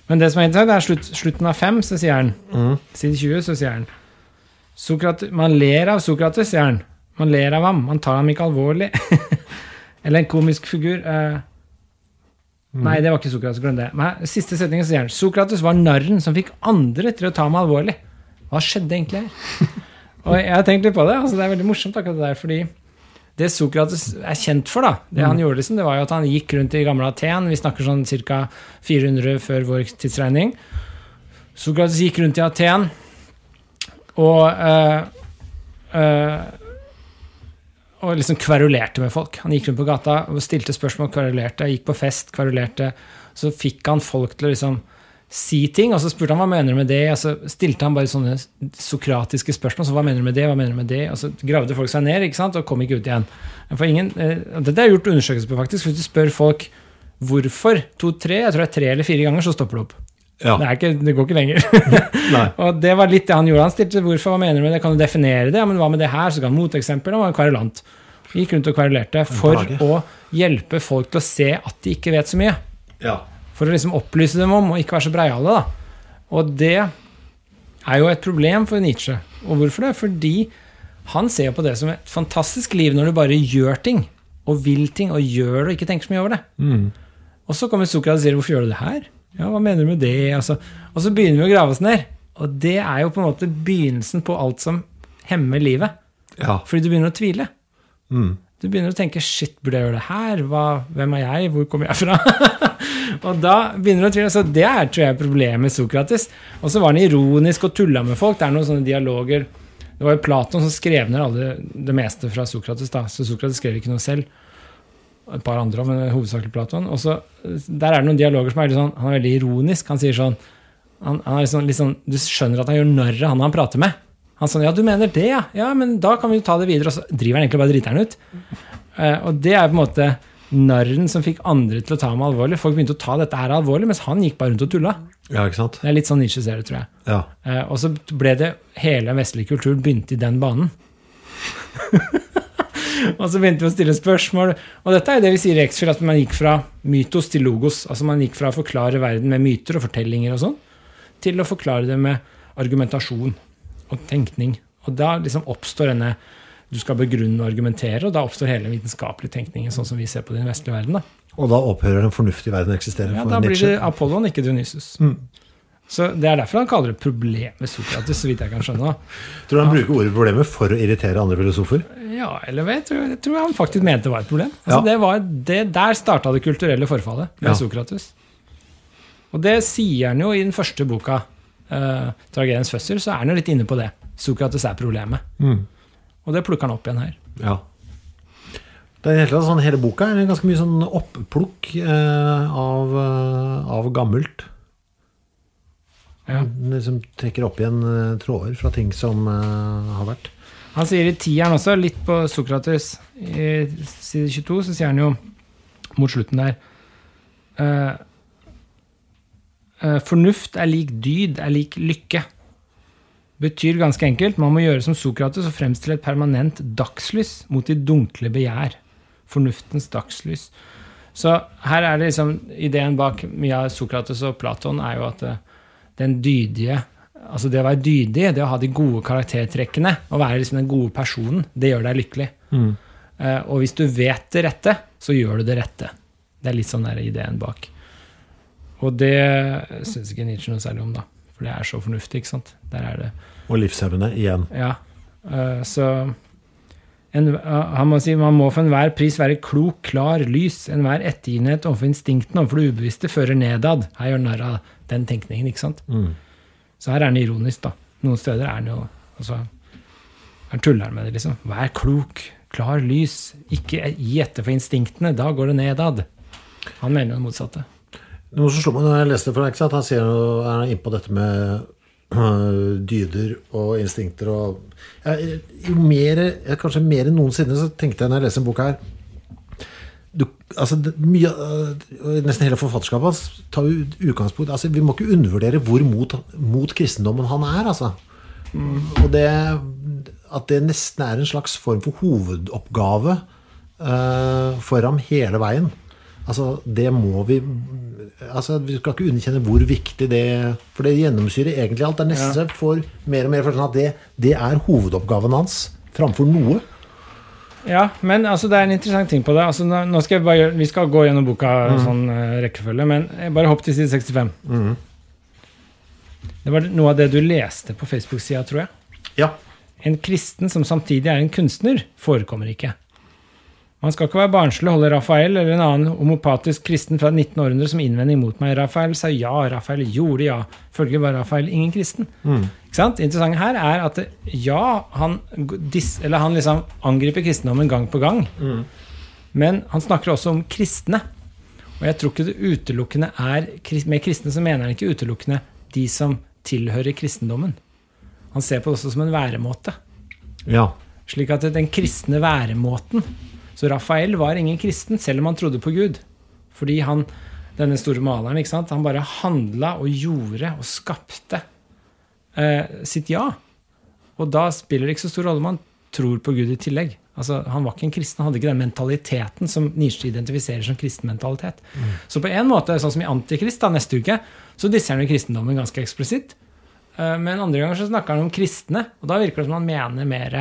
[SPEAKER 3] Men det som er interessant, det er slutt, slutten av fem, så sier han Side 20, så sier han Sokrates, Man ler av Sokrates, sier han. Man ler av ham. Man tar ham ikke alvorlig. Eller en komisk figur. Eh, Nei, det var ikke Sokrates. Glem det. Men siste setningen sier han Sokrates var narren som fikk andre til å ta ham alvorlig. Hva skjedde egentlig her? Og jeg har tenkt litt på det. altså Det er veldig morsomt, akkurat det der, fordi det Sokrates er kjent for, da, det han gjorde, liksom, det var jo at han gikk rundt i gamle Aten. Vi snakker sånn ca. 400 før vår tidsregning. Sokrates gikk rundt i Aten og øh, øh, og liksom kverulerte med folk. Han gikk rundt på gata og stilte spørsmål, kverulerte, gikk på fest, kverulerte. Så fikk han folk til å liksom si ting, og så spurte han hva mener du med det, og så stilte han bare sånne sokratiske spørsmål. så hva mener du med det, hva mener du med det, og så gravde folk seg ned ikke sant, og kom ikke ut igjen. For ingen, og Dette er gjort undersøkelser på, faktisk. Hvis du spør folk hvorfor to-tre, jeg tror det er tre eller fire ganger, så stopper det opp.
[SPEAKER 2] Ja.
[SPEAKER 3] Det, ikke, det går ikke lenger. Og det var litt det han gjorde. Han stilte hvorfor, hva mener du med det, kan du definere det? Ja, men hva med det her? Så ga han moteksempel, han var en kverulant. Gikk rundt og kverulerte for å hjelpe folk til å se at de ikke vet så mye.
[SPEAKER 2] Ja.
[SPEAKER 3] For å liksom opplyse dem om, og ikke være så breiale, da. Og det er jo et problem for Nietzsche. Og hvorfor det? Fordi han ser på det som et fantastisk liv når du bare gjør ting, og vil ting, og gjør det, og ikke tenker så mye over det. Og så kommer Sokrates og sier 'hvorfor gjør du det her'? Ja, hva mener du med det? Altså, og så begynner vi å grave oss ned. Og det er jo på en måte begynnelsen på alt som hemmer livet.
[SPEAKER 2] ja.
[SPEAKER 3] Fordi du begynner å tvile.
[SPEAKER 2] Mm.
[SPEAKER 3] Du begynner å tenke 'shit, burde jeg gjøre det her'? Hva, hvem er jeg? Hvor kommer jeg fra? og da begynner du å tvile. Så det er tror jeg problemet med Sokrates. Og så var han ironisk og tulla med folk. Det er noen sånne dialoger Det var jo Platon som skrev ned alle, det meste fra Sokrates. da, Så Sokrates skrev ikke noe selv. Et par andre, men hovedsakelig Platon. Og så, Der er det noen dialoger som er sånn Han er veldig ironisk. Han sier sånn han, han litt sånn, Du skjønner at han gjør narr av han han prater med. Han sånn, ja, du mener det, ja? Ja, men da kan vi jo ta det videre. Og så driver han egentlig bare driter han ut. Uh, og det er på en måte narren som fikk andre til å ta ham alvorlig. Folk begynte å ta dette her alvorlig, mens han gikk bare rundt og tulla.
[SPEAKER 2] ja, ikke sant?
[SPEAKER 3] Det er litt sånn Nietzsche ser det, tror jeg.
[SPEAKER 2] Ja.
[SPEAKER 3] Uh, og så ble det hele den vestlige kulturen begynte i den banen. Og så begynte vi å stille spørsmål. Og dette er det vi sier i X-Fill, at man gikk fra mytos til logos. Altså man gikk fra å forklare verden med myter og fortellinger og sånn, til å forklare det med argumentasjon og tenkning. Og da liksom oppstår denne Du skal begrunne og argumentere, og da oppstår hele den vitenskapelige tenkningen, sånn som vi ser på den vestlige verden. da.
[SPEAKER 2] Og da opphører den fornuftige verden å eksistere
[SPEAKER 3] Ja, da blir det Apollon, ikke Dionysus. Så Det er derfor han kaller det problem med Sokrates, så vidt jeg kan skjønne.
[SPEAKER 2] Tror du han bruker ordet problemet for å irritere andre filosofer?
[SPEAKER 3] Ja, eller vet tror, jeg tror han faktisk mente det var et problem. Altså,
[SPEAKER 2] Ja.
[SPEAKER 3] det var, det, der starta det kulturelle forfallet med
[SPEAKER 2] Ja.
[SPEAKER 3] Sokrates. Og det sier han jo i den første boka, uh, 'Tragediens fødsel', så er han jo litt inne på det. Sokrates er problemet. Og det plukker han opp igjen her.
[SPEAKER 2] Ja. Det er helt hele, sånn, hele boka er ganske mye sånn oppplukk eh, av, eh, av gammelt.
[SPEAKER 3] Ja.
[SPEAKER 2] Liksom trekker opp igjen eh, tråder fra ting som eh, har vært.
[SPEAKER 3] Han sier i tieren også, litt på Sokrates, i side 22, så sier han jo mot slutten der uh, uh, Fornuft er lik dyd, er lik lykke. Betyr ganske enkelt man må gjøre som Sokrates og fremstille et permanent dagslys mot de dunkle begjær. Fornuftens dagslys. Så her er det liksom ideen bak mye av Sokrates og Platon er jo at eh, den dydige Altså det å være dydig, det å ha de gode karaktertrekkene, å være liksom den gode personen, det gjør deg lykkelig. Eh, og hvis du vet det rette, så gjør du det rette. Det er litt sånn der ideen bak. Og det syns ikke Nietzsche noe særlig om, da. For det er så fornuftig, ikke sant. Der er det
[SPEAKER 2] Og livshemmende igjen.
[SPEAKER 3] Ja. eh, så en, eh, han må si man må for enhver pris være klok, klar, lys. Enhver ettergivenhet overfor instinktene overfor det ubevisste fører nedad. Her gjør narr av den tenkningen, ikke sant. Så her er han ironisk, da. Noen steder er han jo altså, Han tuller med det, liksom. Vær klok, klar, lys. Ikke gi etter for instinktene. Da går det nedad. Han mener jo det motsatte.
[SPEAKER 2] Noe som slår meg når jeg leste det, for ikke sant? han sier jo, er inne på dette med dyder og instinkter og jeg, jo mer, jeg, Kanskje mer enn noensinne så tenkte jeg når jeg leste en bok her du, altså, mye, øh, Nesten hele forfatterskapet hans tar utgangspunkt altså, Vi må ikke undervurdere hvor mot, mot kristendommen han er, altså. Og det at det nesten er en slags form for hovedoppgave uh, for ham hele veien. Altså, det må vi altså, Vi skal ikke underkjenne hvor viktig det For det gjennomsyrer egentlig alt. Det er nesten jeg får mer og mer følelsen at det, det er hovedoppgaven hans framfor noe.
[SPEAKER 3] Ja, men altså, det er en interessant ting på det. Altså, nå, skal jeg bare, vi skal gå gjennom boka sånn uh, rekkefølge, men jeg bare hopp til side 65. Det var noe av det du leste på Facebook-sida, tror jeg.
[SPEAKER 2] Ja.
[SPEAKER 3] En kristen som samtidig er en kunstner, forekommer ikke. Man skal ikke være barnslig holder Rafael eller en annen homopatisk kristen fra 1900 som innvending mot meg. Rafael sa ja, Rafael gjorde ja. Følgelig var Rafael ingen kristen. Sant? Interessant her er at ja, han, dis, eller han liksom angriper kristendommen gang på gang. Men han snakker også om kristne. Og jeg tror ikke det utelukkende er Med kristne så mener han ikke utelukkende de som tilhører kristendommen. Han ser på det også som en væremåte.
[SPEAKER 2] ja.
[SPEAKER 3] Slik at den kristne væremåten Så Rafael var ingen kristen, selv om han trodde på Gud. Fordi han, denne store maleren, han bare handla og gjorde og skapte eh, sitt ja. Og da spiller det ikke så stor rolle om han tror på Gud i tillegg. Altså, han var ikke en kristen, han hadde ikke den mentaliteten som Nietzsche identifiserer som kristen mentalitet. Så på en måte, sånn som i Antikrist da, neste uke, så disser han jo kristendommen ganske eksplisitt. Eh, Men andre ganger så snakker han om kristne, og da virker det som han mener mer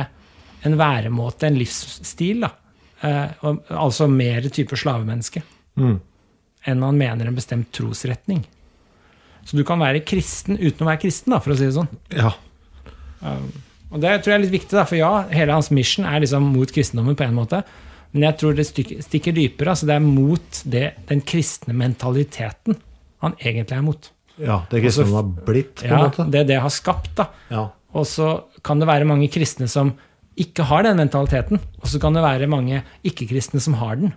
[SPEAKER 3] en væremåte, en livsstil. da. Eh, Altså mer type slavemenneske enn han mener en bestemt trosretning. Så du kan være kristen uten å være kristen, da, for å si det sånn.
[SPEAKER 2] ja.
[SPEAKER 3] Og det tror jeg er litt viktig, da, for ja, hele hans mission er liksom mot kristendommen på en måte. Men jeg tror det stikker dypere. altså Det er mot det, den kristne mentaliteten han egentlig er mot.
[SPEAKER 2] Ja, det kristendommen har blitt, på en
[SPEAKER 3] Ja,
[SPEAKER 2] måte.
[SPEAKER 3] Det det har skapt. da.
[SPEAKER 2] Ja.
[SPEAKER 3] Og så kan det være mange kristne som ikke har den mentaliteten. Og så kan det være mange ikke-kristne som har den.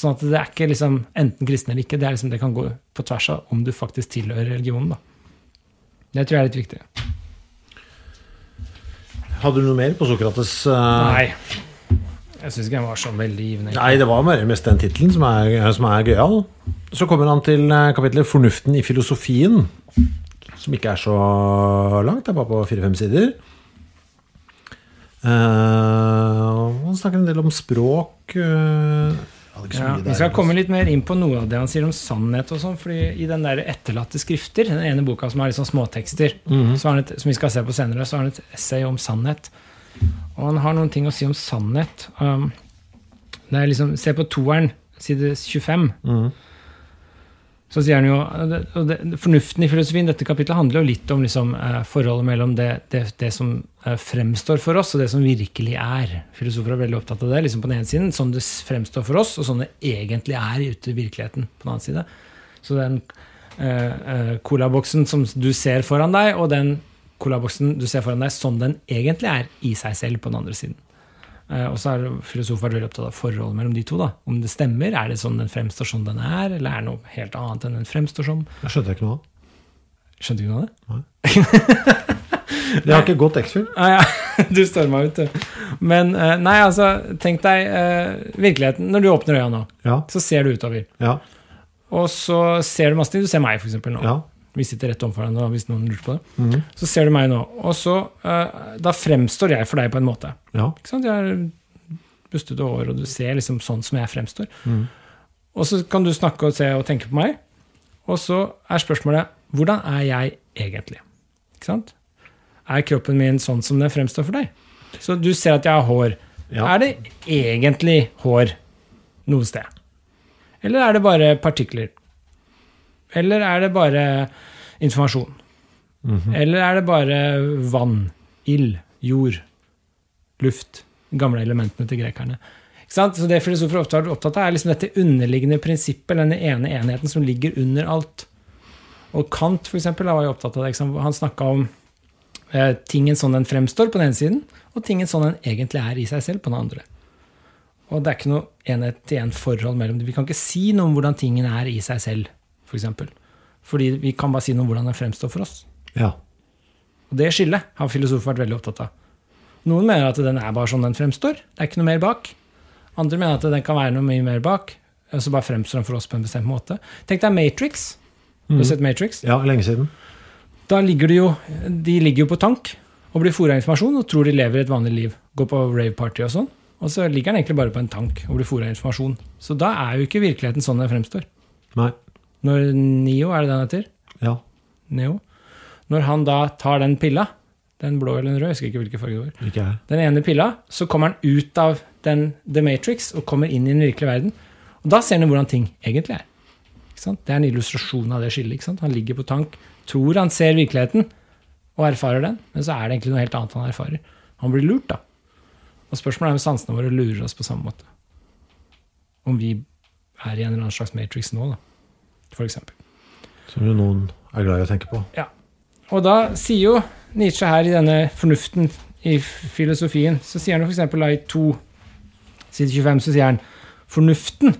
[SPEAKER 3] Sånn at det er ikke liksom enten kristen eller ikke. Det, er liksom, det kan gå på tvers av om du faktisk tilhører religionen. da. Det tror jeg er litt viktig.
[SPEAKER 2] Hadde du noe mer på Sokrates? eh?
[SPEAKER 3] Nei. Jeg syns ikke han var så veldig givende.
[SPEAKER 2] Nei, det var mest den tittelen som er, som er gøyal. Så kommer han til eh, kapitlet 'Fornuften i filosofien', som ikke er så langt. Det er bare på fire-fem sider. Uh, han snakker en del om språk. øh,
[SPEAKER 3] Ja,
[SPEAKER 2] mye
[SPEAKER 3] vi skal komme
[SPEAKER 2] altså.
[SPEAKER 3] litt mer inn på noe av det han sier om sannhet. og sånn, fordi I den der etterlatte skrifter, den ene boka som har liksom småtekster, mm -hmm. et, som vi skal se på senere, så har han et essay om sannhet. Og han har noen ting å si om sannhet. Um, det er liksom, Se på toeren, side 25.
[SPEAKER 2] Mhm.
[SPEAKER 3] Så sier han jo og det, Fornuften i filosofien, dette kapitlet handler jo litt om liksom, eh, forholdet mellom det, det, det som eh, fremstår for oss, og det som virkelig er. Filosofer er veldig opptatt av det. liksom På den ene siden sånn det fremstår for oss, og sånn det egentlig er ute i virkeligheten. på den annen side. Så den eh, eh, colaboksen som du ser foran deg, og den colaboksen du ser foran deg sånn den egentlig er i seg selv på den andre siden. Eh, og så er filosofer veldig opptatt av forholdet mellom de to. da. Om det stemmer, er det sånn den fremstår som den er, eller er det noe helt annet enn den fremstår som?
[SPEAKER 2] Jeg skjønte ikke noe av.
[SPEAKER 3] Skjønte ikke noe av det? Nei.
[SPEAKER 2] Det har ikke gått X-Fill.
[SPEAKER 3] Ah, ja. Du storma ut, du. Men eh, nei, altså, tenk deg eh, virkeligheten. Når du åpner øya nå,
[SPEAKER 2] Ja.
[SPEAKER 3] så ser du utover.
[SPEAKER 2] Ja.
[SPEAKER 3] Og så ser du masse ting. Du ser meg, eksempel, nå.
[SPEAKER 2] ja.
[SPEAKER 3] Vi sitter rett overfor nå, hvis noen lurer på det.
[SPEAKER 2] Mm.
[SPEAKER 3] Så ser du meg nå. Og så uh, Da fremstår jeg for deg på en måte.
[SPEAKER 2] ja.
[SPEAKER 3] Ikke sant? Jeg har bustete hår, og du ser liksom sånn som jeg fremstår.
[SPEAKER 2] Mm.
[SPEAKER 3] Og så kan du snakke og se og tenke på meg. Og så er spørsmålet hvordan er jeg egentlig? Ikke sant? Er kroppen min sånn som den fremstår for deg? Så du ser at jeg har hår.
[SPEAKER 2] Ja.
[SPEAKER 3] Er det egentlig hår noe sted? Eller er det bare partikler? Eller er det bare informasjon? Eller er det bare vann, ild, jord, luft? De gamle elementene til grekerne. Så Det filosofer ofte er opptatt av, er liksom dette underliggende prinsippet, denne ene enheten som ligger under alt. Og Kant for eksempel, var jo opptatt av det. Han snakka om eh, tingen sånn den fremstår på den ene siden, og tingen sånn den egentlig er i seg selv på den andre. Og det er ikke noe enhet-til-en-forhold mellom dem. Vi kan ikke si noe om hvordan tingen er i seg selv, f.eks. For eksempel. Fordi vi kan bare si noe om hvordan den fremstår for oss.
[SPEAKER 2] ja.
[SPEAKER 3] Og det skillet har filosofer vært veldig opptatt av. Noen mener at den er bare sånn den fremstår. Det er ikke noe mer bak. Andre mener at den kan være noe mye mer bak. Og så bare fremstår den for oss på en bestemt måte. Tenk deg Matrix. Du har sett Matrix?
[SPEAKER 2] ja, lenge siden.
[SPEAKER 3] Da ligger de jo, de ligger jo på tank og blir fôra informasjon og tror de lever et vanlig liv. Går på rave-party og sånn. Og så ligger den egentlig bare på en tank og blir fôra informasjon. Så da er jo ikke virkeligheten sånn den fremstår.
[SPEAKER 2] Nei.
[SPEAKER 3] Når Nio, er det den heter?
[SPEAKER 2] Ja.
[SPEAKER 3] Neo. Når han da tar den pilla, den blå eller den røde, jeg husker ikke hvilken farge det var,
[SPEAKER 2] Ikke jeg.
[SPEAKER 3] den ene pilla, så kommer han ut av den, The Matrix og kommer inn i den virkelige verden. Og da ser han hvordan ting egentlig er. Det er en illustrasjon av det skillet. Han ligger på tank, tror han ser virkeligheten og erfarer den, men så er det egentlig noe helt annet han erfarer. Han blir lurt, da. Og spørsmålet er om sansene våre lurer oss på samme måte. Om vi er i en eller annen slags Matrix nå, da. For eksempel.
[SPEAKER 2] Som jo noen er glad i å tenke på.
[SPEAKER 3] Ja. Og da sier jo Nietzsche her i denne fornuften i filosofien, så sier han f.eks. i 2, side 25, så sier han fornuften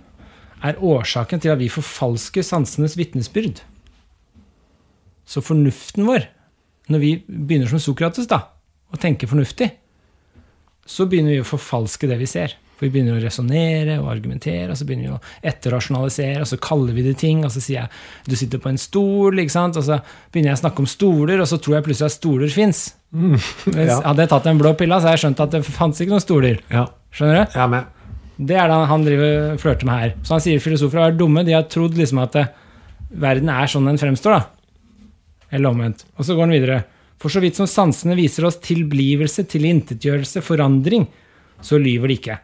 [SPEAKER 3] er årsaken til at vi forfalsker sansenes vitnesbyrd. Så fornuften vår, når vi begynner som Sokrates da, å tenke fornuftig, så begynner vi å forfalske det vi ser. For vi begynner å resonnere og argumentere, og så begynner vi å etterrasjonalisere, og så kaller vi det ting, og så sier jeg du sitter på en stol, ikke sant? og så begynner jeg å snakke om stoler, og så tror jeg plutselig at stoler fins.
[SPEAKER 2] ja.
[SPEAKER 3] Hadde jeg tatt den blå pilla, så hadde jeg skjønt at det fantes ikke noen stoler.
[SPEAKER 2] Ja.
[SPEAKER 3] Skjønner du?
[SPEAKER 2] Jeg er med.
[SPEAKER 3] Det er det han driver flørter med her. Så han sier filosofer har vært dumme. De har trodd liksom at eh, verden er sånn den fremstår, da. Eller omvendt. Og så går han videre. For så vidt som sansene viser oss tilblivelse, tilintetgjørelse, forandring, så lyver de ikke.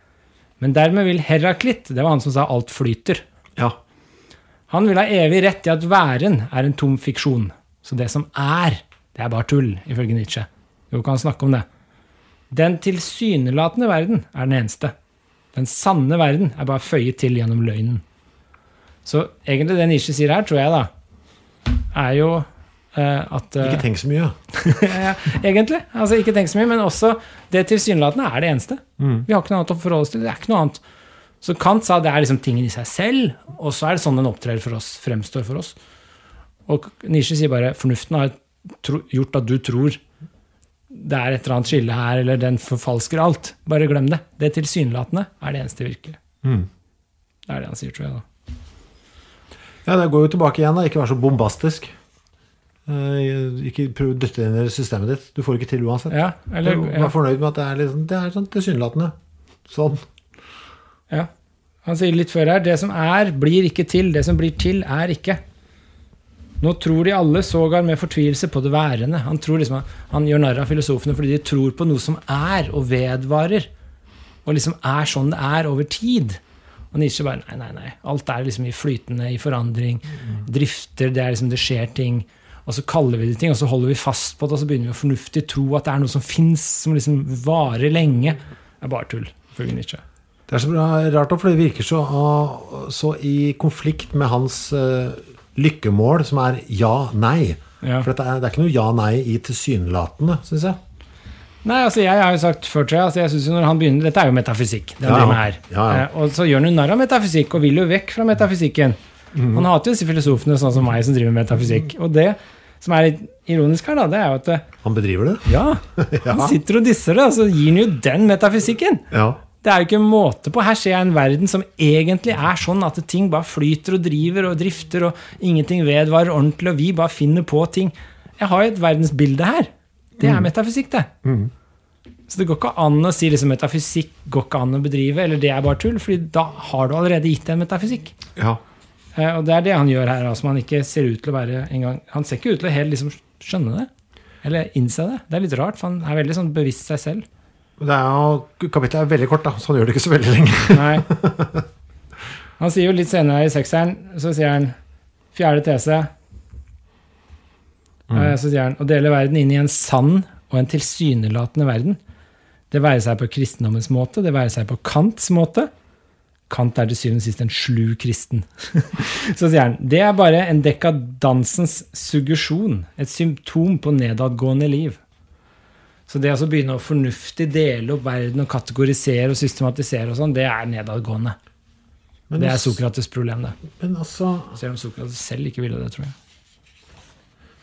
[SPEAKER 3] Men dermed vil Heraklit, det var han som sa alt flyter,
[SPEAKER 2] Ja.
[SPEAKER 3] han vil ha evig rett i at væren er en tom fiksjon. Så det som er, det er bare tull, ifølge Nietzsche. Jo, kan han snakke om det. Den tilsynelatende verden er den eneste. Den sanne verden er bare føyet til gjennom løgnen. Så egentlig det Nietzsche sier her, tror jeg da, er jo at eh,
[SPEAKER 2] Ikke tenk så mye.
[SPEAKER 3] ja, egentlig. Altså, ikke tenk så mye, men også det tilsynelatende er det eneste. Vi har ikke noe annet å forholde oss til. Det er ikke noe annet. Så Kant sa det er liksom tingen i seg selv, og så er det sånn den opptrer for oss, fremstår for oss. Og Nietzsche sier bare fornuften har gjort at du tror det er et eller annet skille her, eller den forfalsker alt. Bare glem det. Det tilsynelatende er det eneste virkelige.
[SPEAKER 2] Mm.
[SPEAKER 3] Det er det han sier, tror jeg. da.
[SPEAKER 2] Ja, det går jo tilbake igjen. da. Ikke vær så bombastisk. Eh, ikke prøv å dytte det inn i systemet ditt. Du får ikke til uansett.
[SPEAKER 3] Ja, eller,
[SPEAKER 2] Vær fornøyd med at det er, liksom, det er sånn tilsynelatende. Sånn.
[SPEAKER 3] Ja. Han sier litt før her det som er, blir ikke til. Det som blir til, er ikke. Nå tror de alle sågar med fortvilelse på det værende. Han, tror liksom, han gjør narr av filosofene fordi de tror på noe som er og vedvarer. Og liksom er sånn det er over tid. Og Nietzsche bare nei, nei, nei. Alt er liksom i flytende, i forandring. Drifter, det er liksom, det skjer ting. Og så kaller vi det ting, og så holder vi fast på det, og så begynner vi å fornuftig tro at det er noe som fins, som liksom varer lenge. Det er bare tull, ifølge Nietzsche.
[SPEAKER 2] Det er så bra, rart, for det virker så, så i konflikt med hans uh, lykkemål, som er ja-nei.
[SPEAKER 3] Ja.
[SPEAKER 2] For er, det er ikke noe ja-nei i tilsynelatende, syns jeg.
[SPEAKER 3] Nei, altså jeg har jo sagt før, jeg, altså jeg synes jo når han begynner, Dette er jo metafysikk. det han
[SPEAKER 2] Ja,
[SPEAKER 3] driver her.
[SPEAKER 2] ja, ja.
[SPEAKER 3] Eh, og så gjør han jo narr av metafysikk, og vil jo vekk fra metafysikken.
[SPEAKER 2] Mhm.
[SPEAKER 3] Han hater jo disse filosofene sånn som meg, som driver med metafysikk. Og det som er litt ironisk her, da, det er jo at eh,
[SPEAKER 2] Han bedriver det.
[SPEAKER 3] ja, han sitter og disser det, og så gir han jo den metafysikken.
[SPEAKER 2] Ja.
[SPEAKER 3] Det er jo ikke en måte på. Her ser jeg en verden som egentlig er sånn at ting bare flyter og driver og drifter, og ingenting vedvarer ordentlig, og vi bare finner på ting. Jeg har jo et verdensbilde her. Det er metafysikk, det. Så det går ikke an å si liksom metafysikk går ikke an å bedrive, eller det er bare tull, fordi da har du allerede gitt en metafysikk.
[SPEAKER 2] ja.
[SPEAKER 3] Eh, Og det er det han gjør her, altså han ikke ser ut til å være en gang, Han ser ikke ut til å helt liksom skjønne det, eller innse det. Det er litt rart, for han er veldig sånn bevisst seg selv.
[SPEAKER 2] Det er jo, kapittelet er veldig kort, da, så han gjør det ikke så veldig lenge.
[SPEAKER 3] Nei. Han sier jo litt senere i sekseren, så sier han fjerde tese. Mm. Så sier han å dele verden inn i en sann og en tilsynelatende verden. Det være seg på kristendommens måte, det være seg på Kants måte. Kant er til syvende og sist en slu kristen. så sier han det er bare en dekadansens suggesjon, et symptom på nedadgående liv. Så det å begynne å fornuftig dele opp verden og kategorisere og systematisere, og sånn, det er nedadgående.
[SPEAKER 2] Men,
[SPEAKER 3] Det er Sokrates' problem, det.
[SPEAKER 2] men altså,
[SPEAKER 3] Selv om Sokrates selv ikke ville det, tror jeg.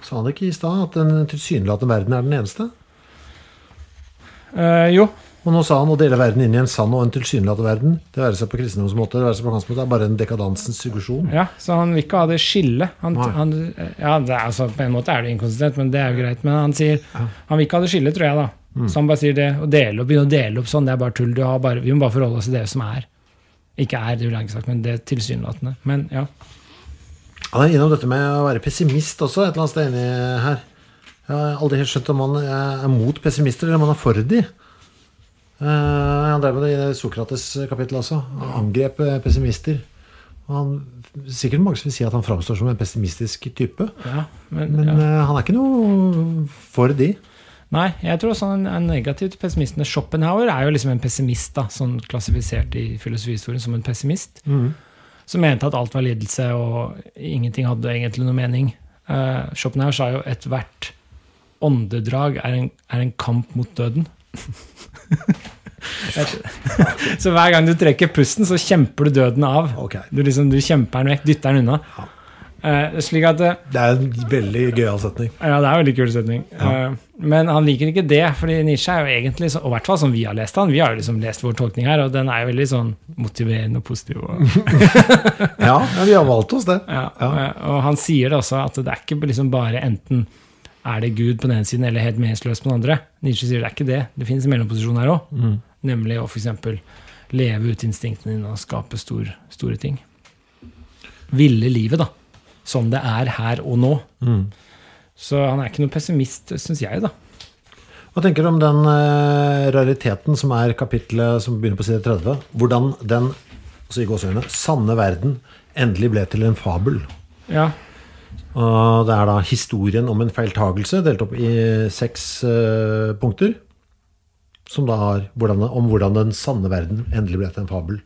[SPEAKER 2] sa han ikke i stad at den tilsynelatende verden er den eneste?
[SPEAKER 3] Uh, jo,
[SPEAKER 2] Og nå sa han å dele verden inn i en sann og en tilsynelatende verden. Det være seg på kristendoms måte, det være seg på hans måte, er bare en dekadansens suggesjon.
[SPEAKER 3] ja, så han vil ikke ha det skillet. Han, han, ja, det er, altså, på en måte er det inkonsistent, men det er jo greit. Men han sier han vil ikke ha det skillet, tror jeg, da.
[SPEAKER 2] Mm.
[SPEAKER 3] Så han bare sier det. Å dele opp, begynne å dele opp sånn, det er bare tull. Du har bare, vi må bare forholde oss til det som er. Ikke er, det vil jeg ikke sagt, men det tilsynelatende. Men ja.
[SPEAKER 2] Han er innom dette med å være pessimist også, et eller annet sted inni her. Jeg har aldri helt skjønt om han er mot pessimister, eller om han er for de. Eh, han drev med det i Sokrates kapittel også. Han angrep eh, pessimister. Og han, sikkert mange som vil si at han framstår som en pessimistisk type.
[SPEAKER 3] ja, men,
[SPEAKER 2] Men
[SPEAKER 3] ja.
[SPEAKER 2] eh, han er ikke noe for de.
[SPEAKER 3] Nei, jeg tror også han er negativ til pessimistene. Schopenhauer er jo liksom en pessimist, da, sånn klassifisert i filosofihistorien som en pessimist. Som mente at alt var lidelse, og ingenting hadde egentlig noe mening. Uh, Schopenhauer sa jo ethvert åndedrag er en, er en kamp mot døden. Så hver gang du trekker pusten, så kjemper du døden av.
[SPEAKER 2] Okay.
[SPEAKER 3] Du, liksom, du kjemper den vekk, dytter den unna. Eh, slik at eh,
[SPEAKER 2] Det er en veldig gøyal setning.
[SPEAKER 3] ja, det er en veldig kul setning. Eh, men han liker ikke det, fordi Nisha er jo egentlig, så- og i hvert fall som vi har lest han, vi har jo liksom lest vår tolkning her, og den er jo veldig sånn motiverende og positiv. Og,
[SPEAKER 2] Ja, ja, vi har valgt oss det.
[SPEAKER 3] ja, og han sier det også, at det er ikke liksom bare enten er det Gud på den ene siden eller helt meningsløs på den andre. Nietzsche sier det er ikke det. Det finnes en mellomposisjon her òg, nemlig å f.eks. leve ut instinktene dine og skape stor, store ting. Ville livet, da. Som det er her og nå. Så han er ikke noe pessimist, syns jeg, da.
[SPEAKER 2] Hva tenker du om den eh, rariteten som er kapitlet som begynner på side 30? Hvordan den altså i gåseøyne, sanne verden endelig ble til en fabel.
[SPEAKER 3] Ja,
[SPEAKER 2] Og det er da historien om en feiltagelse, delt opp i seks uh, punkter. Som da har hvordan, om hvordan den sanne verden endelig ble til en fabel.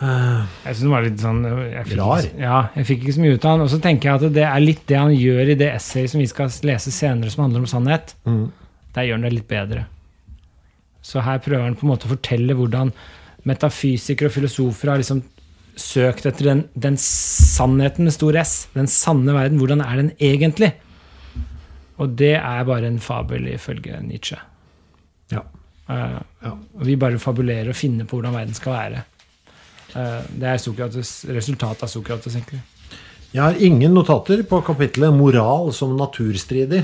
[SPEAKER 3] Jeg synes den var litt sånn jeg fikk,
[SPEAKER 2] Rar.
[SPEAKER 3] Ja, jeg fikk ikke så mye ut av den. Og så tenker jeg at det er litt det han gjør i det essayet som vi skal lese senere, som handler om sannhet. Der gjør han det litt bedre. Så her prøver han på en måte å fortelle hvordan metafysikere og filosofer har liksom søkt etter den, den sannheten med stor S. Den sanne verden. Hvordan er den egentlig? Og det er bare en fabel, ifølge Nietzsche.
[SPEAKER 2] Ja.
[SPEAKER 3] Uh,
[SPEAKER 2] Ja.
[SPEAKER 3] vi bare fabulerer og finner på hvordan verden skal være. Uh, det er Sokrates, resultatet av Sokrates, egentlig.
[SPEAKER 2] Jeg har ingen notater på kapittelet 'moral som naturstridig'.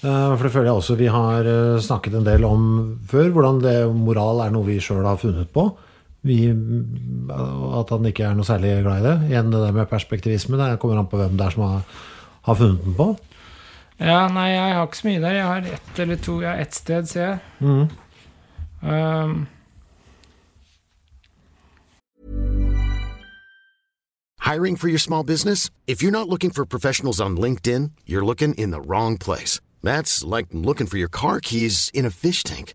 [SPEAKER 2] Eh, For det føler jeg også vi har snakket en del om før, hvordan det, moral er noe vi sjøl har funnet på. Vi, at han ikke er noe særlig glad i det. Igjen det der med perspektivisme. Det kommer an på hvem det er som har, har funnet den på.
[SPEAKER 3] Ja, nei, jeg har ikke så mye der. Jeg har ett eller to Jeg har ett sted, ser jeg. Um,
[SPEAKER 4] Hiring for your small business? If you're not looking for professionals on LinkedIn, you're looking in the wrong place. That's like looking for your car keys in a fish tank.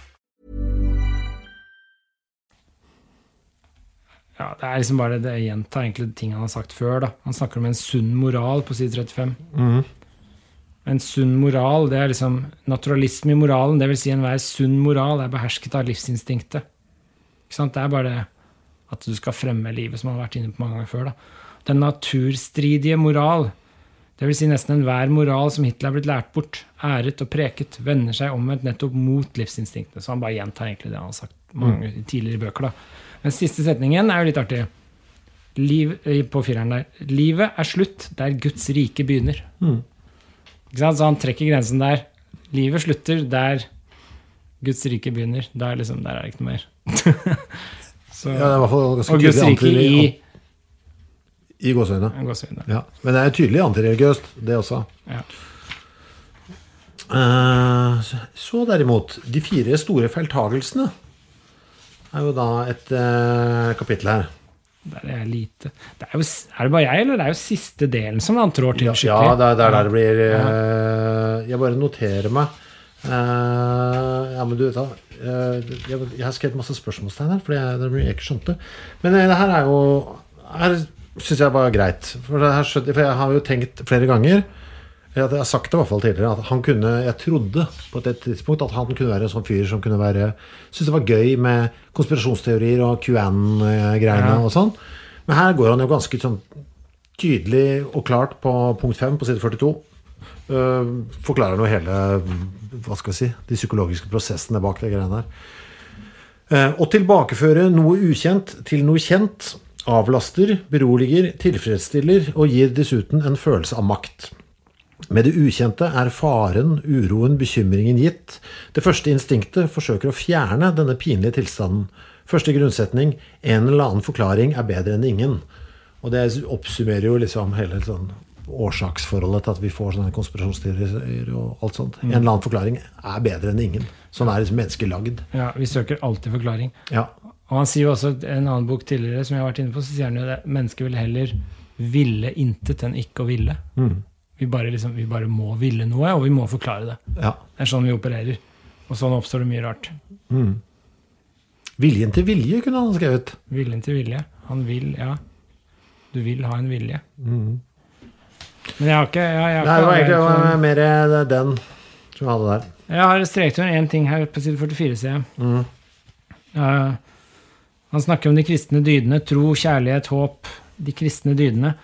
[SPEAKER 3] Ja, det er liksom bare det gjentar egentlig ting han har sagt før. da. Han snakker om en sunn moral på side 35. En sunn moral, det er liksom naturalisme i moralen. Det vil si enhver sunn moral er behersket av livsinstinktet. Ikke sant? Det er bare det at du skal fremme livet, som han har vært inne på mange ganger før. da. Den naturstridige moral, det vil si nesten enhver moral som hittil er blitt lært bort, æret og preket, vender seg omvendt nettopp mot livsinstinktet. Så han bare gjentar egentlig det han har sagt mange tidligere bøker. da. Men siste setningen er jo litt artig. Liv, eh, på fireren der. Livet er slutt der Guds rike begynner. Ikke sant? Så han trekker grensen der. Livet slutter der Guds rike begynner. Da er liksom, der er det ikke noe mer. Så,
[SPEAKER 2] Ja, er
[SPEAKER 3] og Guds rike i
[SPEAKER 2] i gåseøyne. Ja. Men det er tydelig antireligiøst, det også.
[SPEAKER 3] Ja.
[SPEAKER 2] Eh, Så derimot, de fire store feiltagelsene er jo da et eh, kapittel her.
[SPEAKER 3] Der er jeg lite. Det er, jo, er det bare jeg, eller det er jo siste delen som han trår til
[SPEAKER 2] Ja,
[SPEAKER 3] skikkelig?
[SPEAKER 2] ja det er det er der det blir eh, Jeg bare noterer meg. Eh, ja, men du vet da eh, jeg, jeg har skrevet masse spørsmålstegn her, for det blir jeg ikke skjønte. Men eh, det her er jo Her syns jeg var greit. For, skjønte, for jeg har jo tenkt flere ganger jeg har sagt det i hvert fall tidligere, at han kunne, jeg trodde på et tidspunkt at han kunne være en sånn fyr som kunne være Syntes det var gøy med konspirasjonsteorier og QAnon-greiene
[SPEAKER 3] Ja.
[SPEAKER 2] og sånn. Men her går han jo ganske sånn tydelig og klart på punkt 5 på side 42. Uh, forklarer nå hele hva skal vi si, de psykologiske prosessene bak de greiene der. Uh, Å tilbakeføre noe ukjent til noe kjent avlaster, beroliger, tilfredsstiller og gir dessuten en følelse av makt. Med det ukjente er faren, uroen, bekymringen gitt. Det første instinktet forsøker å fjerne denne pinlige tilstanden. Første grunnsetning en eller annen forklaring er bedre enn ingen. Og det oppsummerer jo liksom hele sånn årsaksforholdet til at vi får sånne konspirasjonsteorier og alt sånt. En eller annen forklaring er bedre enn ingen. Sånn er liksom menneskelagd.
[SPEAKER 3] Ja, vi søker alltid forklaring.
[SPEAKER 2] Ja.
[SPEAKER 3] Og han sier jo også en annen bok tidligere, som jeg har vært inne på, så sier han jo det mennesket vil heller ville intet enn ikke å ville. Vi, bare liksom, vi bare må ville noe, og vi må forklare det.
[SPEAKER 2] ja.
[SPEAKER 3] Det er sånn vi opererer. Og sånn oppstår det mye rart.
[SPEAKER 2] Viljen til vilje kunne han skrevet.
[SPEAKER 3] Viljen til vilje. Han vil, ja. Du vil ha en vilje. Men jeg har ikke jeg, jeg, har
[SPEAKER 2] Nei, det var egentlig det mer eh, den som jeg hadde der.
[SPEAKER 3] jeg har streket under én ting her på side 44, sier jeg. Eh, han snakker om de kristne dydene. Tro, kjærlighet, håp. De kristne dydene.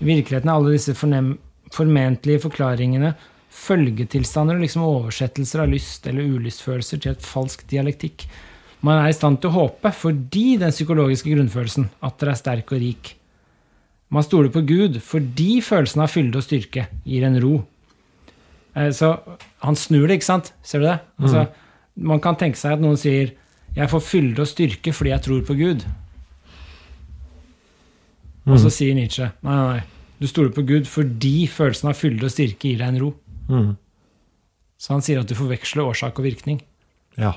[SPEAKER 3] I virkeligheten er alle disse fornem, formentlige forklaringene følgetilstander og liksom oversettelser av lyst eller ulystfølelser til et falsk dialektikk. Man er i stand til å håpe fordi den psykologiske grunnfølelsen, at dere er sterk og rik. Man stoler på Gud fordi følelsen av fylde og styrke gir en ro. Eh, Så han snur det, ikke sant? Ser du det? Altså, Man kan tenke seg at noen sier 'jeg får fylde og styrke fordi jeg tror på Gud'. Og så sier Nietzsche nei, nei, nei. Du stoler på Gud fordi følelsen av fylde og styrke gir deg en ro. Så han sier at du forveksler årsak og virkning.
[SPEAKER 2] Ja.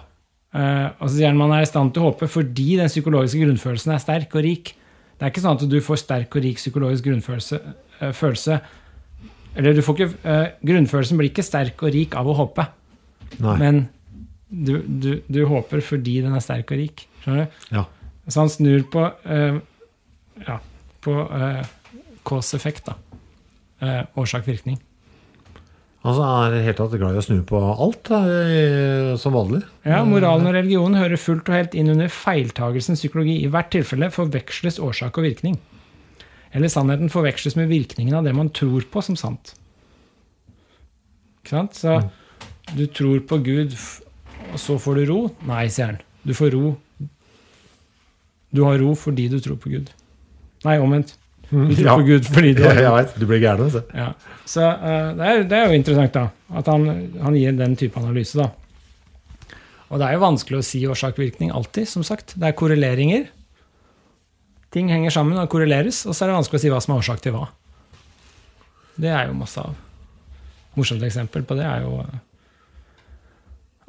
[SPEAKER 3] Uh, og så sier han man er i stand til å håpe fordi den psykologiske grunnfølelsen er sterk og rik. Det er ikke sånn at du får sterk og rik psykologisk grunnfølelse. uh, følelse. Eller du får ikke, uh, grunnfølelsen blir ikke sterk og rik av å håpe,
[SPEAKER 2] Nei.
[SPEAKER 3] men du, du, du håper fordi den er sterk og rik. Skjønner du?
[SPEAKER 2] Ja.
[SPEAKER 3] Så han snur på ja, på cause-effekt. Eh, Årsak-virkning.
[SPEAKER 2] Altså er helt tatt glad i å snu på alt, da, som vanlig.
[SPEAKER 3] Ja, Moralen og religion hører fullt og helt inn under feiltagelsens psykologi. I hvert tilfelle forveksles årsak og virkning. Eller sannheten forveksles med virkningen av det man tror på som sant. Ikke sant? Så du tror på Gud, og så får du ro? Nei, sier han. Du får ro Du har ro fordi du tror på Gud. Nei, omvendt. Du tror
[SPEAKER 2] Ja.
[SPEAKER 3] på Gud fordi du har
[SPEAKER 2] jeg vet, du blir gæren. altså.
[SPEAKER 3] Ja. Så uh, det, er, det er jo interessant, da. At han, han gir den type analyse, da. Og det er jo vanskelig å si årsak-virkning alltid, som sagt. Det er korreleringer. Ting henger sammen og korreleres, og så er det vanskelig å si hva som er årsak til hva. Det er jo masse av. Morsomt eksempel på det er jo eh,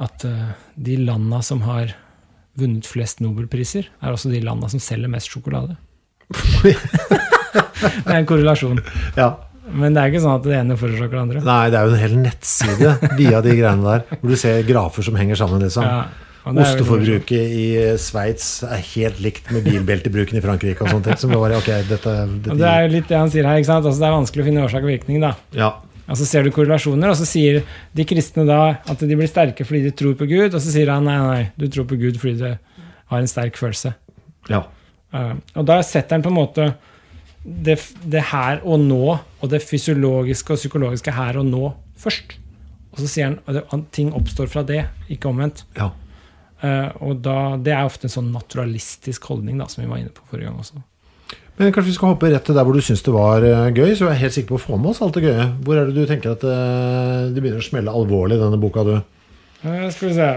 [SPEAKER 3] at uh, de landa som har vunnet flest nobelpriser, er også de landa som selger mest sjokolade. det er en korrelasjon.
[SPEAKER 2] Ja.
[SPEAKER 3] Men det er ikke sånn at det ene forårsaker det andre.
[SPEAKER 2] Nei, det er jo en hel nettside via de greiene der, hvor du ser grafer som henger sammen. liksom.
[SPEAKER 3] Ja,
[SPEAKER 2] Osteforbruket i Sveits er helt likt med bilbeltebruken i Frankrike. og sånne ting. Som bare, ok, dette, dette
[SPEAKER 3] det er jo litt det han sier her. ikke sant? Altså, det er vanskelig å finne årsak og virkning. da.
[SPEAKER 2] Ja,
[SPEAKER 3] Og så ser du korrelasjoner, og så sier de kristne da at de blir sterke fordi de tror på Gud, og så sier han nei, nei, du tror på Gud fordi du har en sterk følelse.
[SPEAKER 2] ja.
[SPEAKER 3] Uh, og da setter han på en måte det, det her og nå, og det fysiologiske og psykologiske her og nå først. Og så sier han at ting oppstår fra det, ikke omvendt.
[SPEAKER 2] ja.
[SPEAKER 3] Uh, og da, Det er ofte en sånn naturalistisk holdning, da, som vi var inne på forrige gang også.
[SPEAKER 2] Men kanskje vi skal hoppe rett til der hvor du syns det var eh, gøy, så er jeg helt sikker på å få med oss alt det gøye. Hvor er det du tenker at eh, det begynner å smelle alvorlig i denne boka, du?
[SPEAKER 3] Uh, skal vi se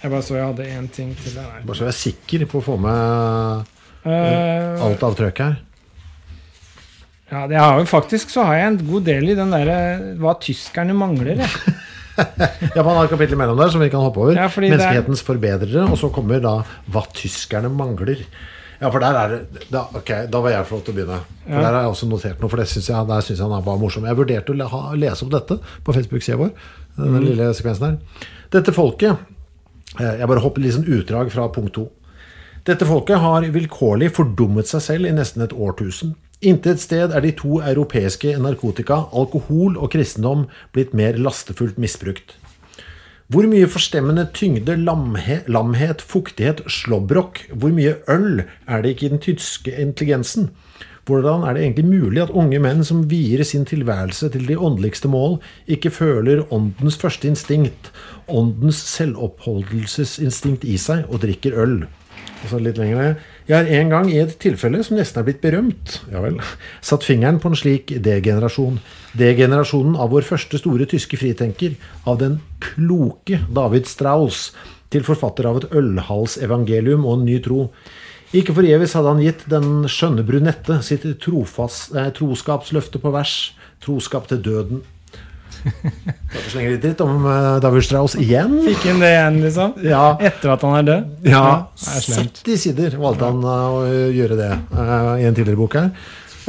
[SPEAKER 3] Jeg bare så jeg hadde én ting til der.
[SPEAKER 2] Bare så jeg er sikker på å få med
[SPEAKER 3] Uh,
[SPEAKER 2] alt av trøkk her.
[SPEAKER 3] ja, det har jo faktisk så har jeg en god del i den derre hva tyskerne mangler. Jeg.
[SPEAKER 2] Ja, man har et kapittel mellom der som vi kan hoppe over.
[SPEAKER 3] Ja, Menneskehetens er-
[SPEAKER 2] forbedrere. Og så kommer da hva tyskerne mangler. Ja, for der er det da, Ok, da var jeg flott til å begynne. For
[SPEAKER 3] Ja.
[SPEAKER 2] Der har jeg også notert noe, for det synes jeg, der syns jeg han bare morsom. Jeg vurderte å ha, lese opp dette på Facebook-sida vår. Den
[SPEAKER 3] Mm.
[SPEAKER 2] lille sekvensen her. Dette folket eh, Jeg bare hopper litt sånn utdrag fra punkt to. Dette folket har vilkårlig fordummet seg selv i nesten et årtusen. Intet sted er de to europeiske narkotika, alkohol og kristendom, blitt mer lastefullt misbrukt. Hvor mye forstemmende tyngde, lamhet, lamhet, fuktighet, slåbrok, hvor mye øl er det ikke i den tyske intelligensen? Hvordan er det egentlig mulig at unge menn som vier sin tilværelse til de åndeligste mål, ikke føler åndens første instinkt, åndens selvoppholdelsesinstinkt i seg, og drikker øl? Og så litt lenger ned. Jeg har en gang i et tilfelle som nesten er blitt berømt, ja vel, satt fingeren på en slik degenerasjon. Degenerasjonen av vår første store tyske fritenker, av den kloke David Strauss, til forfatter av et ølhalsevangelium og en ny tro. Ikke forgjeves hadde han gitt den skjønne brunette sitt trofast, eh, troskapsløfte på vers, troskap til døden. Slenger litt dritt om eh, David Strauss igjen.
[SPEAKER 3] Fikk inn det igjen, liksom?
[SPEAKER 2] Ja.
[SPEAKER 3] Etter at han er død?
[SPEAKER 2] Ja,
[SPEAKER 3] er
[SPEAKER 2] 70 sider valgte han uh, å gjøre det uh, i en tidligere bok her.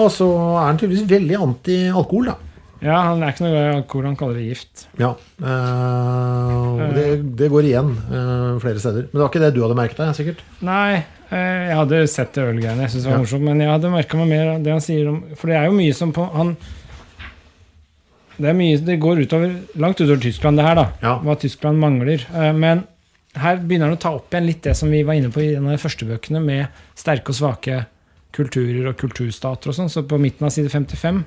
[SPEAKER 2] Og så er han tydeligvis veldig anti-alkohol, da.
[SPEAKER 3] Ja, han er ikke noe glad i alkohol, han kaller det gift.
[SPEAKER 2] Ja, uh, det, det går igjen uh, flere steder. Men det var ikke det du hadde merket deg, sikkert?
[SPEAKER 3] Nei, eh, jeg hadde sett det ølgreiene, jeg syntes det var
[SPEAKER 2] Ja.
[SPEAKER 3] morsomt, men jeg hadde merka meg mer det han sier om For det er jo mye som på han Det mye Det går utover, langt utover Tyskland, det her, da.
[SPEAKER 2] Ja.
[SPEAKER 3] Hva Tyskland mangler. Eh, Men her begynner han å ta opp igjen litt det som vi var inne på i en av de første bøkene, med sterke og svake kulturer og kulturstater og sånn. Så på midten av side 55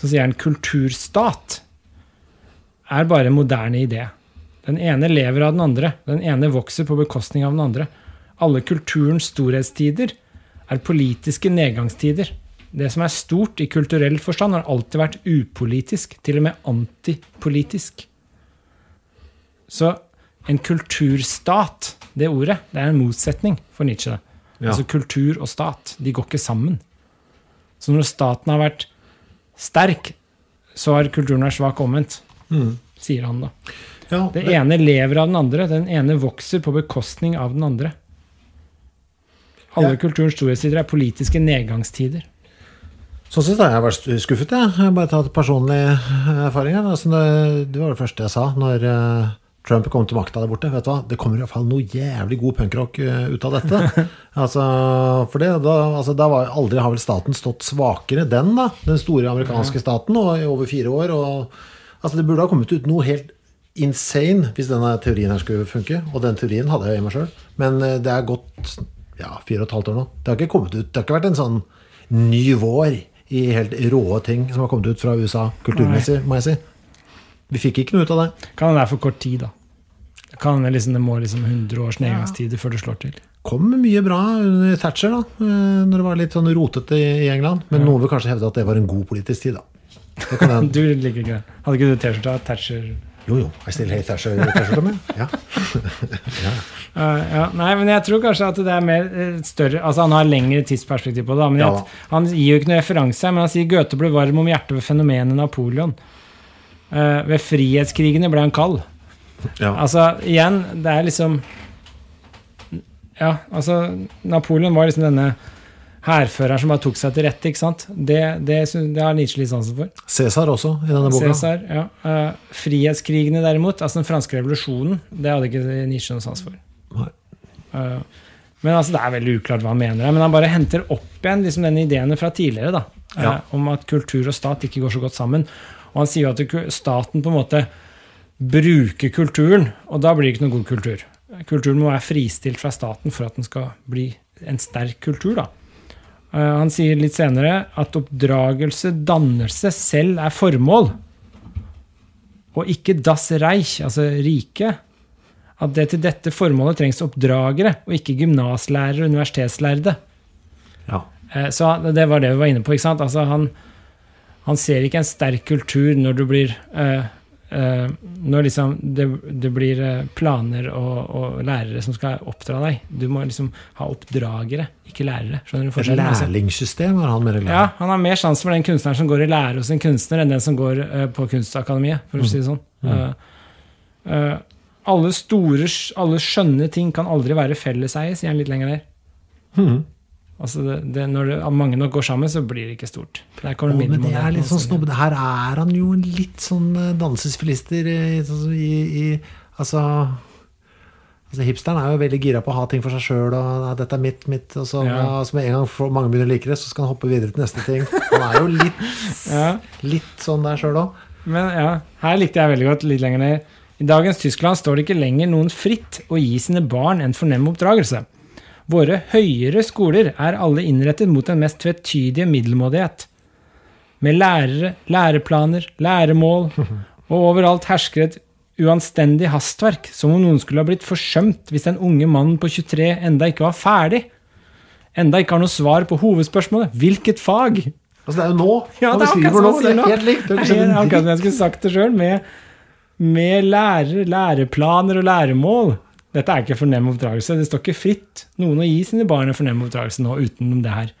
[SPEAKER 3] så sier han kulturstat er bare en moderne idé. Den ene lever av den andre. Den ene vokser på bekostning av den andre. Alle kulturens storhetstider er politiske nedgangstider. Det som er stort i kulturell forstand, har alltid vært upolitisk, til og med antipolitisk. Så en kulturstat, det ordet, det er en motsetning for Nietzsche.
[SPEAKER 2] Ja.
[SPEAKER 3] Altså kultur og stat, de går ikke sammen. Så når staten har vært sterk, så har kulturen vært svak omvendt, sier han da.
[SPEAKER 2] Ja,
[SPEAKER 3] Det ene lever av den andre, den ene vokser på bekostning av den andre. Alle
[SPEAKER 2] Ja.
[SPEAKER 3] kulturens storhetstider er politiske nedgangstider.
[SPEAKER 2] Sånn sett har jeg vært skuffet, jeg. Jeg har bare tatt personlig erfaringer. Altså, det, det var det første jeg sa når eh, Trump kom til makta der borte. Vet du hva? Det kommer i hvert fall noe jævlig god punkrock eh, ut av dette. altså, for det, da, altså, da var, aldri har vel staten stått svakere, den da, den store amerikanske staten, og i over fire år. Og, altså, det burde ha kommet ut noe helt insane hvis denne teorien her skulle funke. Og den teorien hadde jeg i meg sjøl. Men eh, det er gått ja, fire og et halvt år nå. Det har ikke kommet ut, det har ikke vært en sånn ny vår i helt råe ting som har kommet ut fra USA kulturmessig, må jeg si. Vi fikk ikke noe ut av det.
[SPEAKER 3] Kan det være for kort tid, da. Kan, det liksom, det må liksom 100 års nedgangstid før det slår til.
[SPEAKER 2] Kom mye bra under Thatcher, da, eh, når det var litt sånn rotete i England. Men noen vil kanskje hevde at det var en god politisk tid, da. Det kan
[SPEAKER 3] Du liker ikke det. Hadde ikke du T-skjorta Thatcher?
[SPEAKER 2] Jo, jo. I still hate Thatcher-T-skjorta mi. Ja.
[SPEAKER 3] Eh, ja, nei, men jeg tror kanskje at det er mer eh, større Altså Han har lengre tidsperspektiv på det. Men
[SPEAKER 2] Ja
[SPEAKER 3] han gir jo ikke noe referanse, men han sier Goethe ble varm om hjertet ved fenomenet Napoleon. Uh, ved frihetskrigene ble han kald.
[SPEAKER 2] Ja.
[SPEAKER 3] Altså, igjen, det er liksom Ja, altså Napoleon var liksom denne hærføreren som bare tok seg til rette, ikke sant? Det, det, det har Nietzsche litt sansen for.
[SPEAKER 2] Cæsar også, i denne boka.
[SPEAKER 3] Cæsar, ja. Uh, frihetskrigene, derimot, altså den franske revolusjonen, det hadde ikke Nietzsche noe sans for.
[SPEAKER 2] Nei.
[SPEAKER 3] Uh, men altså, det er veldig uklart hva han mener. Men han bare henter opp igjen liksom, denne ideene fra tidligere. da, eh,
[SPEAKER 2] Ja.
[SPEAKER 3] Om at kultur og stat ikke går så godt sammen. Og han sier jo at staten på en måte bruker kulturen, og da blir det ikke noe god kultur. Kulturen må være fristilt fra staten for at den skal bli en sterk kultur. da. Eh, Han sier litt senere at oppdragelse, dannelse, selv er formål. Og ikke das reich, altså rike. At det til dette formålet trengs oppdragere, og ikke gymnaslærere og universitetslærde.
[SPEAKER 2] Ja.
[SPEAKER 3] Eh, Så det var det vi var inne på. ikke sant? Altså han, han ser ikke en sterk kultur når du blir eh, eh, Når liksom det, det blir eh, planer og, og lærere som skal oppdra deg. Du må liksom ha oppdragere, ikke lærere. Skjønner du forskjellen? Et
[SPEAKER 2] lærlingssystem har han mer i.
[SPEAKER 3] ja, han har mer sjanse for den kunstneren som går i lære hos en kunstner, enn den som går eh, på Kunstakademiet, for å si det sånn. Mm. Uh, uh, alle store, alle skjønne ting kan aldri være felleseie, sier han litt lenger der.
[SPEAKER 2] Mhm.
[SPEAKER 3] Altså det, det, når mange nok går sammen, så blir det ikke stort. Der kommer
[SPEAKER 2] men det er litt sånn snobbe. Her er han jo en litt sånn eh, dansesfilister i, sånn i, i Altså Altså Hipsteren er jo veldig gira på å ha ting for seg sjøl. Ja, 'Dette er mitt, mitt.' Og så,
[SPEAKER 3] Ja.
[SPEAKER 2] ja. med en gang mange begynner å like det, så skal han hoppe videre til neste ting. Han er jo litt,
[SPEAKER 3] Ja,
[SPEAKER 2] litt sånn der sjøl òg.
[SPEAKER 3] men ja, her likte jeg veldig godt litt lenger ned. I dagens Tyskland står det ikke lenger noen fritt å gi sine barn en fornem oppdragelse. Våre høyere skoler er alle innrettet mot den mest tvetydige middelmådighet. Med lærere, læreplaner, læremål, og overalt hersker et uanstendig hastverk, som om noen skulle ha blitt forsømt hvis den unge mannen på 23 enda ikke var ferdig. Enda ikke har noe svar på hovedspørsmålet 'hvilket fag'?
[SPEAKER 2] Altså, det er jo nå.
[SPEAKER 3] Ja, det er akkurat
[SPEAKER 2] nå. Det er helt likt. Det
[SPEAKER 3] er akkurat som jeg skulle sagt det sjøl, med, med lærer, læreplaner og læremål. Dette er ikke fornem oppdragelse. Det står ikke fritt noen å gi sine barn en fornem oppdragelse nå utenom det her.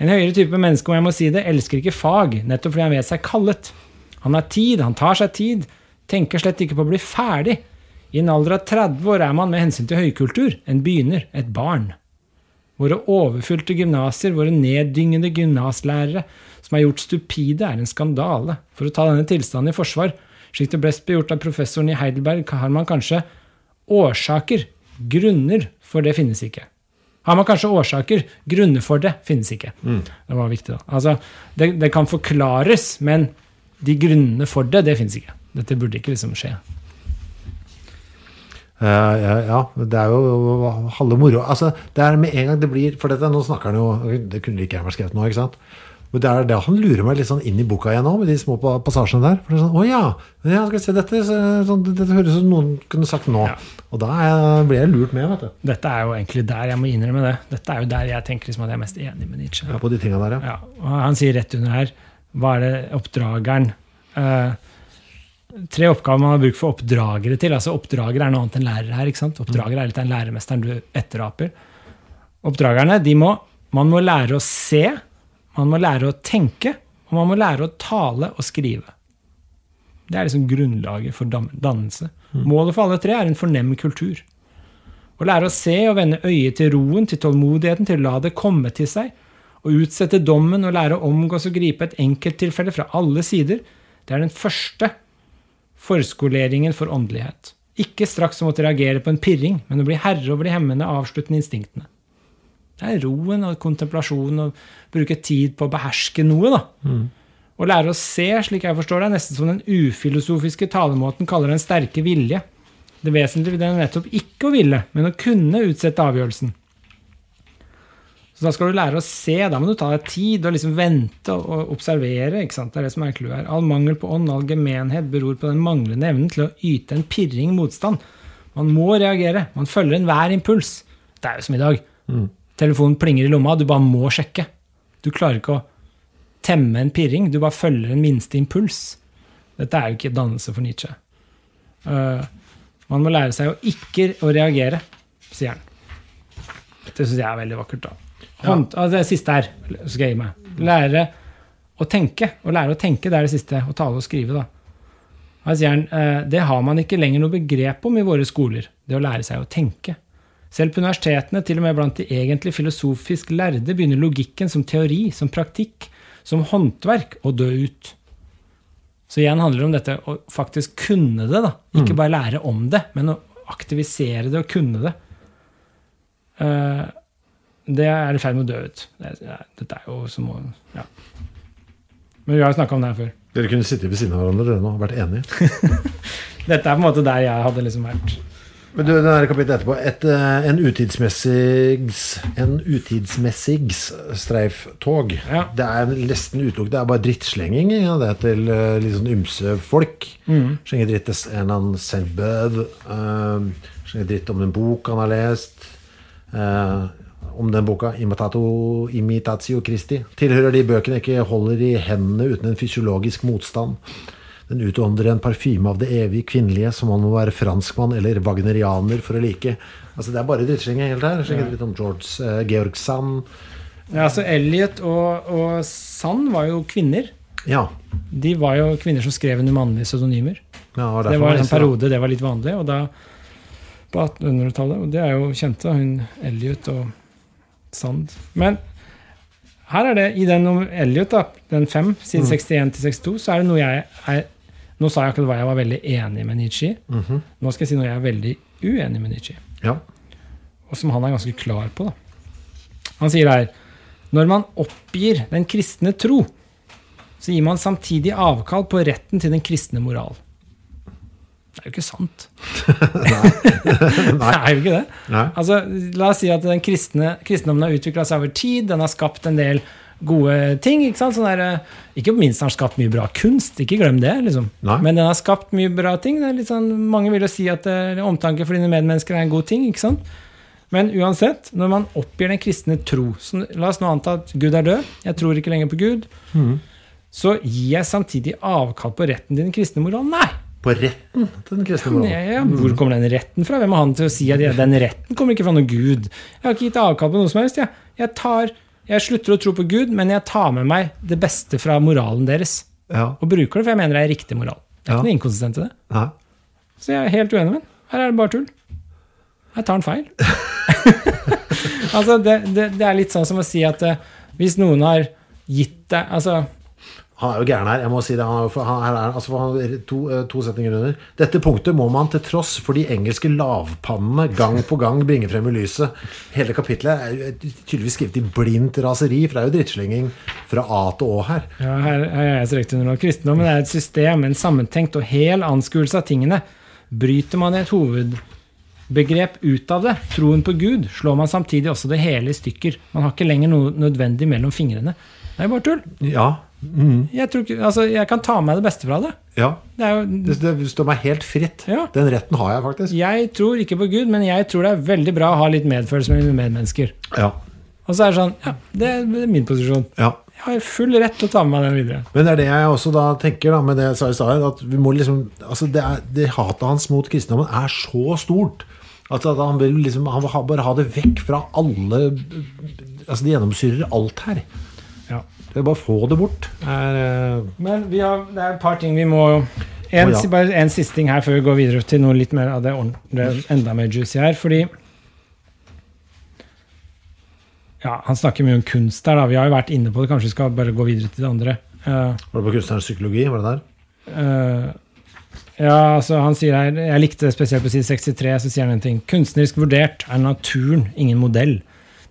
[SPEAKER 3] En høyere type menneske, om jeg må si det, elsker ikke fag, nettopp fordi han vet seg kallet. Han har tid, han tar seg tid, tenker slett ikke på å bli ferdig. I en alder av 30 år er man med hensyn til høykultur en begynner, et barn. Våre overfylte gymnaser, våre neddyngede gymnaslærere, som er gjort stupide, er en skandale. For å ta denne tilstanden i forsvar, slik det ble gjort av professoren i Heidelberg, har man kanskje årsaker, grunner, for det finnes ikke. Har man kanskje årsaker, grunner for det finnes ikke. Det var viktig, da. Altså, det, det kan forklares, men de grunnene for det, det finnes ikke. Dette burde ikke liksom skje.
[SPEAKER 2] Ja, ja, ja, det er jo halve moro. Altså, det er med en gang det blir For dette, nå snakker han jo Det kunne like gjerne vært skrevet nå, ikke sant? Men det er det han lurer meg litt sånn inn i boka igjen nå, med de små passasjene der. For det er sånn, Å ja, ja skal vi se, dette, så, sånn, dette høres ut som noen kunne sagt nå.
[SPEAKER 3] Ja.
[SPEAKER 2] Og da blir jeg lurt med, vet du.
[SPEAKER 3] Dette er jo egentlig der jeg må innrømme det. Dette er jo der jeg tenker liksom at jeg er mest enig med Nietzsche.
[SPEAKER 2] Ja, på de tingene der, ja.
[SPEAKER 3] Ja, og han sier rett under her Hva er det oppdrageren eh, Tre oppgaver man har bruk for oppdragere til. altså Oppdrager er noe annet enn lærer her. ikke sant? Oppdrager er litt den læremesteren du etteraper. Oppdragerne de må, Man må lære å se, man må lære å tenke, og man må lære å tale og skrive. Det er liksom grunnlaget for dannelse. Målet for alle tre er en fornem kultur. Å lære å se og vende øyet til roen, til tålmodigheten, til å la det komme til seg. Å utsette dommen og lære å omgås og gripe et enkelttilfelle fra alle sider. Det er den første forskoleringen for åndelighet. Ikke straks å måtte reagere på en pirring, men å bli herre over de hemmende, avsluttende instinktene. Det er roen og kontemplasjonen og bruke tid på å beherske noe. da. Å lære å se, slik jeg forstår det, er nesten som den ufilosofiske talemåten kaller den sterke vilje. Det vesentlige er nettopp ikke å ville, men å kunne utsette avgjørelsen. Så da skal du lære å se. Da må du ta deg tid og liksom vente og observere. ikke sant? Det er det som er clouet her. All mangel på ånd, all gemenhet beror på den manglende evnen til å yte en pirring motstand. Man må reagere. Man følger enhver impuls. Det er jo som i dag. Telefonen plinger i lomma, du bare må sjekke. Du klarer ikke å temme en pirring, du bare følger en minste impuls. Dette er jo ikke dannelse for Nietzsche. Uh, man må lære seg å ikke å reagere, sier han. Det syns jeg er veldig vakkert. da. Hånd, altså det siste her skal jeg gi meg. Lære å tenke. Å lære å tenke, det er det siste. Å tale og skrive, da. Her sier han uh, det har man ikke lenger noe begrep om i våre skoler. Det å lære seg å tenke. Selv på universitetene, til og med blant de egentlig filosofisk lærde, begynner logikken som teori, som praktikk, som håndverk å dø ut. Så igjen handler det om dette å faktisk kunne det. da. Ikke bare lære om det, men å aktivisere det og kunne det. Eh, det er i ferd med å dø ut. Dette er jo som å ja. Men vi har jo snakka om det her før.
[SPEAKER 2] Dere kunne sittet ved siden av hverandre dere nå vært enige.
[SPEAKER 3] Dette er på en måte der jeg hadde liksom vært.
[SPEAKER 2] Men du, den der kapittelet etterpå et, eh, En utidsmessig En utidsmessigs streiftog.
[SPEAKER 3] Ja.
[SPEAKER 2] Det er nesten utelukket. Det er bare drittslenging ja, det er til eh, litt sånn ymse folk. Slenge dritt til en han annen selvbøv. Uh, slenger dritt om en bok han har lest. Uh, om den boka, Imitato, Imitatio Christi, tilhører de bøkene ikke holder i hendene uten en fysiologisk motstand. Den utånder en parfyme av det evig kvinnelige, som om man må være franskmann eller wagnerianer for å like. Altså Det er bare drittslenge helt her. Slenge litt om George eh, Georg Sand.
[SPEAKER 3] Ja, altså Elliot og, og Sand var jo kvinner.
[SPEAKER 2] Ja.
[SPEAKER 3] De var jo kvinner som skrev under mannlige pseudonymer.
[SPEAKER 2] ja
[SPEAKER 3] Det var en periode det var litt vanlig. og da på 1800-tallet, og det er jo kjente, hun Elliot og Sand. Men her er det, i den om Elliot, da, den 5, mm. 61 til 62, så er det noe jeg er Nå sa jeg akkurat hva jeg var veldig enig med Nietzsche -hmm. Nå skal jeg si noe jeg er veldig uenig med Nietzsche
[SPEAKER 2] Ja.
[SPEAKER 3] og som han er ganske klar på. Da. Han sier her Når man oppgir den kristne tro, så gir man samtidig avkall på retten til den kristne moral. Det er jo ikke sant. Det er jo ikke det.
[SPEAKER 2] Nei.
[SPEAKER 3] Altså, la oss si at den kristne, kristendommen har utvikla seg over tid. Den har skapt en del gode ting. Ikke sant? Sånn der, eh, ikke minst har den skapt mye bra kunst. Ikke glem det. liksom. Men den har skapt mye bra ting. Er sånn, mange vil jo si at eh, omtanke for dine medmennesker er en god ting. ikke sant? Men uansett, når man oppgir den kristne tro så La oss nå anta at Gud er død. Jeg tror ikke lenger på Gud. Så gir jeg samtidig avkall på retten til den kristne moral? Nei!
[SPEAKER 2] På retten til den kristne moral.
[SPEAKER 3] Ja, ja, hvor kommer den retten fra? Hvem er han til å si at den retten kommer ikke fra noe Gud? Jeg har ikke gitt avkall på noe som helst. Jeg, jeg, tar, jeg slutter å tro på Gud, men jeg tar med meg det beste fra moralen deres.
[SPEAKER 2] Ja.
[SPEAKER 3] Og bruker det, for jeg mener det er riktig moral. Det er
[SPEAKER 2] Ja.
[SPEAKER 3] ikke noe inkonsistent i det.
[SPEAKER 2] Nei.
[SPEAKER 3] Så jeg er helt uenig med den. Her er det bare tull. Jeg tar en feil. altså, det, det, det er litt sånn som å si at eh, hvis noen har gitt deg Altså,
[SPEAKER 2] Han er jo gæren her. jeg må si det. Han er, for- han er, altså han to, eh, to setninger under. Dette punktet må man til tross for de engelske lavpannene gang på gang bringe frem i lyset. Hele kapitlet er tydeligvis skrevet i blindt raseri, for det er jo drittslenging fra A til Å her.
[SPEAKER 3] ja, her, her er jeg strekt under noe. Kristendommen er et system, en sammentenkt og hel anskuelse av tingene. Bryter man et hovedbegrep ut av det, troen på Gud, slår man samtidig også det hele i stykker. Man har ikke lenger noe nødvendig mellom fingrene. Det er bare tull.
[SPEAKER 2] Ja.
[SPEAKER 3] Jeg, tror ikke, altså, jeg kan ta med meg det beste fra det.
[SPEAKER 2] ja.
[SPEAKER 3] Det jo
[SPEAKER 2] Det, det står meg helt fritt.
[SPEAKER 3] Ja.
[SPEAKER 2] Den retten har jeg faktisk.
[SPEAKER 3] Jeg tror ikke på Gud, men jeg tror det er veldig bra å ha litt medfølelse med medmennesker.
[SPEAKER 2] Ja.
[SPEAKER 3] Og så er det sånn Ja, det er min posisjon.
[SPEAKER 2] ja.
[SPEAKER 3] Jeg har full rett til å ta med meg den videre.
[SPEAKER 2] Men det er det jeg også da tenker da, med det jeg sa i stad, at vi må liksom altså det, er, det hatet hans mot kristendommen er så stort. Altså at han vil liksom Han vil ha, bare ha det vekk fra alle Altså Det gjennomsyrer alt her. Det er bare få det bort. Er, eh,
[SPEAKER 3] Men vi har, det er et par ting vi må en,
[SPEAKER 2] oh, ja.
[SPEAKER 3] Bare en siste ting her før vi går videre til noe litt mer av det, det enda mer juicy her. Fordi ja, Han snakker mye om kunst der. da, Vi har jo vært inne på det. Kanskje vi skal bare gå videre til det andre. Uh,
[SPEAKER 2] Var det på kunstnerens psykologi? Var det der?
[SPEAKER 3] Uh, ja, altså han sier her, Jeg likte spesielt på side 63, så sier han en ting. Kunstnerisk vurdert er naturen ingen modell.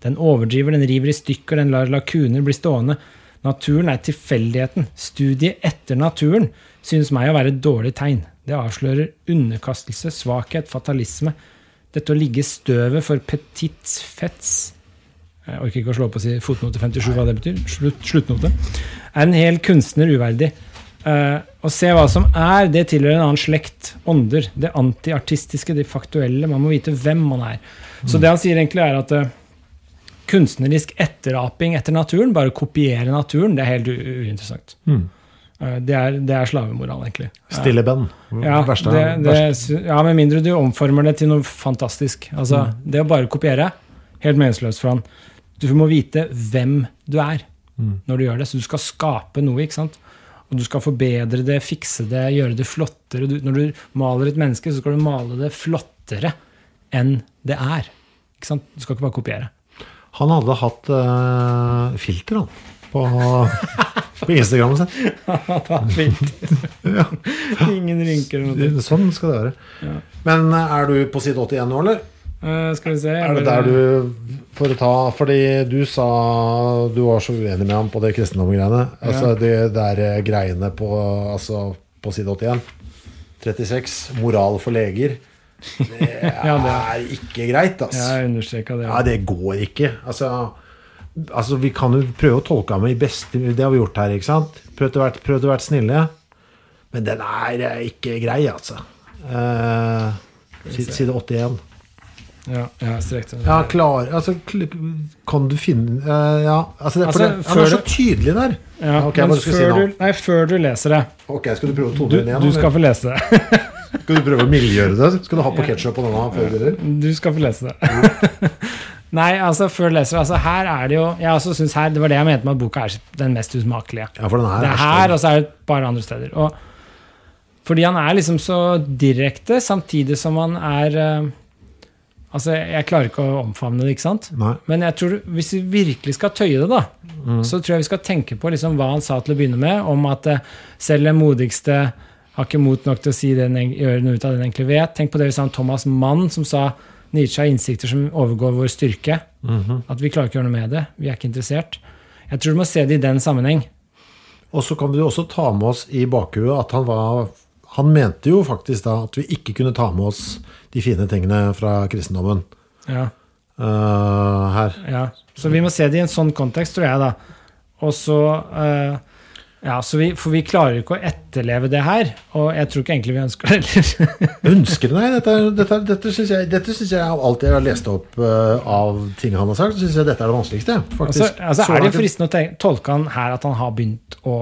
[SPEAKER 3] Den overdriver, den river i stykker, den lar lakuner bli stående. Naturen er tilfeldigheten. Studiet etter naturen synes meg å være et dårlig tegn. Det avslører underkastelse, svakhet, fatalisme. Dette å ligge i støvet for petit fets Jeg orker ikke å slå på å si fotnote 57, hva det betyr. Slutt, sluttnote. Er en hel kunstner uverdig. Uh, å se hva som er, det tilhører en annen slekt. Ånder. Det antiartistiske, det faktuelle. Man må vite hvem man er. Så det han sier egentlig, er at eh, kunstnerisk etteraping etter naturen, bare kopiere naturen, det er helt uinteressant. Mm. det, er, det er slavemoral, egentlig.
[SPEAKER 2] Stille Ben.
[SPEAKER 3] Ja,
[SPEAKER 2] Verste,
[SPEAKER 3] det, det, ja, med mindre du omformer det til noe fantastisk. Altså, Det å bare kopiere, helt meningsløst for han. Du må vite hvem du er når du gjør det. Så du skal skape noe, ikke sant? Og du skal forbedre det, fikse det, gjøre det flottere. Du, når du maler et menneske, så skal du male det flottere enn det er. Ikke sant? Du skal ikke bare kopiere.
[SPEAKER 2] Han hadde hatt uh, filter, han, på, på.
[SPEAKER 3] Ta fint. Ingen rynker eller noe.
[SPEAKER 2] Sånn skal det være. Men eh, er du på side 81 nå, eller?
[SPEAKER 3] Uh, skal vi se
[SPEAKER 2] Er det der du For å ta Fordi du sa du var så uenig med ham på det kristendomsgreiene. Altså de der greiene på, altså, på side 81. 36. Moral for leger. Det
[SPEAKER 3] Ja, det
[SPEAKER 2] er ikke greit, altså.
[SPEAKER 3] Jeg understreka det.
[SPEAKER 2] Ja, det går ikke. Altså, altså, vi kan jo prøve å tolke ham i beste Det har vi gjort her, ikke sant? Prøvd å være, prøvd å være snille. Men den er eh, ikke grei, altså. Eh, si- side 81.
[SPEAKER 3] Ja, ja strekte den.
[SPEAKER 2] Ja, klar Altså, kan du finne eh, Ja, altså, det,
[SPEAKER 3] Altså,
[SPEAKER 2] det, han er så tydelig der.
[SPEAKER 3] Ja,
[SPEAKER 2] okay,
[SPEAKER 3] men før,
[SPEAKER 2] si
[SPEAKER 3] du, nei, før du leser det
[SPEAKER 2] Ok, skal du prøve å tone den igjen?
[SPEAKER 3] du skal få lese det.
[SPEAKER 2] Skal du prøve å mildgjøre det? Skal du ha på ketsjup på denne før du begynner?
[SPEAKER 3] Du skal få lese det. Nei, altså før du leser. Altså, her er det jo Jeg også synes her, Det var det jeg mente med at boka er den mest usmakelige.
[SPEAKER 2] Ja, for den her
[SPEAKER 3] Det er her, og så er det et par andre steder. Og fordi han er liksom så direkte, samtidig som han er uh, Altså, jeg klarer ikke å omfavne det, ikke sant?
[SPEAKER 2] Nei.
[SPEAKER 3] Men jeg tror, hvis vi virkelig skal tøye det, da, så tror jeg vi skal tenke på liksom hva han sa til å begynne med, om at uh, selv den modigste har ikke mot nok til å si den, gjøre noe ut av det den egentlig vet. Tenk på det vi sa om Thomas Mann, som sa Nietzsche har innsikter som overgår vår styrke. At vi klarer ikke å gjøre noe med det. Vi er ikke interessert. Jeg tror du må se det i den sammenheng.
[SPEAKER 2] Og så kan vi også ta med oss i bakhuet at han var Han mente jo faktisk da at vi ikke kunne ta med oss de fine tingene fra kristendommen
[SPEAKER 3] Ja,
[SPEAKER 2] uh, her.
[SPEAKER 3] ja. Så vi må se det i en sånn kontekst, tror jeg, da. Og så eh, Ja, så vi, For vi klarer ikke å etterleve det her. Og jeg tror ikke egentlig vi ønsker det heller.
[SPEAKER 2] Ønsker det, Nei, dette, dette, dette syns jeg, dette synes jeg av alt jeg har lest opp uh, av ting han har sagt, syns jeg dette er det vanskeligste.
[SPEAKER 3] Altså,
[SPEAKER 2] faktisk.
[SPEAKER 3] altså
[SPEAKER 2] altså
[SPEAKER 3] Er det fristende å tenke, tolke han her at han har begynt å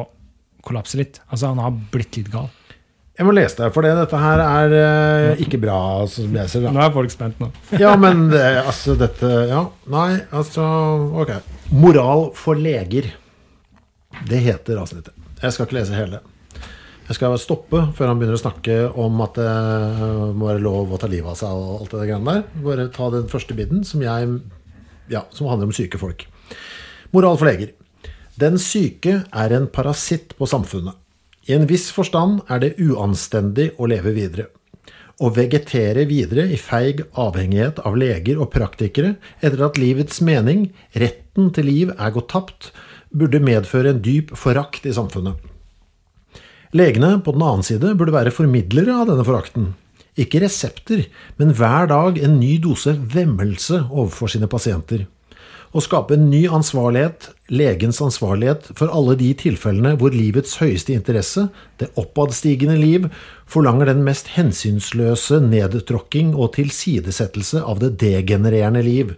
[SPEAKER 3] kollapse litt? Altså Han har blitt litt gal.
[SPEAKER 2] Jeg må lese det, for det, dette her er uh, ikke bra som leser. Da.
[SPEAKER 3] Nå er folk spent nå.
[SPEAKER 2] Ja, men det, altså dette Ja, nei, altså Ok. Moral for leger. Det heter avsnittet. Jeg skal ikke lese hele. Jeg skal stoppe før han begynner å snakke om at det må være lov å ta livet av seg og alt det greiene der. Bare ta den første biten som Ja, som handler om syke folk. Moral for leger. Den syke er en parasitt på samfunnet. I en viss forstand er det uanstendig å leve videre. Å vegetere videre i feig avhengighet av leger og praktikere etter at livets mening, retten til liv, er gått tapt, burde medføre en dyp forakt i samfunnet. Legene på den annen side burde være formidlere av denne forakten. Ikke resepter, men hver dag en ny dose vemmelse overfor sine pasienter. Å skape en ny ansvarlighet, legens ansvarlighet, for alle de tilfellene hvor livets høyeste interesse, det oppadstigende liv, forlanger den mest hensynsløse nedtråkking og tilsidesettelse av det degenererende liv.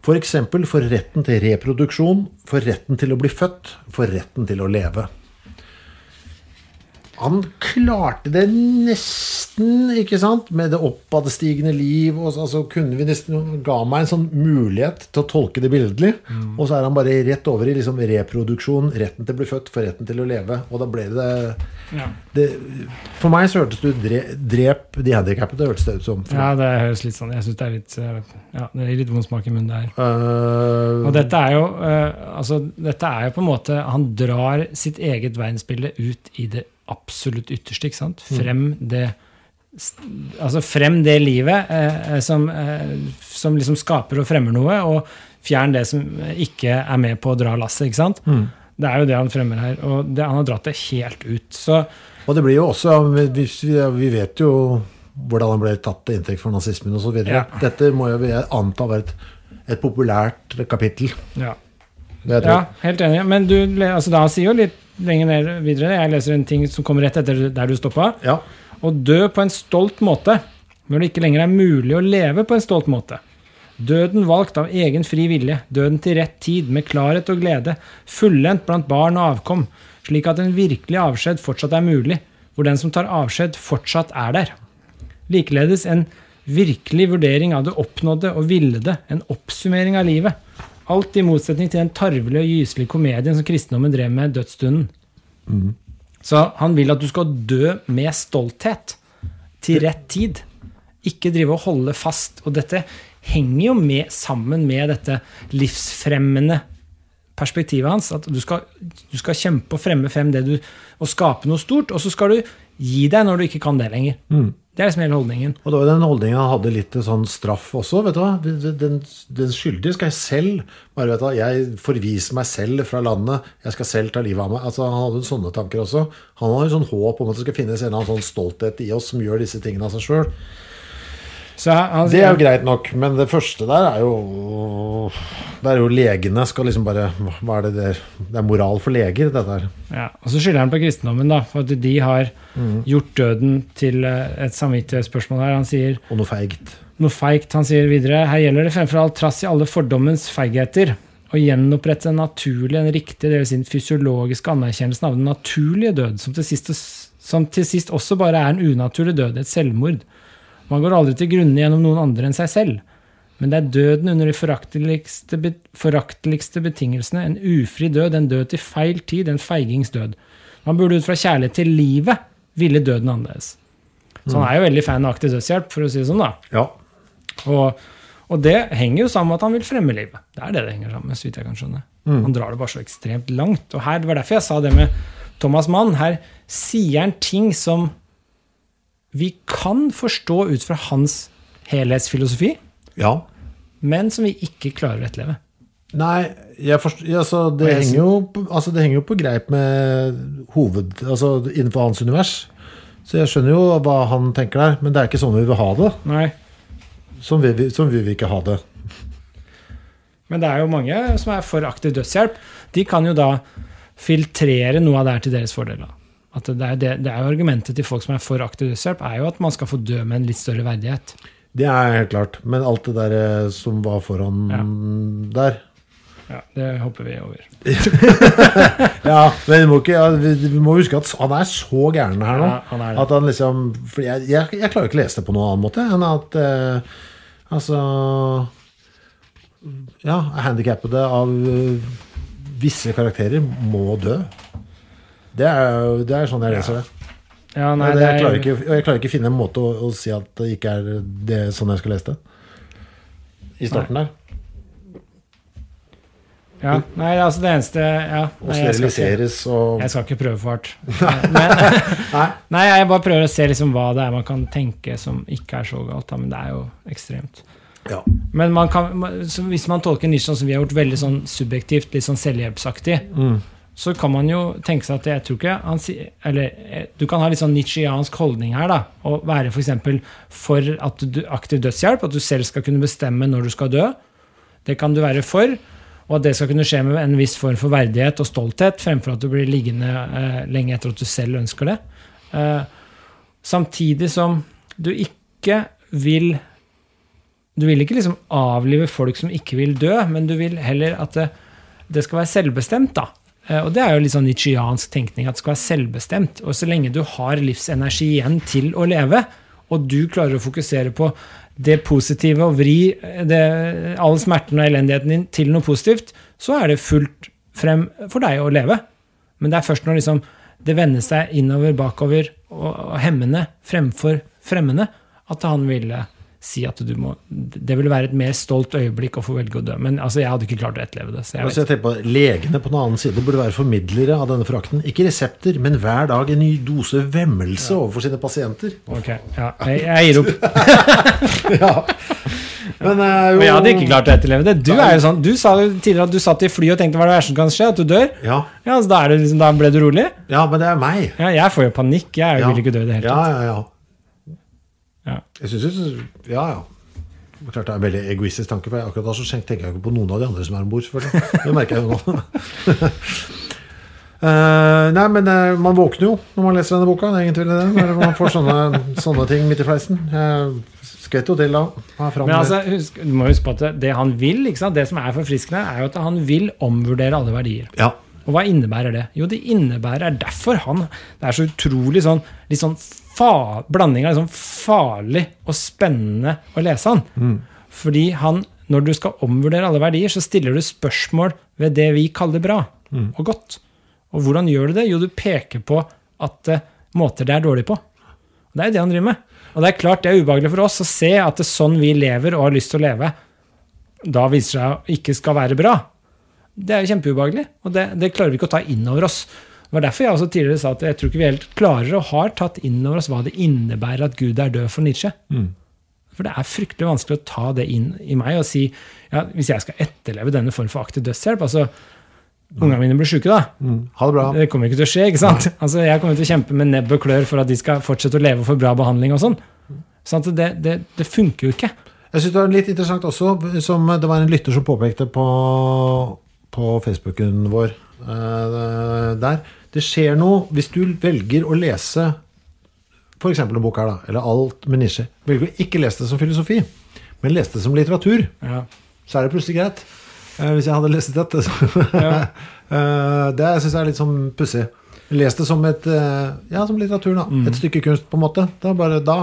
[SPEAKER 2] For eksempel for retten til reproduksjon, for retten til å bli født, for retten til å leve. Han klarte det nesten ikke sant, med det oppadstigende liv, og så altså, kunne vi nesten ga meg en sånn mulighet til å tolke det billedlig. Og så er han bare rett over i liksom reproduksjon, retten til å bli født, for retten til å leve. Og da ble det,
[SPEAKER 3] Ja.
[SPEAKER 2] det For meg så hørtes det ut dre, Drep de handikappede, hørtes det ut som.
[SPEAKER 3] Ja, det høres litt sånn Jeg syns det er litt eh, Ja, det gir litt vond smak i munnen, det her.
[SPEAKER 2] Uh,
[SPEAKER 3] Og dette er jo uh, altså, dette er jo på en måte Han drar sitt eget verdensbilde ut i det absolutt ytterste. ikke sant? Frem det altså frem det livet eh, som, eh, som liksom skaper og fremmer noe, og fjern det som ikke er med på å dra lasset. ikke sant? Det er jo det han fremmer her, og det, han har dratt det helt ut. Så
[SPEAKER 2] Og det blir jo også vi, vi vet jo hvordan han ble tatt til inntekt for nazismen osv.
[SPEAKER 3] Ja.
[SPEAKER 2] Dette må jo vi anta være et, et populært kapittel.
[SPEAKER 3] ja. Ja, helt enig. Men du, altså, da sier jo litt lenger ned videre, jeg leser en ting som kommer rett etter der du stoppa.
[SPEAKER 2] Ja.
[SPEAKER 3] Å dø på en stolt måte, når det ikke lenger er mulig å leve på en stolt måte. Døden valgt av egen fri vilje, døden til rett tid, med klarhet og glede, fullendt blant barn og avkom, slik at en virkelig avskjed fortsatt er mulig, hvor den som tar avskjed, fortsatt er der. Likeledes en virkelig vurdering av det oppnådde og villede, en oppsummering av livet. Alt i motsetning til den tarvelige og gyselige komedien som kristendommen drev med dødsstunden. Så han vil at du skal dø med stolthet, til rett tid. Ikke drive og holde fast. Og dette henger jo med, sammen med dette livsfremmende perspektivet hans. At du skal, du skal kjempe og fremme frem det du Og skape noe stort, og så skal du gi deg når du ikke kan det lenger. Det er liksom hele holdningen.
[SPEAKER 2] Og det var den holdningen han hadde litt til sånn straff også. vet du hva? Den, den, den skyldige skal jeg selv bare vet du Jeg forviser meg selv fra landet. Jeg skal selv ta livet av meg. Altså, Han hadde sånne tanker også. Han hadde jo sånn håp om at det skal finnes en eller annen sånn stolthet i oss som gjør disse tingene av seg sjøl.
[SPEAKER 3] Så han,
[SPEAKER 2] Det er jo greit nok, men det første der er jo Det er jo legene skal liksom bare Hva er det der? Det er moral for leger, dette her.
[SPEAKER 3] Ja, og så skylder han på kristendommen, da, for at de har gjort døden til eh, et samvittighetsspørsmål her. Han sier
[SPEAKER 2] Og noe feigt.
[SPEAKER 3] noe feigt. Han sier videre her gjelder det fremfor alt trass i alle fordommens feigheter å gjenopprette den naturlige, den riktige, dvs. Den fysiologiske anerkjennelsen av den naturlige død, som til, sist, som til sist også bare er en unaturlig død, et selvmord. Man går aldri til grunne gjennom noen andre enn seg selv. Men det er døden under de forakteligste, be- forakteligste betingelsene, en ufri død, en død til feil tid, en feigings død. Man burde ut fra kjærlighet til livet ville døden annerledes. Så han er jo veldig fan av aktiv dødshjelp, for å si det sånn, da.
[SPEAKER 2] Ja.
[SPEAKER 3] Og, og det henger jo sammen med at han vil fremme livet. Det er det det henger sammen med. så vidt jeg kan skjønne. Han drar det bare så ekstremt langt. Og her, Det var derfor jeg sa det med Thomas Mann. Her sier han ting som vi kan forstå ut fra hans helhetsfilosofi,
[SPEAKER 2] ja.
[SPEAKER 3] men som vi ikke klarer å etterleve.
[SPEAKER 2] Nei, jeg forstår, altså, det, henger jo, altså, det henger jo på greip med hoved... Altså innenfor hans univers. Så jeg skjønner jo hva han tenker der, men det er ikke sånn vi vil ha det.
[SPEAKER 3] Nei,
[SPEAKER 2] Sånn vil vi, sånn vil vi ikke ha det.
[SPEAKER 3] Men det er jo mange som er for aktiv dødshjelp. De kan jo da filtrere noe av det her til deres fordel. At det, er det, det er jo Argumentet til folk som er for aktiv dødshjelp, er jo at man skal få dø med en litt større verdighet.
[SPEAKER 2] Det er helt klart. Men alt det der eh, som var foran
[SPEAKER 3] Ja.
[SPEAKER 2] der
[SPEAKER 3] Ja, Det hopper vi over.
[SPEAKER 2] Ja, men vi må, ikke, ja, vi, må huske at han er så gæren her nå.
[SPEAKER 3] Ja, han er det.
[SPEAKER 2] At han liksom For jeg, jeg, jeg klarer ikke å lese det på noen annen måte enn at eh, Altså Ja, handikappede av eh, visse karakterer må dø. Det er, det er sånn jeg leser det.
[SPEAKER 3] Ja, nei,
[SPEAKER 2] Og
[SPEAKER 3] det
[SPEAKER 2] jeg,
[SPEAKER 3] er,
[SPEAKER 2] klarer ikke, og jeg klarer ikke finne en måte å, å si at det ikke er det, sånn jeg skal lese det. I starten der.
[SPEAKER 3] ja, nei, altså det eneste ja,
[SPEAKER 2] Og
[SPEAKER 3] nei, jeg, skal ikke,
[SPEAKER 2] steriliseres og
[SPEAKER 3] jeg skal ikke prøve for hardt. Men,
[SPEAKER 2] Nei.
[SPEAKER 3] nei, jeg bare prøver å se liksom hva det er man kan tenke som ikke er så galt. Da, men det er jo ekstremt.
[SPEAKER 2] Ja.
[SPEAKER 3] Men man kan, så hvis man tolker Nietzsche som vi har gjort, veldig sånn subjektivt, litt sånn selvhjelpsaktig, så kan man jo tenke seg at jeg tror ikke han Eller eh, du kan ha litt sånn nitsjiansk holdning her, da. Og være f.eks. For, for at du, aktiv dødshjelp, at du selv skal kunne bestemme når du skal dø. Det kan du være for. Og at det skal kunne skje med en viss form for verdighet og stolthet, fremfor at du blir liggende eh, lenge etter at du selv ønsker det. Eh, samtidig som du ikke vil Du vil ikke liksom avlive folk som ikke vil dø, men du vil heller at det, det skal være selvbestemt, da. Eh, Og det er jo litt sånn nitsjiansk tenkning, at det skal være selvbestemt. Og så lenge du har livsenergi igjen til å leve, og du klarer å fokusere på det positive og vri det, all smerten og elendigheten din til noe positivt, så er det fullt frem for deg å leve. Men det er først når liksom det vender seg innover, bakover og, og hemmende fremfor fremmende, at han ville si at du må Det ville være et mer stolt øyeblikk å få velge å dø. Men altså, jeg hadde ikke klart å etterleve det. Så jeg
[SPEAKER 2] Altså, jeg tenker på Legene på den annen side burde være formidlere av denne forakten. Ikke resepter, men hver dag en ny dose vemmelse overfor sine pasienter.
[SPEAKER 3] Ok, ja, jeg, jeg gir opp.
[SPEAKER 2] ja. Men, uh, jo,
[SPEAKER 3] jeg hadde ikke klart å etterleve det. Du er jo sånn, du sa tidligere at du satt i fly og tenkte hva er det verste som kan skje? At du dør?
[SPEAKER 2] Ja,
[SPEAKER 3] Ja, så da, er det liksom, da ble du rolig?
[SPEAKER 2] ja, men det er meg.
[SPEAKER 3] Ja, jeg får jo panikk. Jeg vil ikke dø i det hele tatt.
[SPEAKER 2] ja, ja.
[SPEAKER 3] Ja.
[SPEAKER 2] Jeg synes, Ja, ja. Klart det er en veldig egoistisk tanke, for akkurat da så tenker jeg ikke på noen av de andre som er om bord. Det merker jeg jo nå. Uh, nei, men uh, man våkner jo når man leser denne boka. Det er ingen tvil i det. Når man får sånne, sånne ting midt i fleisen. Jeg skvetter jo til da.
[SPEAKER 3] Men altså, husk, du må huske på at det, han vil, det som er forfriskende, er jo at han vil omvurdere alle verdier.
[SPEAKER 2] ja.
[SPEAKER 3] Og hva innebærer det? Jo, det innebærer derfor han Det er så utrolig sånn litt sånn fa, blanding av liksom farlig og spennende å lese han. Fordi han, når du skal omvurdere alle verdier, så stiller du spørsmål ved det vi kaller bra og godt. Og hvordan gjør du det? Jo, du peker på at uh, måter det er dårlig på. Og det er jo det han driver med. Og det er klart det er ubehagelig for oss å se at det er sånn vi lever og har lyst til å leve, da viser det seg ikke skal være bra. Det er kjempeubehagelig, og det, det klarer vi ikke å ta inn over oss. Det var derfor jeg også tidligere sa at jeg tror ikke vi helt klarer og har tatt inn over oss hva det innebærer at Gud er død for Nietzsche. For det er fryktelig vanskelig å ta det inn i meg og si ja, hvis jeg skal etterleve denne form for aktiv dødshjelp altså, Ungene mine blir sjuke, da.
[SPEAKER 2] Mm. Ha det bra.
[SPEAKER 3] Det kommer ikke til å skje. ikke sant? Altså, Jeg kommer til å kjempe med nebb og klør for at de skal fortsette å leve og få bra behandling. og sånn. Sånn at det, det, det funker jo ikke.
[SPEAKER 2] Jeg synes det var litt interessant også, som det var en lytter som påpekte på, på Facebooken vår eh, der. Det skjer noe hvis du velger å lese f.eks. en bok her, da, eller alt med nisje. Velger å ikke lese det som filosofi, men lese det som litteratur.
[SPEAKER 3] Ja.
[SPEAKER 2] Så er det plutselig greit. Eh, hvis jeg hadde lest dette. Så. Eh, det syns jeg er litt sånn pussig. Les det som et Ja, som litteratur, da. Et stykke kunst, på en måte. Da, bare, da,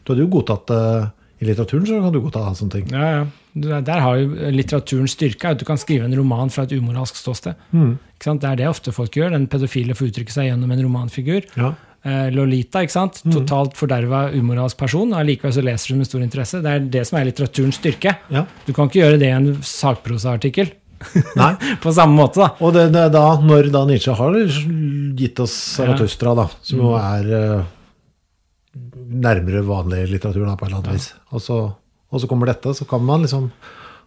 [SPEAKER 2] du hadde jo godtatt det i litteraturen, så kan du godta sånne ting.
[SPEAKER 3] Ja, ja. Der har jo litteraturen styrke. At du kan skrive en roman fra et umoralsk ståsted. Ikke sant? Det er det ofte folk gjør. Den pedofile får uttrykke seg gjennom en romanfigur.
[SPEAKER 2] Ja.
[SPEAKER 3] Eh, Lolita, ikke sant? totalt forderva umoralsk person. Allikevel så leser du med stor interesse. Det er det som er litteraturens styrke.
[SPEAKER 2] Ja.
[SPEAKER 3] Du kan ikke gjøre det i en sakprosaartikkel
[SPEAKER 2] Nei.
[SPEAKER 3] på samme måte. da.
[SPEAKER 2] Og det, det da, når da Nietzsche har gitt oss Zarathustra, da, som jo er uh, nærmere vanlig litteratur da, på et eller annet vis, og så, og så kommer dette, så kan man liksom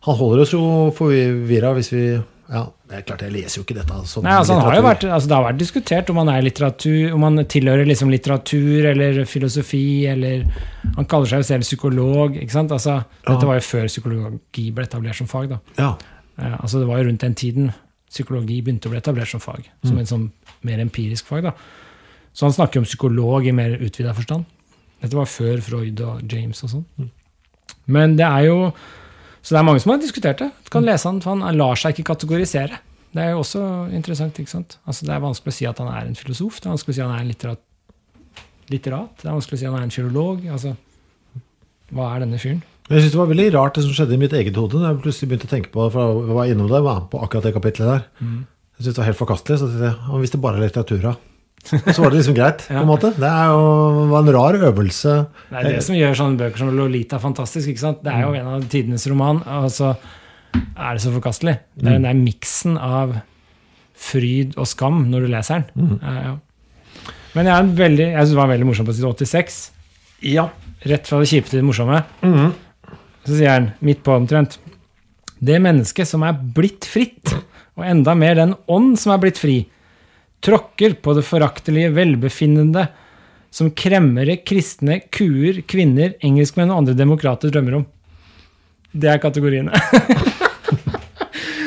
[SPEAKER 2] Han holder oss jo forvirra hvis vi Ja, det er klart, jeg leser jo ikke dette som
[SPEAKER 3] Nei, altså, har jo vært, altså, det har vært diskutert om han er litteratur, om han tilhører liksom litteratur eller filosofi, eller Han kaller seg jo selv psykolog. Altså, Dette var jo før psykologi ble etablert som fag. da.
[SPEAKER 2] Ja.
[SPEAKER 3] Eh, altså Det var jo rundt den tiden psykologi begynte å bli etablert som fag. Som en sånn mer empirisk fag. da. Så han snakker om psykolog i mer utvida forstand. Dette var før Freud og James og sånn. Men det er jo Så det er mange som har diskutert det. Du kan lese han, for Han lar seg ikke kategorisere. Det er jo også interessant. ikke sant? Altså Det er vanskelig å si at han er en filosof. Det er vanskelig å si at han er en litterat. litterat. Det er vanskelig å si at han er en filolog. altså Hva er denne fyren?
[SPEAKER 2] Jeg synes det var veldig rart det som skjedde i mitt eget hode, da jeg plutselig begynte å tenke på det, for jeg var innom det, var på akkurat det kapitlet der.
[SPEAKER 3] Mm.
[SPEAKER 2] Jeg synes det var helt forkastelig, så jeg, hvis det bare er litteratur, da. Så var det liksom greit, på en måte. Det er jo var en rar øvelse.
[SPEAKER 3] Det er det som gjør sånne bøker som Lolita fantastisk. ikke sant? Det er jo en av tidenes roman, og så er det så forkastelig. Det er den der miksen av fryd og skam når du leser den. Ja, ja. Men jeg, er veldig, jeg synes det var veldig morsomt på side 86.
[SPEAKER 2] Ja.
[SPEAKER 3] Rett fra det kjipe til det morsomme. Så sier han, midt på omtrent Det mennesket som er blitt fritt, og enda mer den ånd som er blitt fri, tråkker på det foraktelige velbefinnende som kremmere, kristne, kuer, kvinner, engelskmenn og andre demokrater drømmer om. Det er kategoriene.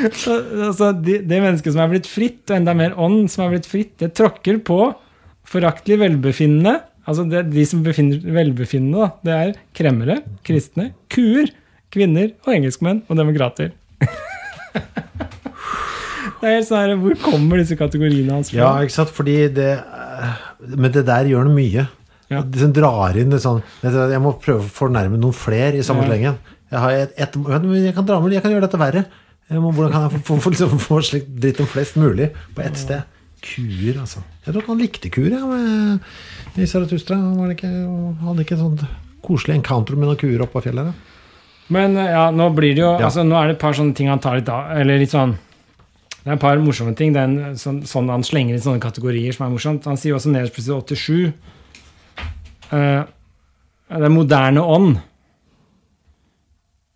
[SPEAKER 3] Så, altså, det, de mennesket som er blitt fritt, og enda mer ånd som er blitt fritt, det tråkker på foraktelig velbefinnende. Altså det, de som befinner velbefinnende, da, det er kremmere, kristne, kuer, kvinner og engelskmenn og demokrater. det er helt sånn her, Hvor kommer disse kategoriene hans fra?
[SPEAKER 2] Ja, ikke sant? Fordi det eh, Men det der gjør noe mye.
[SPEAKER 3] Ja.
[SPEAKER 2] De drar inn litt sånn Jeg må prøve å fornærme noen flere i samme
[SPEAKER 3] Ja.
[SPEAKER 2] slengen. Jeg, et, jeg kan dra med, jeg kan gjøre dette verre. Må, hvordan kan jeg få, få, liksom, få slik dritt om flest mulig på ett sted? Kuer, altså. Jeg tror ikke han likte kuer, jeg. med, i Saratustra. Var ikke, hadde ikke et sånt koselig encounter med noen kuer oppe på fjellet? Da?
[SPEAKER 3] Men eh, ja, nå blir det jo
[SPEAKER 2] Ja.
[SPEAKER 3] altså, Nå er det et par sånne ting han tar litt av. Eller litt sånn Det er et par morsomme ting. En, sånn, sånn Han slenger inn sånne kategorier som er morsomt. Han sier også nederst på side 87 uh, er moderne ånd.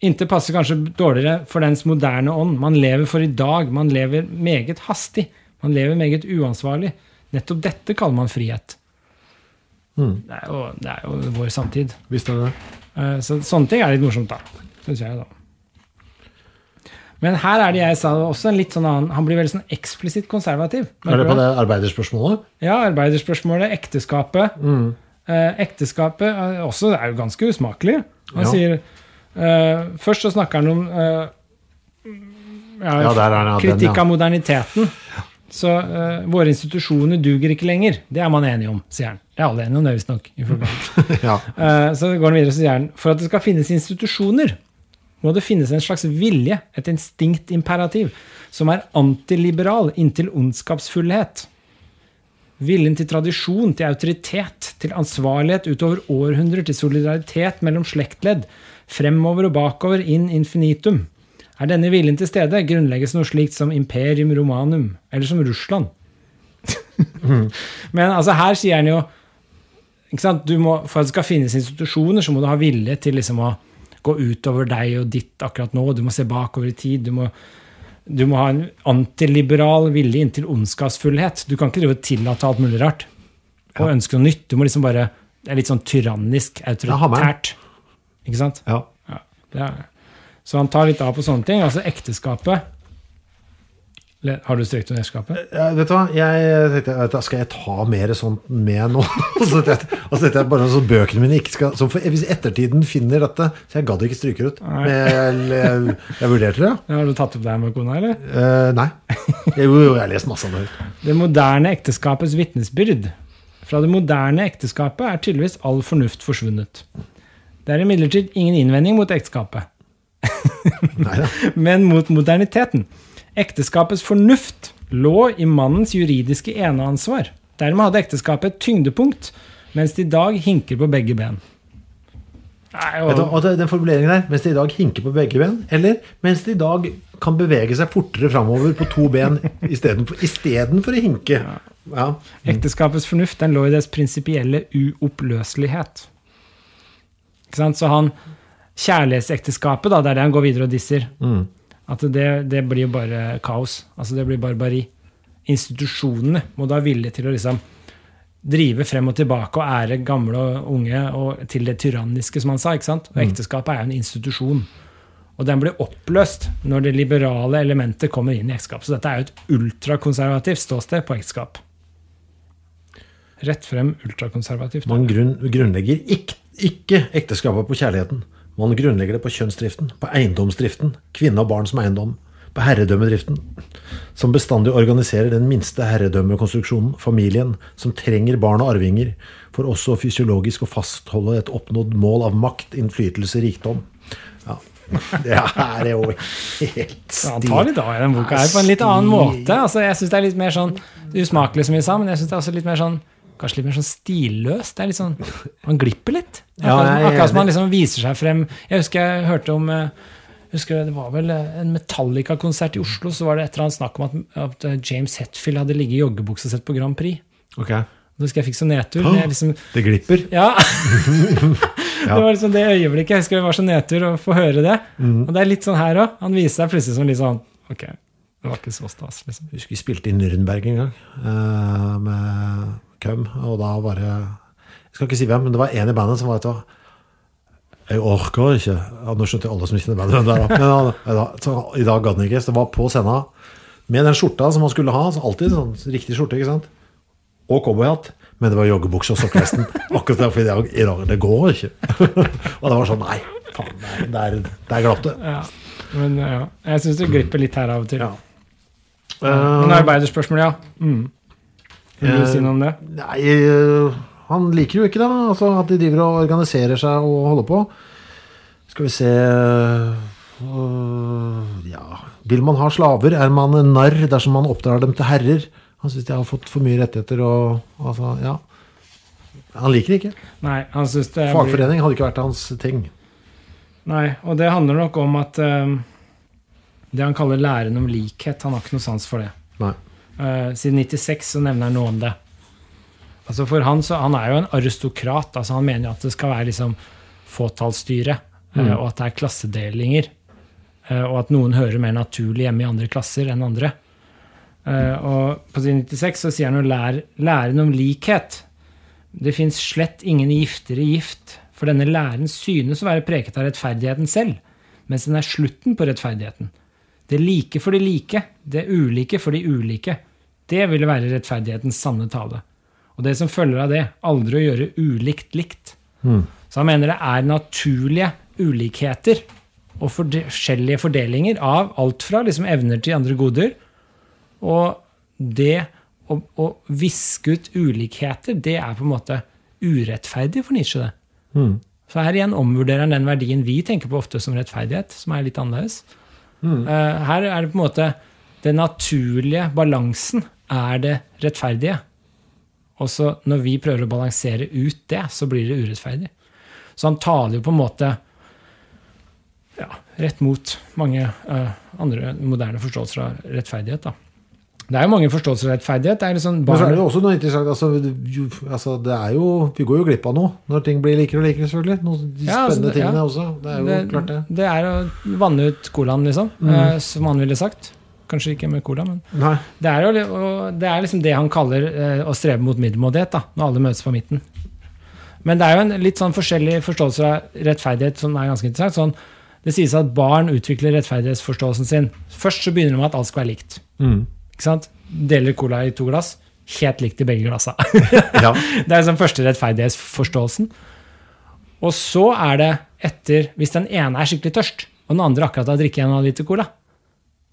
[SPEAKER 3] Intet passer kanskje dårligere for dens moderne ånd. Man lever for i dag. Man lever meget hastig. Man lever meget uansvarlig. Nettopp dette kaller man frihet. Det, er jo, det er jo vår samtid.
[SPEAKER 2] Visst er det?
[SPEAKER 3] Uh, Så sånne ting er litt morsomt, da. Syns jeg, da. Men her er det jeg sa også en litt sånn annen Han blir veldig sånn eksplisitt konservativ.
[SPEAKER 2] Er det på det arbeiderspørsmålet?
[SPEAKER 3] Ja, arbeiderspørsmålet, ekteskapet. Eh, ekteskapet er også er jo ganske usmakelig. Han
[SPEAKER 2] Ja.
[SPEAKER 3] sier eh, Først så snakker han om eh, ja,
[SPEAKER 2] Ja, han, den,
[SPEAKER 3] kritikk
[SPEAKER 2] ja.
[SPEAKER 3] av moderniteten. Så eh, våre institusjoner duger ikke lenger. Det er man enig om, sier han. Det er alle enige om det, visstnok.
[SPEAKER 2] ja.
[SPEAKER 3] Eh, Så går han videre og sier han, for at det skal finnes institusjoner, må det finnes en slags vilje, et instinktimperativ, som er antiliberal inntil ondskapsfullhet. Viljen til tradisjon, til autoritet, til ansvarlighet utover århundrer, til solidaritet mellom slektledd, fremover og bakover, in infinitum. Er denne viljen til stede, grunnlegges noe slikt som imperium romanum, eller som Russland. Men altså, her sier han jo ikke sant? Må, For at det skal finnes institusjoner, så må du ha vilje til liksom å gå utover deg og ditt akkurat nå. Du må se bakover i tid. Du må, du må ha en antiliberal vilje inntil ondskapsfullhet. Du kan ikke drive og tillate alt mulig rart og ønske noe nytt. Du må liksom bare Det er litt sånn tyrannisk, autoritært. Ikke sant?
[SPEAKER 2] ja.
[SPEAKER 3] Ja, så han tar litt av på sånne ting. Altså ekteskapet Har du strekt under ekteskapet?
[SPEAKER 2] Ja, vet du hva, jeg tenkte, skal jeg ta mer sånt med nå? altså, dette er bare sånn bøkene mine ikke skal, så for, Hvis ettertiden finner dette Så jeg gadd ikke stryke det ut. Men jeg, jeg, vurderte det, ja.
[SPEAKER 3] Har du tatt opp det her med kona, eller?
[SPEAKER 2] Eh, nei. Jo, jo, jeg har lest masse om det.
[SPEAKER 3] Det moderne ekteskapets vitnesbyrd. Fra det moderne ekteskapet er tydeligvis all fornuft forsvunnet. Det er imidlertid ingen innvending mot ekteskapet, men mot moderniteten. Ekteskapets fornuft lå i mannens juridiske eneansvar. Dermed hadde ekteskapet et tyngdepunkt, mens det i dag hinker på begge ben. Nei,
[SPEAKER 2] Vet du,
[SPEAKER 3] og,
[SPEAKER 2] og det- den formuleringen der, mens det i dag hinker på begge ben, eller mens det i dag kan bevege seg fortere framover på to ben istedenfor for å hinke. Ja.
[SPEAKER 3] Ekteskapets fornuft den lå i dets prinsipielle uoppløselighet. Ikke sant? Så han Kjærlighetsekteskapet, da, det er det han går videre og disser. At det, det blir bare kaos. Altså det blir barbari. Institusjonene må da ha vilje til å liksom drive frem og tilbake og ære gamle og unge og til det tyranniske, som han sa. ikke sant? Og ekteskapet er jo en institusjon. Og den blir oppløst når det liberale elementet kommer inn i ekteskap. Så dette er jo et ultrakonservativt ståsted på ekteskap. Rett frem ultrakonservativt.
[SPEAKER 2] Man grunn, grunnlegger ikke, ikke ekteskapet på kjærligheten. Man grunnlegger det på kjønnsdriften, på eiendomsdriften, kvinne og barn som eiendom, på herredømmedriften, som bestandig organiserer den minste herredømmekonstruksjonen, familien, som trenger barn og arvinger, for også fysiologisk å fastholde et oppnådd mål av makt, innflytelse, rikdom. Ja, det er jo helt
[SPEAKER 3] Ja, han tar litt av i den boka her på en litt annen måte. Altså, jeg syns det er litt mer sånn usmakelig, som vi sa, men jeg syns det er også litt mer sånn Kanskje litt mer sånn stilløs. Det er litt sånn, Man glipper litt.
[SPEAKER 2] Ja,
[SPEAKER 3] Akkurat,
[SPEAKER 2] er
[SPEAKER 3] akkurat som han liksom viser seg frem. Jeg husker jeg hørte om eh, husker Det var vel eh, en Metallica-konsert i Oslo, så var det et eller annet snakk om at, at eh, James Hetfield hadde ligget i joggebukse sett på Grand Prix.
[SPEAKER 2] Ok,
[SPEAKER 3] Da husker jeg fikk så nedtur. men Jeg liksom,
[SPEAKER 2] det glipper.
[SPEAKER 3] ja. Det var liksom det øyeblikket. Jeg husker det var så nedtur å få høre det.
[SPEAKER 2] Mm.
[SPEAKER 3] Og det er litt sånn her òg. Han viser seg plutselig som litt sånn Ok, det var ikke så stas, liksom.
[SPEAKER 2] Jeg husker vi spilte i Nürnberg en gang Uh, med Køm, og da var det Jeg skal ikke si hvem, men det var en i bandet som var etter Jeg orker ikke ja, Nå skjønte jeg alle som kjenner bandet, hvem det var. Men ja, i dag gadd han ikke. Så det var på scenen med den skjorta som han skulle ha. Så alltid sånn riktig skjorte, ikke sant? Og cowboyhatt. Men det var joggebukse og sokkelesten. Akkurat derfor i dag, i dag Det går ikke. og det var sånn Nei, faen, der, der, der glapp det.
[SPEAKER 3] Ja. Men ja, jeg syns det glipper litt her av og til.
[SPEAKER 2] Ja.
[SPEAKER 3] Men arbeiderspørsmål, ja. Mm. Vil du
[SPEAKER 2] Eh,
[SPEAKER 3] si noe om det?
[SPEAKER 2] Nei, øh, Han liker jo ikke det, altså at de driver og organiserer seg og holder på. Skal vi se øh, Ja Vil man ha slaver, er man en narr dersom man oppdrar dem til herrer. Han syns de har fått for mye rettigheter og altså, ja. Han liker det ikke.
[SPEAKER 3] Nei, han synes det
[SPEAKER 2] Fagforening hadde ikke vært hans ting.
[SPEAKER 3] Nei, og det handler nok om at um, det han kaller læren om likhet, han har ikke noe sans for det.
[SPEAKER 2] Nei.
[SPEAKER 3] Eh, siden 96 så nevner han noe om det. Altså for Han så, han er jo en aristokrat. altså Han mener at det skal være liksom fåtallsstyre, eh, og at det er klassedelinger. Uh, og at noen hører mer naturlig hjemme i andre klasser enn andre. Og på side 96 så sier han jo lær, læren om likhet. Det fins slett ingen giftere gift, for denne læren synes å være preket av rettferdigheten selv, mens den er slutten på rettferdigheten. Det like for de like, det ulike for de ulike. Det ville være rettferdighetens sanne tale. Og det som følger av det, aldri å gjøre ulikt likt. Så han mener det er naturlige ulikheter og forskjellige fordelinger av alt fra liksom evner til andre goder. Og det å, å viske ut ulikheter, det er på en måte urettferdig for Nietzsche. det. Så her igjen omvurderer han den verdien vi tenker på ofte som rettferdighet, som er litt annerledes. Eh, her er det på en måte den naturlige balansen er det rettferdige. Og så når vi prøver å balansere ut det, så blir det urettferdig. Så han taler jo på en måte ja, rett mot mange uh, andre moderne forståelser av rettferdighet. da. Det er jo mange forståelser av rettferdighet. Det er liksom
[SPEAKER 2] Men så er det jo også noe interessant altså, jo, altså, det er jo, Vi går jo glipp av noe når ting blir likere og likere, selvfølgelig. Noen de
[SPEAKER 3] Ja, altså,
[SPEAKER 2] spennende
[SPEAKER 3] det- ja.
[SPEAKER 2] tingene også. Det er jo klart, det.
[SPEAKER 3] det er å vanne ut colaen, liksom. eh, som han ville sagt. Kanskje ikke med cola, men
[SPEAKER 2] Nei.
[SPEAKER 3] det er, jo, det er liksom det han kaller eh, å strebe mot middelmådighet, da, når alle møtes på midten. Men det er jo en litt sånn forskjellig forståelse av rettferdighet som er ganske interessant. Sånn, det sies at barn utvikler rettferdighetsforståelsen sin. Først så begynner de med at alt skal være likt.
[SPEAKER 2] Mm.
[SPEAKER 3] Ikke sant? Deler cola i to glass. Helt likt i begge glassa.
[SPEAKER 2] Ja.
[SPEAKER 3] Det er den første rettferdighetsforståelsen. Og så er det etter Hvis den ene er skikkelig tørst, og den andre akkurat har drikket en liter cola,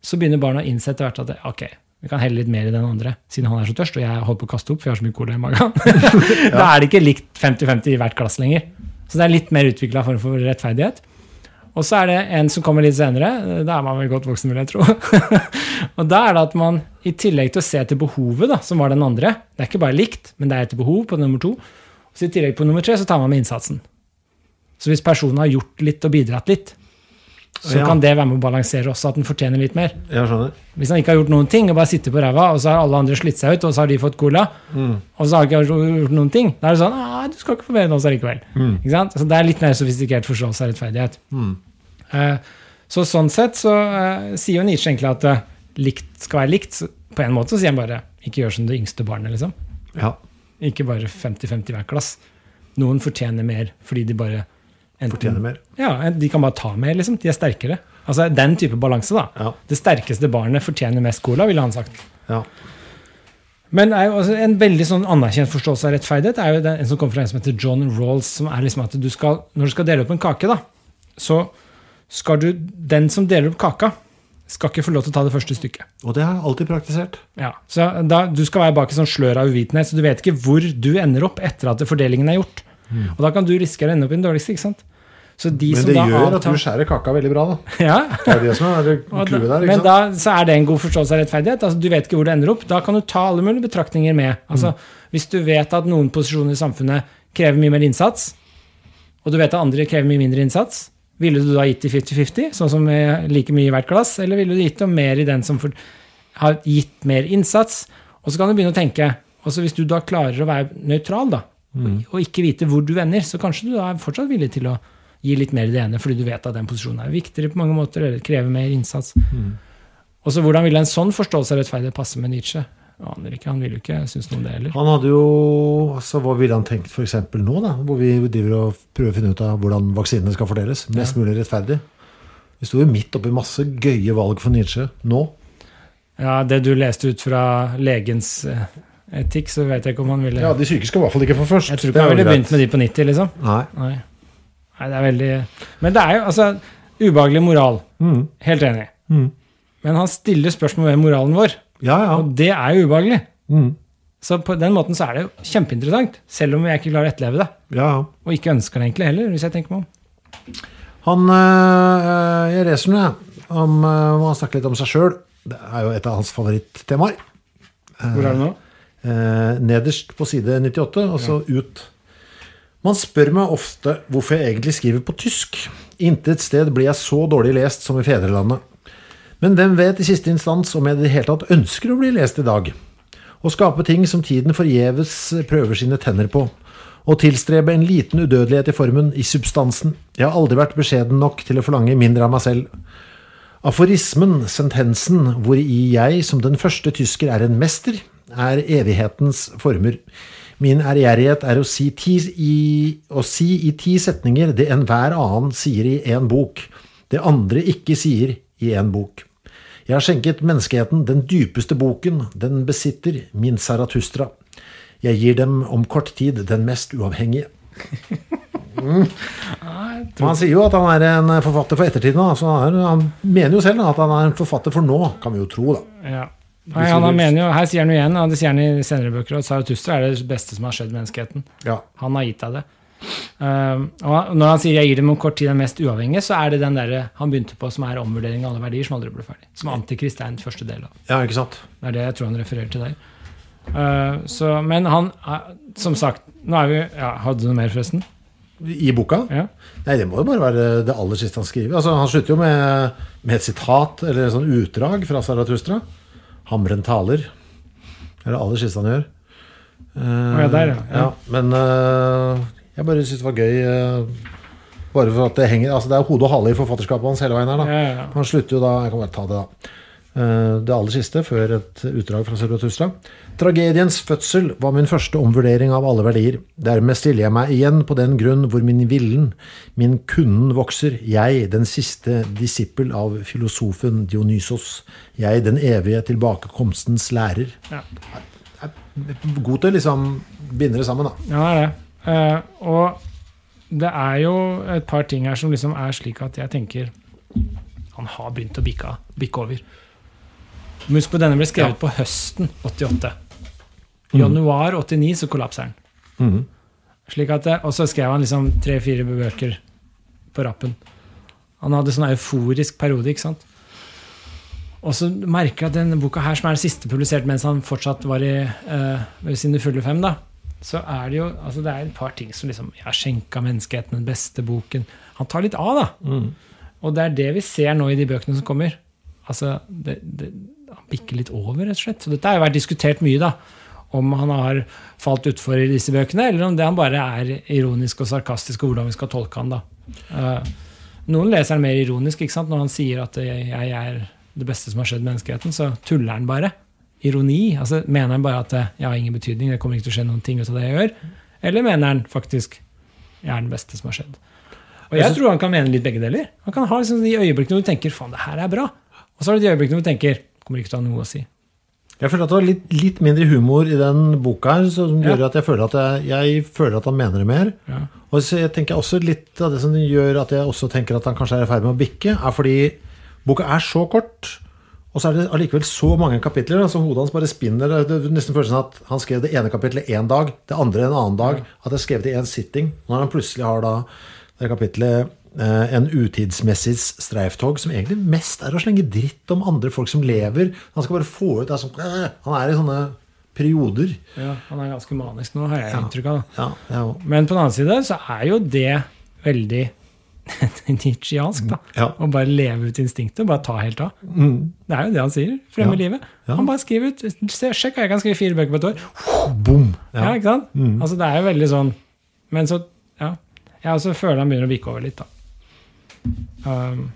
[SPEAKER 3] så begynner barna å innse etter hvert at det, ok, vi kan helle litt mer i den andre, siden han er så tørst, og jeg holder på å kaste opp, for jeg har så mye cola i magen. da er det ikke likt 50-50 i hvert glass lenger. Så det er litt mer utvikla form for rettferdighet. Og så er det en som kommer litt senere. Da er man vel godt voksen, vil jeg tro. og da er det at man i tillegg til å se etter behovet, da, som var den andre Det er ikke bare likt, men det er etter behov på nummer to. Så i tillegg på nummer tre så tar man med innsatsen. Så hvis personen har gjort litt og bidratt litt, så
[SPEAKER 2] Ja.
[SPEAKER 3] kan det være med å balansere også at den fortjener litt mer. Hvis han ikke har gjort noen ting og bare sitter på ræva, og så har alle andre slitt seg ut, og så har de fått cola, og så har ikke gjort noen ting, da er det sånn Nei, du skal ikke få mer enn oss allikevel. Ikke sant? Så det er litt mer sofistikert forståelse av rettferdighet. Eh, så sånn sett så uh, sier jo Nietzsche egentlig at uh, likt skal være likt. Så på en måte så sier han bare ikke gjør som det yngste barnet, liksom.
[SPEAKER 2] Ja.
[SPEAKER 3] Ikke bare 50-50 hver klass. Noen fortjener mer fordi de bare enten-
[SPEAKER 2] Fortjener mer.
[SPEAKER 3] Ja, de kan bare ta mer, liksom. De er sterkere. Altså den type balanse, da.
[SPEAKER 2] Ja.
[SPEAKER 3] Det sterkeste barnet fortjener mest cola, ville han sagt.
[SPEAKER 2] Ja.
[SPEAKER 3] Men en veldig sånn anerkjent forståelse av rettferdighet er jo den, en som kommer fra en som heter John Rawls, som er liksom at du skal, når du skal dele opp en kake, da, så skal du Den som deler opp kaka, skal ikke få lov til å ta det første stykket.
[SPEAKER 2] Og det har jeg alltid praktisert.
[SPEAKER 3] Ja, så da, Du skal være bak et sånn slør av uvitenhet, så du vet ikke hvor du ender opp etter at fordelingen er gjort. Og da kan du risikere å ende opp i den dårligste. ikke sant? Så de
[SPEAKER 2] Men
[SPEAKER 3] som
[SPEAKER 2] det gjør at du skjærer kaka veldig bra, da.
[SPEAKER 3] ja,
[SPEAKER 2] Det er det som er clouet der.
[SPEAKER 3] men
[SPEAKER 2] sant?
[SPEAKER 3] da så er det en god forståelse av rettferdighet. Altså, du vet ikke hvor det ender opp. Da kan du ta alle mulige betraktninger med. Altså, Hvis du vet at noen posisjoner i samfunnet krever mye mer innsats, og du vet at andre krever mye mindre innsats, ville du da gitt de 50-50, sånn som like mye i hvert glass, eller ville du gitt dem mer i den som for, har gitt mer innsats? Og så kan du begynne å tenke altså Hvis du da klarer å være nøytral, da, og ikke vite hvor du ender, så kanskje du da er fortsatt villig til å gi litt mer i det ene, fordi du vet at den posisjonen er viktigere på mange måter, eller krever mer innsats. Og så Hvordan ville en sånn forståelse av rettferdighet passe med Nietzsche? Jeg aner ikke, Han ville jo ikke synes noe om det heller.
[SPEAKER 2] Han hadde jo altså Hva ville han tenkt f.eks. nå, da? Hvor vi driver og prøver å finne ut av hvordan vaksinene skal fordeles mest mulig rettferdig. Vi sto jo midt oppi masse gøye valg for Nietzsche nå.
[SPEAKER 3] Ja, Det du leste ut fra legens eh, etikk, så vet jeg ikke om han ville
[SPEAKER 2] Ja, De syke skal i hvert fall ikke få først.
[SPEAKER 3] Jeg tror ikke han ville begynt med de på 90, liksom.
[SPEAKER 2] Nei.
[SPEAKER 3] Nei. Nei, det er veldig Men det er jo altså ubehagelig moral.
[SPEAKER 2] Mm.
[SPEAKER 3] Helt enig.
[SPEAKER 2] Mm.
[SPEAKER 3] Men han stiller spørsmål ved moralen vår,
[SPEAKER 2] Ja, ja.
[SPEAKER 3] og det er jo ubehagelig.
[SPEAKER 2] Mm.
[SPEAKER 3] Så på den måten så er det jo kjempeinteressant, selv om jeg ikke klarer å etterleve det.
[SPEAKER 2] Ja,
[SPEAKER 3] Og ikke ønsker det egentlig heller, hvis jeg tenker meg om.
[SPEAKER 2] Han øh, Jeg leser nå, jeg. Om, øh, han snakke litt om seg sjøl. Det er jo et av hans favorittemaer.
[SPEAKER 3] Hvor er det nå?
[SPEAKER 2] Eh, nederst på side 98, og så ut. Man spør meg ofte hvorfor jeg egentlig skriver på tysk. Intet sted blir jeg så dårlig lest som i fedrelandet. Men hvem vet i siste instans om jeg i det hele tatt ønsker å bli lest i dag? Å skape ting som tiden forgjeves prøver sine tenner på. Å tilstrebe en liten udødelighet i formen, i substansen. Jeg har aldri vært beskjeden nok til å forlange mindre av meg selv. Aforismen, sentensen, hvori jeg som den første tysker er en mester, er evighetens former. Min ærgjerrighet er å si, ti, i, å si i ti setninger det enhver annen sier i én bok, det andre ikke sier i én bok. Jeg har skjenket menneskeheten den dypeste boken den besitter, min Saratustra. Jeg gir dem om kort tid den mest uavhengige. Mm. Han sier jo at han er en forfatter for ettertiden. da, så han, er, mener jo selv at han er en forfatter for nå, kan vi jo tro. da.
[SPEAKER 3] Ja. Nei, han, han mener jo, Her sier han jo igjen, det sier han i senere bøker, at Zarathustra er det beste som har skjedd menneskeheten.
[SPEAKER 2] Ja.
[SPEAKER 3] Han har gitt deg det. Uh, og når han sier 'jeg gir dem om kort tid den mest uavhengige', så er det den der han begynte på, som er omvurdering av alle verdier, som aldri ble ferdig. Som Antikrist er den første del av.
[SPEAKER 2] ja, ikke sant?
[SPEAKER 3] Det er det jeg tror han refererer til der. Uh, så, men han, uh, som sagt nå er vi, ja, Hadde du noe mer, forresten?
[SPEAKER 2] I boka?
[SPEAKER 3] Ja.
[SPEAKER 2] Nei, det må jo bare være det aller siste han skriver. Altså, Han slutter jo med, med et sitat, eller et sånn utdrag fra Zarathustra. 'Hamren taler'. Det er det aller siste han gjør.
[SPEAKER 3] Uh, ja, der, ja.
[SPEAKER 2] ja. Men uh, jeg bare syns det var gøy. Uh, bare for at det henger Altså, det er hode og hale i forfatterskapet hans hele veien her, da. Han slutter jo da Jeg kan bare ta det, da. Eh, Det aller siste, før et utdrag fra Zarathustra. Tragediens fødsel var min første omvurdering av alle verdier. Dermed stiller jeg meg igjen på den grunn hvor min villen, min kunden vokser, jeg, den siste disippel av filosofen Dionysos, jeg, den evige tilbakekomstens lærer.
[SPEAKER 3] Ja.
[SPEAKER 2] Jeg er god til å liksom binde det sammen, da.
[SPEAKER 3] Ja, det er det. Uh, og det er jo et par ting her som liksom er slik at jeg tenker Han har begynt å bikke, bikke over. Husk på denne ble skrevet på høsten 88. I januar 89 så kollapser den.
[SPEAKER 2] Mhm.
[SPEAKER 3] Slik at det, Og så skrev han liksom tre-fire bøker på rappen. Han hadde sånn euforisk periode, ikke sant? Og så merker jeg at denne boka her, som er den siste publisert mens han fortsatt var i uh, ved sine fulle fem, da, så er det jo altså det er et par ting som liksom Jeg har skjenka menneskeheten den beste boken. Han tar litt av, da. Og det er det vi ser nå i de bøkene som kommer. Altså, det, det, Han bikker litt over, rett og slett. Så dette har jo vært diskutert mye, da. Om han har falt utfor i disse bøkene, eller om det han bare er ironisk og sarkastisk, og hvordan vi skal tolke han da. Eh, noen leser han mer ironisk ikke sant? når han sier at jeg, jeg er det beste som har skjedd menneskeheten. Så tuller han bare. Ironi. altså Mener han bare at eh, jeg har ingen betydning, det kommer ikke til å skje noen ting ut av det jeg gjør? Eller mener han faktisk jeg er den beste som har skjedd? Og jeg tror han kan mene litt begge deler. Han kan ha liksom de øyeblikkene hvor du tenker faen, det her er bra. Og så har du de øyeblikkene hvor du tenker kommer ikke til å ha noe å si.
[SPEAKER 2] Jeg føler at det var litt, litt mindre humor i den boka her, som
[SPEAKER 3] Ja.
[SPEAKER 2] gjør at jeg føler at, jeg, jeg føler at han mener det mer.
[SPEAKER 3] Ja.
[SPEAKER 2] Og så jeg tenker også litt av det som gjør at jeg også tenker at han kanskje er i ferd med å bikke, er fordi boka er så kort, og så er det allikevel så mange kapitler. altså Hodet hans bare spinner. Det er nesten følelsen at han skrev det ene kapitlet én dag, det andre en annen dag. At det er skrevet i én sitting. Når han plutselig har da det kapitlet en utidsmessig streiftog, som egentlig mest er å slenge dritt om andre folk som lever. Han skal bare få ut det er sånn, øh, Han er i sånne perioder.
[SPEAKER 3] Ja, Han er ganske manisk nå, har jeg inntrykk av.
[SPEAKER 2] Ja, ja,
[SPEAKER 3] Men på den annen side så er jo det veldig nietzscheansk, da.
[SPEAKER 2] Ja.
[SPEAKER 3] Å bare leve ut instinktet og bare ta helt av. Det er jo det han sier. Fremme
[SPEAKER 2] Ja.
[SPEAKER 3] livet.
[SPEAKER 2] Ja.
[SPEAKER 3] Han bare skriver ut. Se, sjekk, jeg kan skrive fire bøker på et år.
[SPEAKER 2] Boom!
[SPEAKER 3] Ja,
[SPEAKER 2] Ja.
[SPEAKER 3] ikke sant? Altså, det er jo veldig sånn Men så, ja. Jeg også føler han begynner å bikke over litt, da. Um,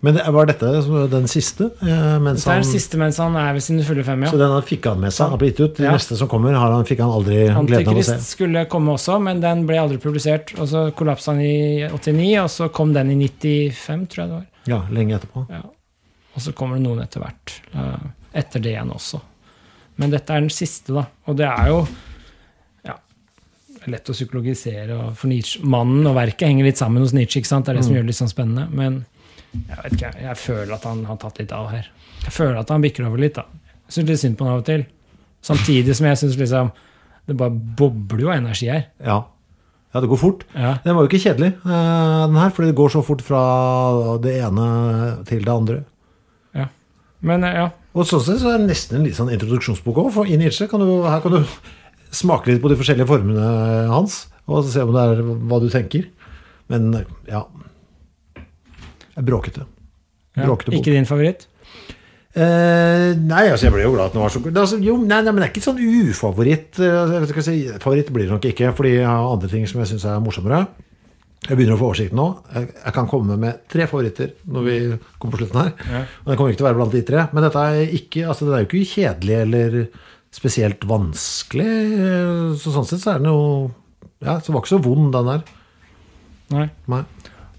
[SPEAKER 2] Men var dette den siste? Eh, mens
[SPEAKER 3] det er den siste mens han er ved sine fulle fem, ja.
[SPEAKER 2] Så den fikk han med seg? Han ble gitt ut. De
[SPEAKER 3] Ja.
[SPEAKER 2] neste som kommer, har han, fikk han aldri gleden av å se.
[SPEAKER 3] Antikrist skulle komme også, men den ble aldri publisert. Og så kollapsa han i 89, og så kom den i 95, tror jeg det var.
[SPEAKER 2] Ja, lenge etterpå.
[SPEAKER 3] Ja. Og så kommer det noen etter hvert. eh, etter det igjen også. Men dette er den siste, da. Og det er jo lett å psykologisere. Og for Nietzsche, mannen og verket henger litt sammen hos Nietzsche. ikke sant? Det er det som gjør det litt sånn spennende. Men jeg vet ikke, jeg føler at han har tatt litt av her. Jeg føler at han bikker over litt. da. Jeg syns litt synd på han av og til. Samtidig som jeg syns liksom det bare bobler jo energi her.
[SPEAKER 2] Ja. ja, det går fort.
[SPEAKER 3] Ja.
[SPEAKER 2] Den var jo ikke kjedelig, eh, den her, fordi det går så fort fra det ene til det andre.
[SPEAKER 3] ja. Men eh, ja.
[SPEAKER 2] Og sånn sett så er det nesten en litt sånn introduksjonsbok òg, for i Nietzsche kan du, her kan du smake litt på de forskjellige formene hans, og se om det er hva du tenker. Men ja Jeg bråkete. Bråkete. ja.
[SPEAKER 3] Ikke din favoritt?
[SPEAKER 2] Eh, nei, altså jeg ble jo glad at den var så god. Altså, jo, nei, nei, men det er ikke sånn ufavoritt. eh, skal si. Favoritt blir det nok ikke, fordi jeg har andre ting som jeg syns er morsommere. Jeg begynner å få oversikt nå. Jeg, jeg kan komme med tre favoritter når vi kommer på slutten her. Og det kommer ikke til å være blant de tre. Men dette er, ikke, altså, det er jo ikke kjedelig eller spesielt vanskelig. eh, Så sånn sett så er den jo Ja, så var ikke så vond, den der.
[SPEAKER 3] Nei.
[SPEAKER 2] Nei.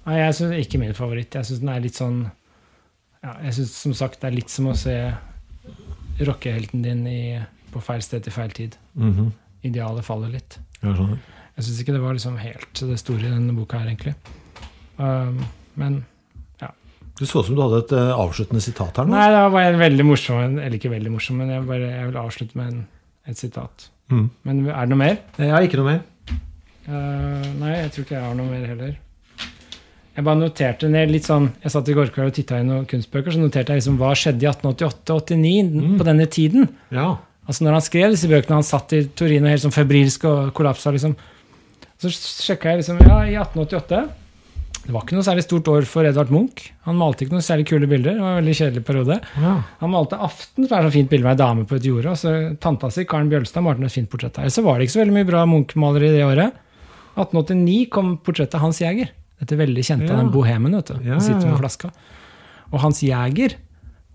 [SPEAKER 3] Nei, jeg syns ikke min favoritt. Jeg syns den er litt sånn ja, Jeg syns som sagt det er litt som å se rockehelten din i, på feil sted til feil tid.
[SPEAKER 2] Mhm.
[SPEAKER 3] Idealet faller litt.
[SPEAKER 2] Ja, sånn.
[SPEAKER 3] Jeg syns ikke det var liksom helt det store i denne boka her, egentlig. Um, men
[SPEAKER 2] Du så ut som du hadde et eh, avsluttende sitat her nå.
[SPEAKER 3] Nei, det var en veldig morsom Eller ikke veldig morsom, men jeg, bare, jeg vil avslutte med en, et sitat.
[SPEAKER 2] Mm.
[SPEAKER 3] Men er det noe mer?
[SPEAKER 2] Jeg har ikke noe mer.
[SPEAKER 3] Uh, nei, jeg tror ikke jeg har noe mer heller. Jeg bare noterte ned litt sånn Jeg satt i går kveld og titta i noen kunstbøker, så noterte jeg liksom hva skjedde i 1888-89 på denne tiden.
[SPEAKER 2] Ja.
[SPEAKER 3] Altså Når han skrev disse bøkene, han satt i Torino helt sånn febrilsk og kollapsa, liksom. Så sjekka jeg liksom Ja, i 1888 Det var ikke noe særlig stort år for Edvard Munch. Han malte ikke noen særlig kule bilder. Det var en veldig kjedelig periode.
[SPEAKER 2] ja.
[SPEAKER 3] Han malte 'Aften', som er så fint bilde med ei dame på et jorde. Og så tanta si, Karen Bjølstad, malte et fint portrett der. Så var det ikke så veldig mye bra Munch-maleri det året. 1889 kom portrettet Hans Jæger. Dette veldig kjente
[SPEAKER 2] Ja.
[SPEAKER 3] den bohemen. vet du.
[SPEAKER 2] Ja,
[SPEAKER 3] sitter med flaska. Og Hans Jæger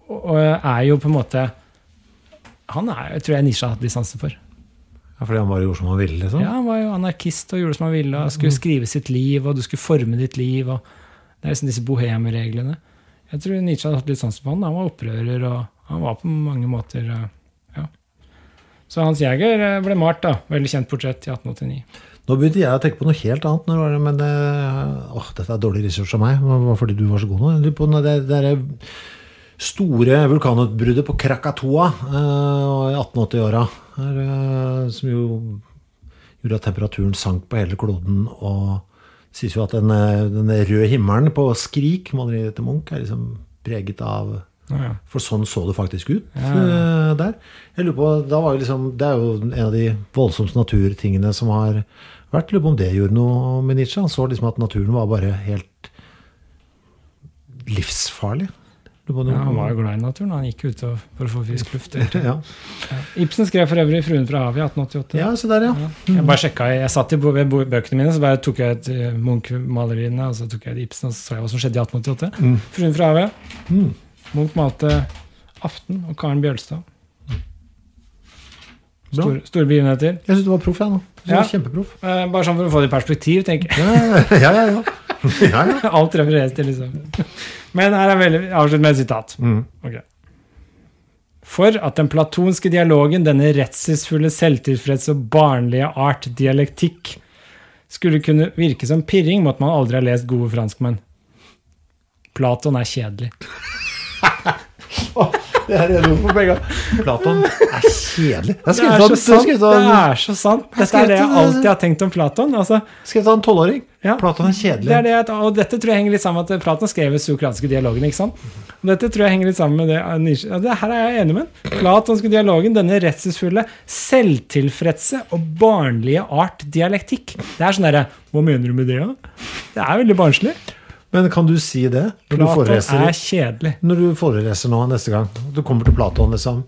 [SPEAKER 3] og- og er jo på en måte Han er, jeg tror jeg Nisha har hatt litt sansen for.
[SPEAKER 2] Ja, fordi han bare gjorde som han ville, liksom?
[SPEAKER 3] Ja, Han var jo anarkist og gjorde som han ville. og Skulle skrive sitt liv, og du skulle forme ditt liv. Det er liksom disse bohemreglene. Jeg tror Nietzsche hadde hatt litt sansen for han. Han var opprører, og han var på mange måter eh, ja. Så Hans Jæger eh, ble malt, da. Veldig kjent portrett i 1889.
[SPEAKER 2] Nå begynte jeg å tenke på noe helt annet, når, men det, åh, dette er dårlig research av meg. Det var fordi du var så god nå. På det, det store vulkanutbruddet på Krakatoa eh, i 1880-åra, eh, som jo gjorde at temperaturen sank på hele kloden. og det sies jo at den, eh, den røde himmelen på Skrik, maleriet til Munch, er liksom preget av
[SPEAKER 3] Ja.
[SPEAKER 2] For sånn så det faktisk ut
[SPEAKER 3] Ja,
[SPEAKER 2] eh, der. Jeg lurer på, da var jo liksom, Det er jo en av de voldsomste naturtingene som har vært. Lurer på om det gjorde noe med Nietzsche. Han så liksom at naturen var bare helt livsfarlig.
[SPEAKER 3] Ja, han var jo glad i naturen. Han gikk ut for å få frisk luft.
[SPEAKER 2] ja.
[SPEAKER 3] Ibsen skrev for øvrig 'Fruen fra havet' i 1888.
[SPEAKER 2] ja, se der, ja.
[SPEAKER 3] Mm. Jeg bare sjekka, jeg satt i bøkene mine, så bare tok jeg et eh, Munch-maleriene, og så tok jeg et Ibsen, og så så jeg hva som skjedde i 1888.
[SPEAKER 2] Mm.
[SPEAKER 3] 'Fruen fra havet'.
[SPEAKER 2] Mm.
[SPEAKER 3] Munch malte 'Aften' og Karen Bjølstad.
[SPEAKER 2] Bra.
[SPEAKER 3] Store, begivenheter.
[SPEAKER 2] Jeg syns du var proff, jeg nå.
[SPEAKER 3] Ja.
[SPEAKER 2] Kjempeproff.
[SPEAKER 3] Eh, bare sånn for å få det i perspektiv, tenker jeg.
[SPEAKER 2] Ja, ja, ja. Ja.
[SPEAKER 3] Alt refereres til, liksom. Men her er veldig avslutt med et sitat.
[SPEAKER 2] Mm.
[SPEAKER 3] Okay. For at den platonske dialogen, denne redselsfulle, selvtilfredse og barnlige art dialektikk, skulle kunne virke som pirring, måtte man aldri ha lest gode franskmenn. Platon er kjedelig.
[SPEAKER 2] Det er rene for penga. Platon er kjedelig. Det er
[SPEAKER 3] Det er
[SPEAKER 2] av-
[SPEAKER 3] så
[SPEAKER 2] det er
[SPEAKER 3] sant! Det er så sant. Dette er det jeg alltid har tenkt om Platon. Altså,
[SPEAKER 2] skrevet av en tolvåring.
[SPEAKER 3] Ja.
[SPEAKER 2] Platon er kjedelig.
[SPEAKER 3] det er det, og dette tror jeg henger litt sammen med at Platon skrev sokratiske dialogen. ikke sant? Og dette tror jeg henger litt sammen med det eh, ja, det Her er jeg enig med. Platonske dialogen, denne redselsfulle, selvtilfredse og barnlige art dialektikk. Det er sånn derre Hva mener du med det, da? Det er veldig barnslig.
[SPEAKER 2] Men kan du si det når du
[SPEAKER 3] Platon
[SPEAKER 2] foreleser?
[SPEAKER 3] er kjedelig.
[SPEAKER 2] Når du foreleser nå neste gang, du kommer til Platon, liksom.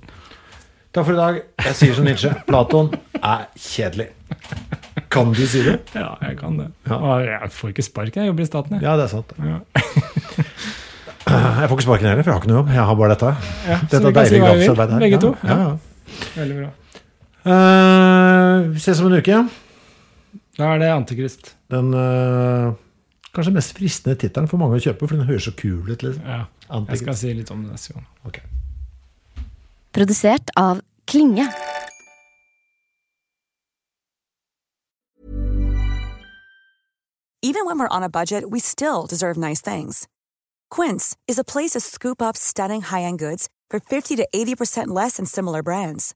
[SPEAKER 2] Takk for i dag. Jeg sier som Nietzsche. Platon er kjedelig. Kan du si det?
[SPEAKER 3] Ja, jeg kan det.
[SPEAKER 2] Ja.
[SPEAKER 3] Jeg får ikke sparken, jeg jobber i staten. Jeg.
[SPEAKER 2] Ja, det er sant.
[SPEAKER 3] Ja.
[SPEAKER 2] Jeg får ikke sparken heller, for jeg har ikke noe jobb. Jeg har bare dette.
[SPEAKER 3] Ja,
[SPEAKER 2] Dette
[SPEAKER 3] er deilig si
[SPEAKER 2] her.
[SPEAKER 3] begge
[SPEAKER 2] Ja,
[SPEAKER 3] to.
[SPEAKER 2] Ja.
[SPEAKER 3] Veldig bra.
[SPEAKER 2] Uh, vi ses om en uke.
[SPEAKER 3] Da er det Antikrist.
[SPEAKER 2] Den eh, kanskje mest fristende tittelen for mange å kjøpe, for den høres så kul ut. Liksom.
[SPEAKER 3] Ja, jeg skal si litt om det neste gang.
[SPEAKER 2] Ok.
[SPEAKER 5] Produsert av Klinge.
[SPEAKER 6] Even when we're on a budget, we still deserve nice things. Quince is a place to scoop up stunning high end goods for 50 to 80% less than similar brands.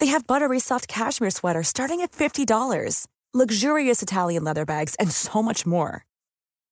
[SPEAKER 6] They have buttery soft cashmere sweaters starting at $50, luxurious Italian leather bags, and so much more.